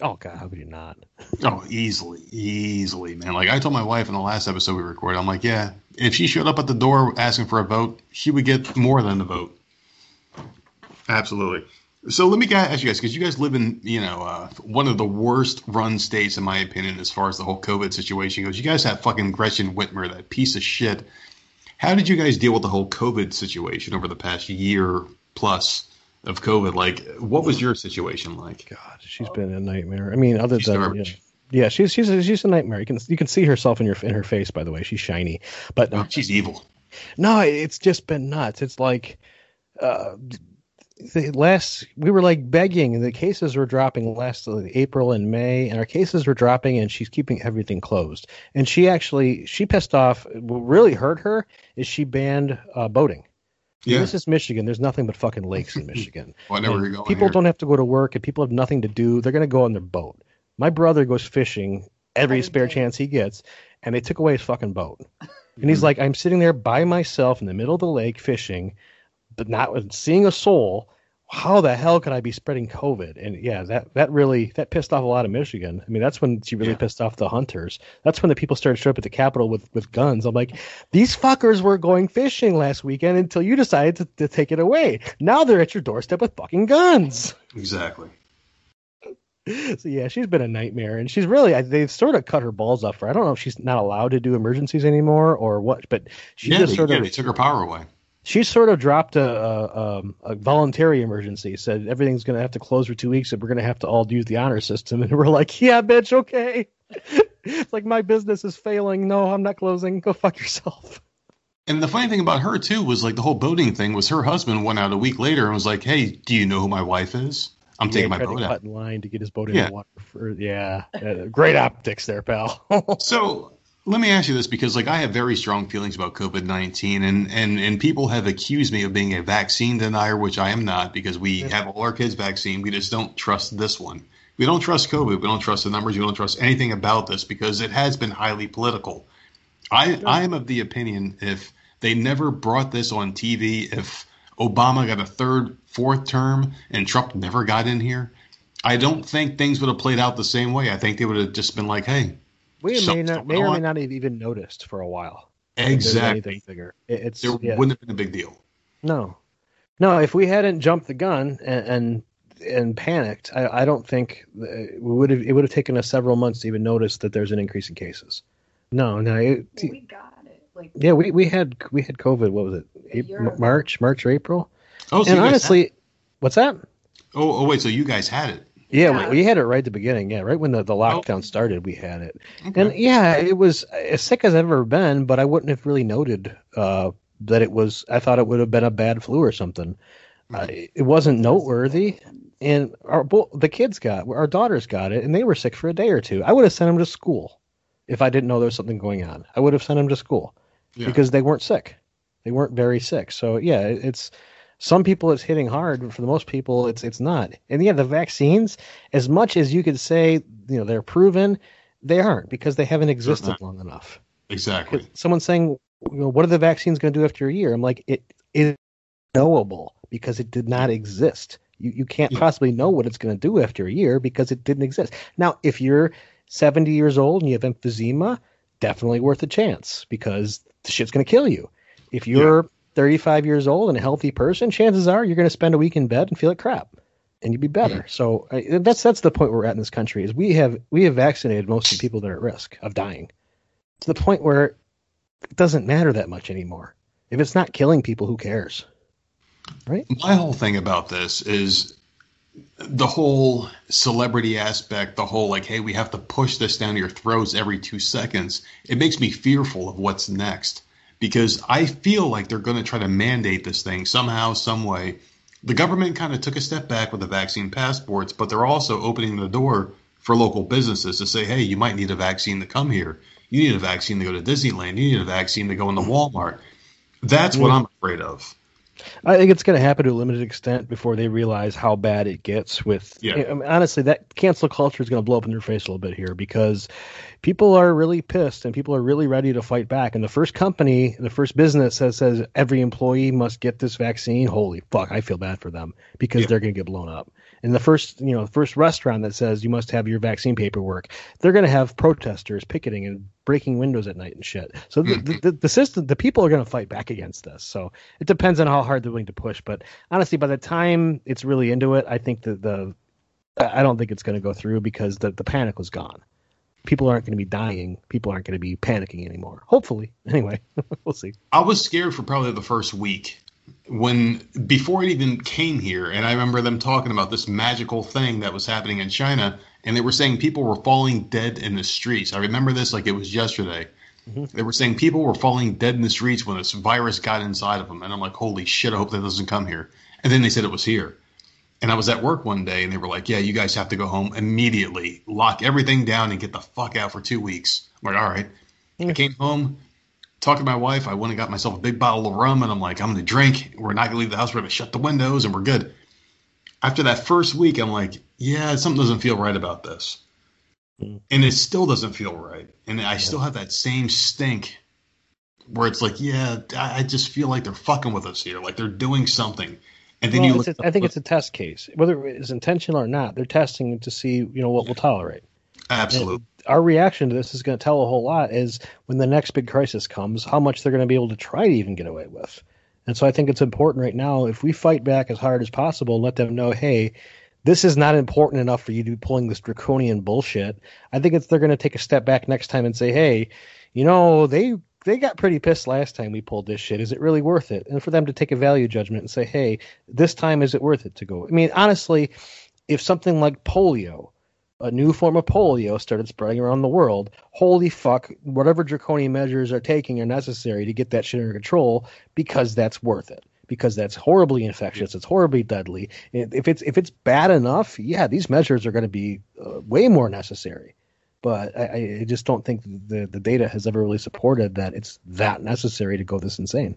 Oh God, how could you not? Oh, easily, easily, man. Like I told my wife in the last episode we recorded, I'm like, yeah, if she showed up at the door asking for a vote, she would get more than a vote. Absolutely. So let me ask you guys, because you guys live in, you know, uh, one of the worst run states, in my opinion, as far as the whole COVID situation goes. You guys have fucking Gretchen Whitmer, that piece of shit. How did you guys deal with the whole COVID situation over the past year plus of COVID? Like, what was your situation like? God, she's been a nightmare. I mean, other She's than yeah, yeah, she's she's a, she's a nightmare. You can you can see herself in your in her face. By the way, she's shiny, but Oh, she's evil. No, it's just been nuts. It's like uh, the last we were like begging. The cases were dropping last uh, April and May, and our cases were dropping, and she's keeping everything closed. And she actually she pissed off. What really hurt her is she banned uh, boating. Yeah. This is Michigan. There's nothing but fucking lakes in Michigan. <laughs> Well, I know where you're going. people here. don't have to go to work, and people have nothing to do. They're going to go on their boat. My brother goes fishing every Every spare day. chance he gets, and they took away his fucking boat. <laughs> And he's like, I'm sitting there by myself in the middle of the lake fishing, but not with- seeing a soul. How the hell could I be spreading COVID? And yeah, that that really that pissed off a lot of Michigan. I mean, that's when she really Yeah. pissed off the hunters. That's when the people started showing up at the Capitol with with guns. I'm like, these fuckers were going fishing last weekend until you decided to, to take it away. Now they're at your doorstep with fucking guns. Exactly. <laughs> So yeah, she's been a nightmare, and she's really they've sort of cut her balls off for. I don't know if she's not allowed to do emergencies anymore or what, but she yeah, just they, sort yeah, of they took her power away. She sort of dropped a, a, um, a voluntary emergency. Said everything's going to have to close for two weeks, and we're going to have to all use the honor system. <laughs> And we're like, yeah, bitch, okay. it's <laughs> like my business is failing. No, I'm not closing. Go fuck yourself. And the funny thing about her too was like the whole boating thing was her husband went out a week later and was like, "Hey, do you know who my wife is? I'm Yeah, taking my boat out." cut in line to get his boat in Yeah. the water. For, yeah, Uh, great optics there, pal. <laughs> So let me ask you this because like I have very strong feelings about COVID nineteen and, and and people have accused me of being a vaccine denier, which I am not because we have all our kids vaccine. We just don't trust this one. We don't trust COVID. We don't trust the numbers. We don't trust anything about this because it has been highly political. I I am of the opinion if they never brought this on TV, if Obama got a third, fourth term and Trump never got in here, I don't think things would have played out the same way. I think they would have just been like, hey, we may not, may or may not have even noticed for a while. exactly. anything bigger. It, it's There yeah. wouldn't have been a big deal. No, no. If we hadn't jumped the gun and and, and panicked, I, I don't think uh, we would have. It would have taken us several months to even notice that there's an increase in cases. No, no. It, we got it. Like yeah, we, we had we had COVID. What was it? April. March, March or April? Oh, so and you guys honestly, what's that? oh, oh, wait, so you guys had it? Yeah, Yeah. We, had it right at the beginning. Yeah, right when the, the lockdown started, we had it. Okay. And yeah, it was as sick as I've ever been, but I wouldn't have really noted uh, that it was. I thought it would have been a bad flu or something. Uh, it wasn't noteworthy. And our bo- the kids got our daughters got it, and they were sick for a day or two. I would have sent them to school if I didn't know there was something going on. I would have sent them to school Yeah. because they weren't sick. They weren't very sick. So yeah, it's some people it's hitting hard, but for the most people it's it's not. And yeah, the vaccines, as much as you could say, you know, they're proven, they aren't because they haven't existed long enough. exactly. Someone's saying, you know, what are the vaccines going to do after a year? I'm like, it is knowable because it did not exist. You you can't Yeah. possibly know what it's going to do after a year because it didn't exist. Now, if you're 70 years old and you have emphysema, definitely worth a chance because the shit's going to kill you. If you're 35 years old and a healthy person, chances are you're going to spend a week in bed and feel like crap, and you'd be better. Mm-hmm. So I, that's that's the point we're at in this country is we have we have vaccinated most of the people that are at risk of dying to the point where it doesn't matter that much anymore. If it's not killing people, who cares? Right? My whole thing about this is the whole celebrity aspect, the whole like, hey, we have to push this down your throats every two seconds. It makes me fearful of what's next because I feel like they're going to try to mandate this thing somehow, some way. The government kind of took a step back with the vaccine passports, but they're also opening the door for local businesses to say, hey, you might need a vaccine to come here. You need a vaccine to go to Disneyland. You need a vaccine to go into Walmart. That's what I'm afraid of. I think it's going to happen to a limited extent before they realize how bad it gets. With Yeah. I mean, honestly, that cancel culture is going to blow up in their face a little bit here because people are really pissed and people are really ready to fight back. And the first company, the first business that says every employee must get this vaccine, holy fuck, I feel bad for them because yeah. they're going to get blown up. And the first, you know, the first restaurant that says you must have your vaccine paperwork, they're going to have protesters picketing and breaking windows at night and shit. So the, mm-hmm. the, the, system, the people are going to fight back against this. So it depends on how hard they're willing to push. But honestly, by the time it's really into it, I think that the, I don't think it's going to go through because the, the panic was gone. People aren't going to be dying. People aren't going to be panicking anymore. Hopefully. <laughs> Anyway, <laughs> we'll see. I was scared for probably the first week when before it even came here, and I remember them talking about this magical thing that was happening in China, and they were saying people were falling dead in the streets. I remember this like it was yesterday. Mm-hmm. They were saying people were falling dead in the streets when this virus got inside of them, and I'm like, holy shit! I hope that doesn't come here. And then they said it was here. And I was at work one day, and they were like, "Yeah, you guys have to go home immediately, lock everything down, and get the fuck out for two weeks." I'm like, "All right." I came home, talked to my wife. I went and got myself a big bottle of rum, and I'm like, I'm going to drink. We're not going to leave the house. We're going to shut the windows, and we're good. After that first week, I'm like, yeah, something doesn't feel right about this. And it still doesn't feel right. And I still have that same stink where it's like, yeah, I just feel like they're fucking with us here. Like they're doing something. And then well, you look. A, I think it's a test case. Whether it's intentional or not, they're testing to see, you know, what we'll tolerate. Absolutely. And our reaction to this is going to tell a whole lot is when the next big crisis comes, how much they're going to be able to try to even get away with. And so I think it's important right now if we fight back as hard as possible and let them know, hey, this is not important enough for you to be pulling this draconian bullshit. I think it's they're going to take a step back next time and say, hey, you know, they they got pretty pissed last time we pulled this shit. Is it really worth it? And for them to take a value judgment and say, hey, this time is it worth it to go? I mean, honestly, if something like polio a new form of polio started spreading around the world. Holy fuck, whatever draconian measures are taking are necessary to get that shit under control because that's worth it. Because that's horribly infectious, it's horribly deadly. If it's if it's bad enough, yeah, these measures are going to be uh, way more necessary. But I, I just don't think the the data has ever really supported that it's that necessary to go this insane.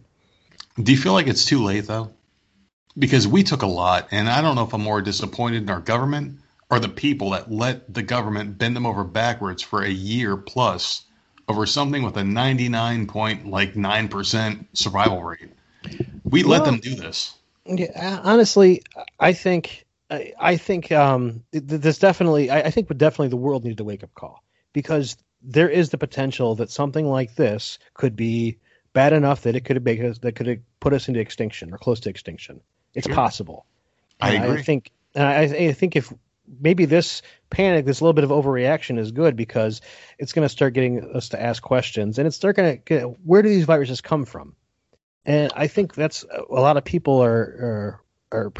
Do you feel like it's too late though? Because we took a lot, and I don't know if I'm more disappointed in our government or the people that let the government bend them over backwards for a year plus over something with a 99 point like 9% survival rate. We well, let them do this. Yeah, honestly, I think I, think um, this definitely I, I think definitely the world needs a wake up call because there is the potential that something like this could be bad enough that it could make us that could put us into extinction or close to extinction. It's sure. possible. I agree. I think and I, I think if maybe this panic, this little bit of overreaction is good because it's going to start getting us to ask questions, and it's start going to where do these viruses come from? And I think that's a lot of people are are, are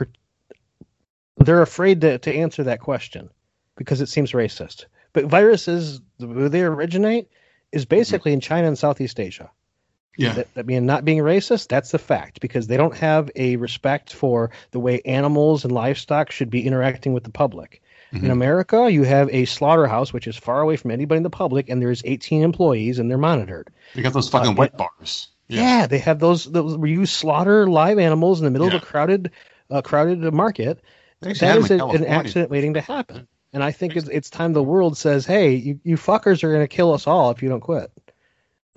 they're afraid to, to answer that question because it seems racist. But viruses, where they originate, is basically in China and Southeast Asia. Yeah. That, I mean, not being racist, that's the fact because they don't have a respect for the way animals and livestock should be interacting with the public. Mm-hmm. In America, you have a slaughterhouse which is far away from anybody in the public, and there's 18 employees, and they're monitored. You got those fucking uh, wet bars. Yeah. yeah. they have those, those where you slaughter live animals in the middle yeah. of a crowded, uh, crowded market. That is a, an accident waiting to happen. And I think it's, it's time the world says, hey, you, you fuckers are going to kill us all if you don't quit.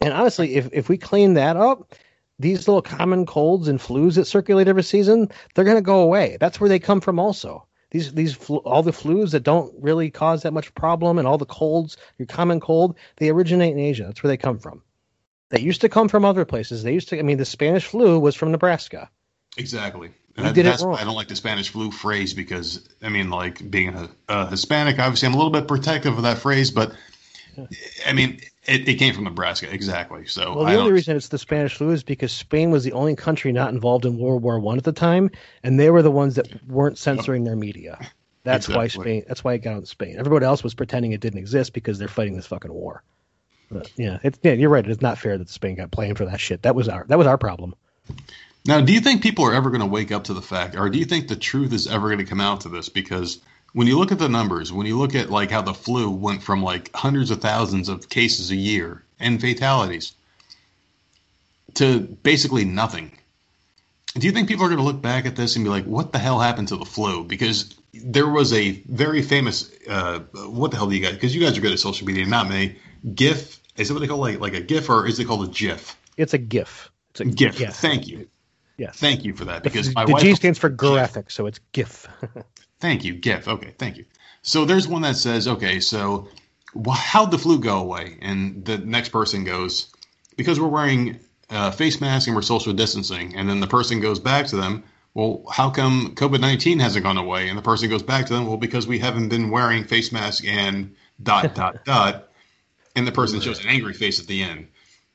And honestly, if if we clean that up, these little common colds and flus that circulate every season, they're going to go away. That's where they come from also. These these flu, all the flus that don't really cause that much problem and all the colds, your common cold, they originate in Asia. That's where they come from. They used to come from other places. They used to I mean the Spanish flu was from Nebraska. Exactly. And did that's why I don't like the Spanish flu phrase because I mean like being a, a Hispanic, obviously I'm a little bit protective of that phrase, but I mean it, it, came from Nebraska, exactly. So, well, the only reason it's the Spanish flu is because Spain was the only country not involved in World War One at the time, and they were the ones that weren't censoring their media. That's exactly. why Spain. That's why it got in Spain. Everybody else was pretending it didn't exist because they're fighting this fucking war. But, yeah, it's, yeah, you're right. It's not fair that Spain got blamed for that shit. That was our that was our problem. Now, do you think people are ever going to wake up to the fact, or do you think the truth is ever going to come out to this? Because when you look at the numbers, when you look at like how the flu went from like hundreds of thousands of cases a year and fatalities to basically nothing. Do you think people are going to look back at this and be like, "What the hell happened to the flu?" Because there was a very famous, uh, what the hell do you guys? Because you guys are good at social media, not me. GIF. Is it what they call like like a GIF or is it called a GIF? It's a GIF. It's a GIF. yeah. Thank you. Yes. Thank you for that because the, my the wife. G stands for graphic, so it's GIF. <laughs> Thank you, GIF. Okay, thank you. So there's one that says, okay, so how'd the flu go away? And the next person goes, because we're wearing uh, face masks and we're social distancing. And then the person goes back to them, well, how come COVID 19 hasn't gone away? And the person goes back to them, well, because we haven't been wearing face masks and dot, dot, <laughs> dot. And the person shows an angry face at the end.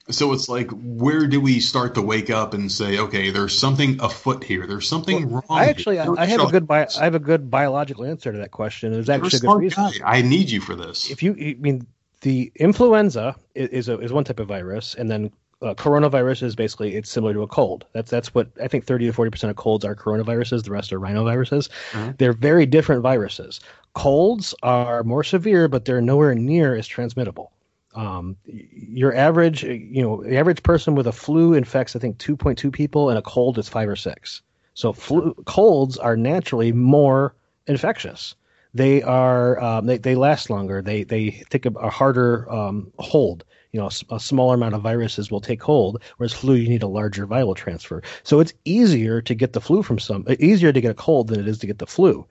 So it's like, where do we start to wake up and say, okay, there's something afoot here. There's something wrong. I actually, I. I have a good, bi- I have a good biological answer to that question. There's actually a good reason. guy. I need you for this. If you, I mean, the influenza is a, is one type of virus, and then uh, coronavirus is basically it's similar to a cold. That's that's what I think 30 to 40 percent of colds are coronaviruses. The rest are rhinoviruses. Mhm. They're very different viruses. Colds are more severe, but they're nowhere near as transmittable. Um, your average, you know, the average person with a flu infects I think 2.2 people, and a cold is five or six. So flu colds are naturally more infectious. They are um, they, they last longer. They they take a, a harder um, hold. You know, a smaller amount of viruses will take hold, whereas flu you need a larger viral transfer. So it's easier to get the flu from some easier to get a cold than it is to get the flu.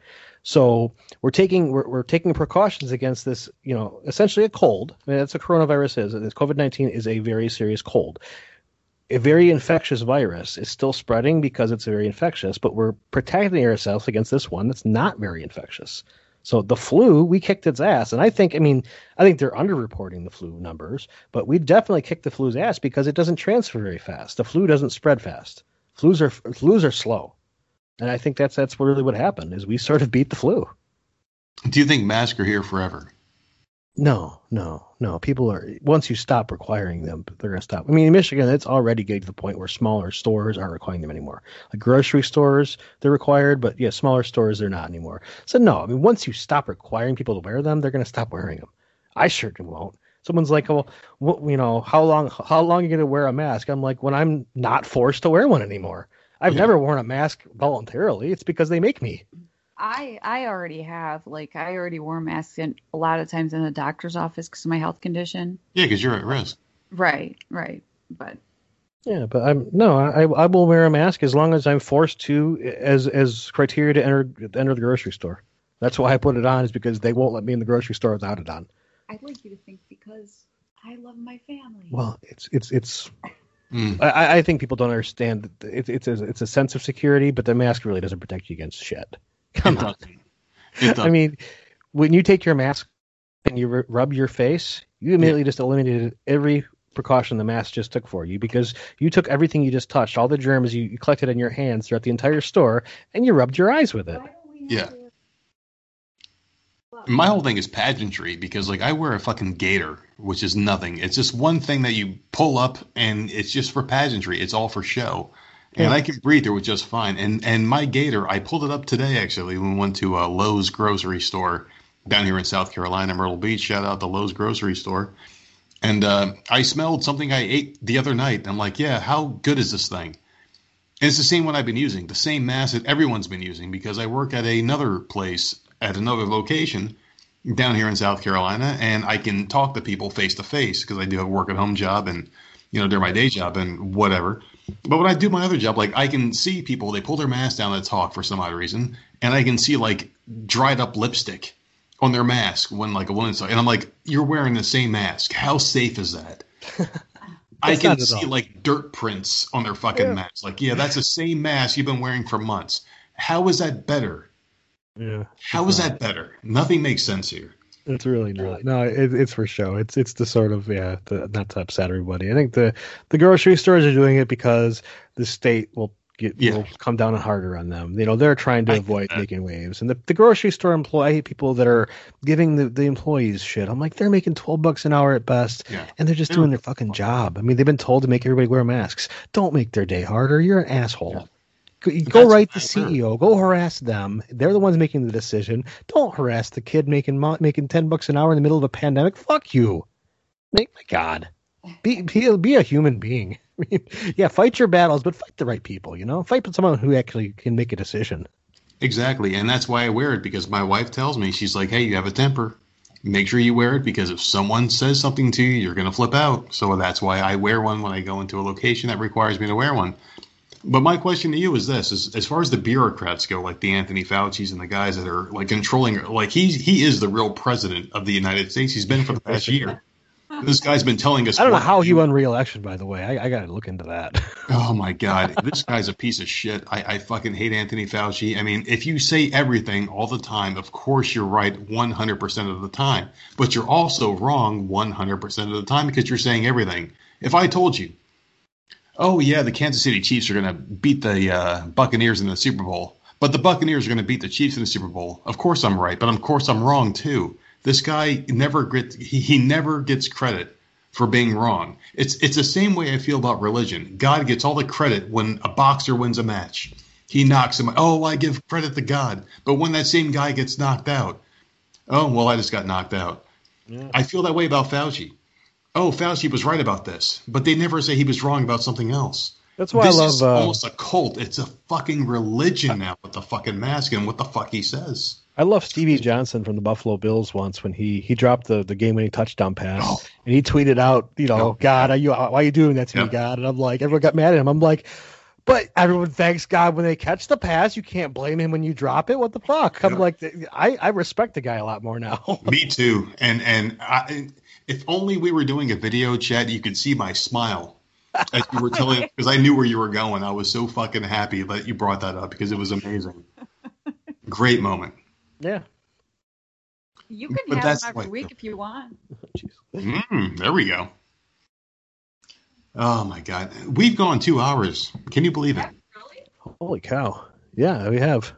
So we're taking we're, we're taking precautions against this. You know, essentially a cold. I mean, that's what coronavirus is. This COVID nineteen is a very serious cold a very infectious virus is still spreading because it's very infectious, but we're protecting ourselves against this one that's not very infectious. So the flu, we kicked its ass, and I think, I mean, I think they're underreporting the flu numbers, but we definitely kicked the flu's ass because it doesn't transfer very fast. The flu doesn't spread fast. Flus are flus are slow, and I think that's that's really what happened is we sort of beat the flu. Do you think masks are here forever? No, no, no. People are once you stop requiring them, they're gonna stop. I mean, in Michigan, it's already getting to the point where smaller stores aren't requiring them anymore. Like grocery stores, they're required, but yeah, smaller stores they're not anymore. So no, I mean, once you stop requiring people to wear them, they're gonna stop wearing them. I sure won't. Someone's like, well, what, you know, how long, how long are you gonna wear a mask? I'm like, when I'm not forced to wear one anymore. I've Yeah. never worn a mask voluntarily. It's because they make me. I I already have like I already wore masks in a lot of times in the doctor's office because of my health condition. Yeah, because you're at risk. Right, right. But Yeah, but I'm no, I I will wear a mask as long as I'm forced to as as criteria to enter enter the grocery store. That's why I put it on is because they won't let me in the grocery store without it on. I'd like you to think because I love my family. Well, it's it's it's. Mm. I, I think people don't understand. that It's it's a, it's a sense of security, but the mask really doesn't protect you against shit. <laughs> Come It on. doesn't. It. I mean, when you take your mask and you r- rub your face, you immediately just eliminated every precaution the mask just took for you because you took everything you just touched, all the germs you, you collected in your hands throughout the entire store, and you rubbed your eyes with it. Why don't we have Yeah. My whole thing is pageantry because like I wear a fucking gaiter, which is nothing. It's just one thing that you pull up and it's just for pageantry. It's all for show. And Yeah. I can breathe through it just fine. And and my gaiter, I pulled it up today actually when we went to a Lowe's grocery store down here in South Carolina, Myrtle Beach. Shout out the Lowe's grocery store. And uh, I smelled something I ate the other night. I'm like, yeah, how good is this thing? And it's the same one I've been using, the same mask that everyone's been using because I work at another place at another location down here in South Carolina, and I can talk to people face to face because I do have a work at home job and you know during my day job and whatever. But when I do my other job, like I can see people, they pull their mask down to talk for some odd reason, and I can see like dried up lipstick on their mask when like a woman's and I'm like, you're wearing the same mask. How safe is that? <laughs> I can see all. like dirt prints on their fucking Yeah. mask. Like, yeah, that's the same mask you've been wearing for months. How is that better? Yeah, How is that better? Nothing makes sense here. it's really really no, it, it's for show. It's it's the sort of yeah, the, not to upset everybody. I think the the grocery stores are doing it because the state will get Yeah. will come down harder on them. You know, they're trying to I avoid making waves. And the, the grocery store employee people that are giving the, the employees shit. I'm like, they're making twelve bucks an hour at best. Yeah. And they're just They doing their fucking job. I mean, they've been told to make everybody wear masks. Don't make their day harder. You're an asshole. Go, That's write the. CEO. Go harass them. They're the ones making the decision. Don't harass the kid making mo- making ten bucks an hour in the middle of a pandemic. Fuck you. Make my God. Be be a, be a human being. <laughs> I mean, yeah, fight your battles, but fight the right people. You know, fight with someone who actually can make a decision. Exactly. And that's why I wear it because my wife tells me, she's like, hey, you have a temper. make sure you wear it because if someone says something to you, you're going to flip out. So that's why I wear one when I go into a location that requires me to wear one. But my question to you is this: is, as far as the bureaucrats go, like the Anthony Fauci's and the guys that are like controlling, like he's he is the real president of the United States. He's been for the past year. This guy's been telling us. I don't know how he won re-election. By the way, I, I got to look into that. <laughs> Oh my God, this guy's a piece of shit. I, I fucking hate Anthony Fauci. I mean, if you say everything all the time, of course you're right 100% of the time, but you're also wrong 100% of the time because you're saying everything. If I told you, oh yeah, the Kansas City Chiefs are going to beat the uh, Buccaneers in the Super Bowl, but the Buccaneers are going to beat the Chiefs in the Super Bowl, of course I'm right, but of course I'm wrong too. This guy never gets he, he never gets credit for being wrong. It's it's the same way I feel about religion. God gets all the credit when a boxer wins a match. He knocks him. Oh, I give credit to God. But when that same guy gets knocked out, oh well, I just got knocked out. Yeah. I feel that way about Fauci. Oh, Fauci was right about this, but they never say he was wrong about something else. That's why this I is love. Uh, almost a cult. It's a fucking religion now with the fucking mask and what the fuck he says. I love Stevie Johnson from the Buffalo Bills once when he he dropped the, the game winning touchdown pass Oh. and he tweeted out, you know. God, are you why are you doing that to me, God? And I'm like, everyone got mad at him. I'm like, but everyone thanks God when they catch the pass. You can't blame him when you drop it. What the fuck? I'm Yeah. like, I I respect the guy a lot more now. Me too. And and I, if only we were doing a video chat, you could see my smile <laughs> as you were telling because I knew where you were going. I was so fucking happy that you brought that up because it was amazing. <laughs> Great moment. yeah. You can But have them every week if you want. Mm, there we go. Oh my god, we've gone two hours. Can you believe it? Holy cow. Yeah, we have.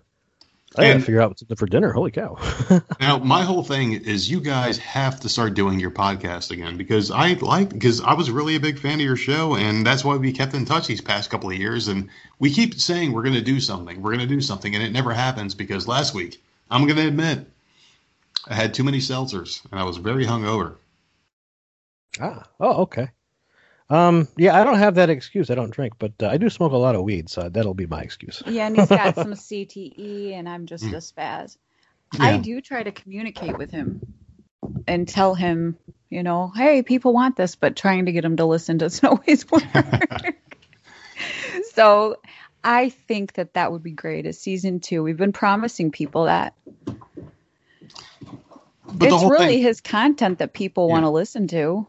I gotta And- figure out what's for dinner. Holy cow. <laughs> Now, my whole thing is you guys have to start doing your podcast again because I like because I was really a big fan of your show and that's why we kept in touch these past couple of years and we keep saying we're going to do something, we're going to do something and it never happens because last week I'm going to admit I had too many seltzers and I was very hungover. ah. Oh, okay. Um, yeah, I don't have that excuse. I don't drink, but uh, I do smoke a lot of weed, so that'll be my excuse. Yeah, and he's got <laughs> some CTE, and I'm just Mm. a spaz. I do try to communicate with him and tell him, you know, hey, people want this, but trying to get him to listen doesn't <laughs> always work. <laughs> so I think that that would be great as season two. We've been promising people that. But it's really thing, his content that people Yeah. want to listen to.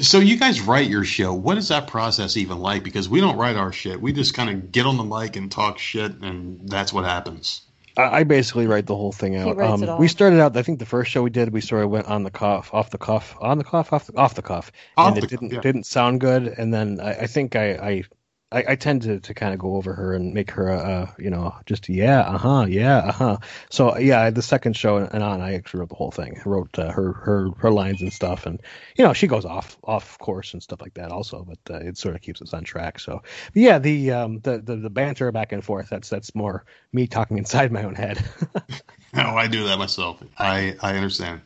So you guys write your show. What is that process even like? Because we don't write our shit. We just kind of get on the mic and talk shit and that's what happens. I, I basically write the whole thing out. writes Um, it all. we started out. I think the first show we did, we sort of went on the cuff, off the cuff, on the cuff, off the, off the cuff, Off and the it didn't yeah. didn't sound good. And then I, I think I, I I I tend to, to kind of go over her and make her uh, uh you know just yeah uh huh yeah uh huh. So yeah, the second show and on, I actually wrote the whole thing. I wrote uh, her her her lines and stuff, and you know she goes off off course and stuff like that also, but uh, it sort of keeps us on track. So but yeah, the um the, the the banter back and forth that's that's more me talking <laughs> inside my own head. <laughs> No, I do that myself. I, I understand.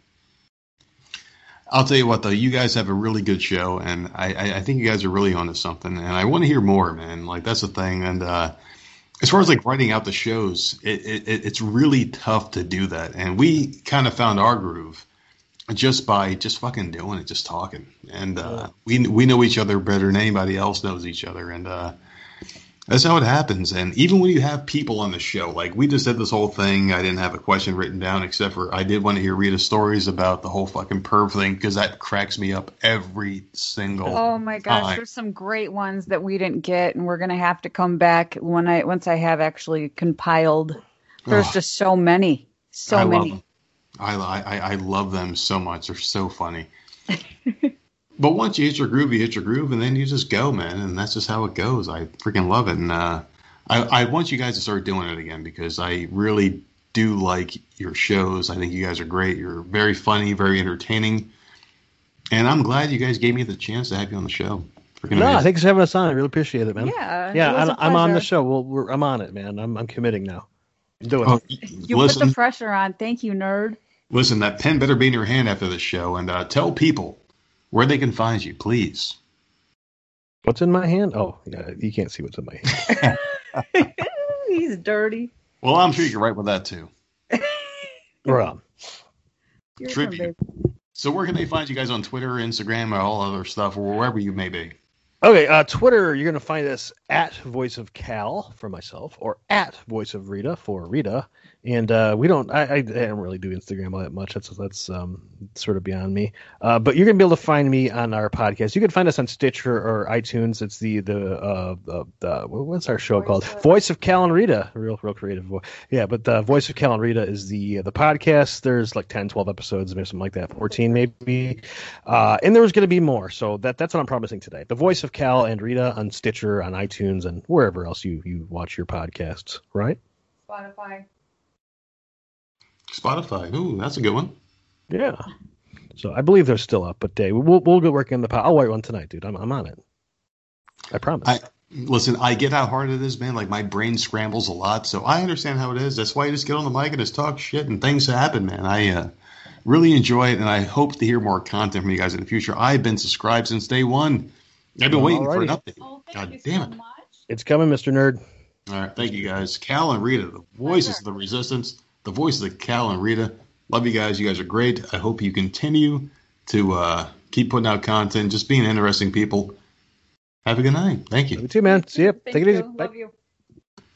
I'll tell you what, though, you guys have a really good show, and I, I, I think you guys are really onto something, and I want to hear more, man. Like that's the thing. And uh, as far as like writing out the shows, it, it, it- it's really tough to do that, and we kind of found our groove just by just fucking doing it, just talking, and uh, we we know each other better than anybody else knows each other, and uh, that's how it happens. And even when you have people on the show, like we just did this whole thing, I didn't have a question written down except for I did want to hear Rita's stories about the whole fucking perv thing because that cracks me up every single. Oh my gosh, time. there's some great ones that we didn't get, and we're gonna have to come back when I once I have actually compiled. There's Oh. just so many, so I many. I, I I love them so much. They're so funny. <laughs> but once you hit your groove, you hit your groove, and then you just go, man. And that's just how it goes. I freaking love it, and uh, I I want you guys to start doing it again because I really do like your shows. I think you guys are great. You're very funny, very entertaining, and I'm glad you guys gave me the chance to have you on the show. Freaking no, amazing. thanks for having us on. I really appreciate it, man. Yeah, yeah, it was I'm, on the show. Well, we're, I'm on it, man. I'm, I'm committing now. I'm doing Oh, it. You listen, put the pressure on. Thank you, nerd. listen. That pen better be in your hand after the show, and uh, tell people where they can find you, please. What's in my hand? Oh, yeah, you can't see what's in my hand. <laughs> <laughs> He's dirty. Well, I'm sure you can write with that too. We're on. Your turn, Tribute. babe. So where can they find you guys on Twitter, Instagram, or all other stuff, or wherever you may be? Okay, uh, Twitter, you're going to find us at Voice of Cal for myself, or at Voice of Rita for Rita. And uh, we don't, I, I, I don't really do Instagram all that much. That's that's um, sort of beyond me. Uh, but you're going to be able to find me on our podcast. You can find us on Stitcher or iTunes. It's the the uh, the, the what's our show Voice called? of- Voice of Cal and Rita. Real real creative voice. Yeah, but the Voice of Cal and Rita is the the podcast. There's like 10, 12 episodes, maybe something like that, 14 maybe. Uh, and there's going to be more, so that that's what I'm promising today. The voice of Cal and Rita on Stitcher, on iTunes, and wherever else you you watch your podcasts. Right? Spotify. Spotify. Ooh, that's a good one. Yeah. So I believe they're still up, but uh, we'll we'll get working on the pod. I'll write one tonight, dude. I'm I'm on it. I promise. I- Listen, I get how hard it is, man. Like my brain scrambles a lot, so I understand how it is. That's why you just get on the mic and just talk shit, and things happen, man. I uh, really enjoy it, and I hope to hear more content from you guys in the future. I've been subscribed since day one. I've been waiting for an update. Oh, thank God you damn so it. much. it's coming, Mr. Nerd. All right, thank you guys. Cal and Rita, the voices of the resistance, the voices of Cal and Rita. Love you guys. You guys are great. I hope you continue to uh, keep putting out content, just being interesting people. Have a good night. Thank you. You too, man. See ya. Thank Take it easy. you. Bye. Love you.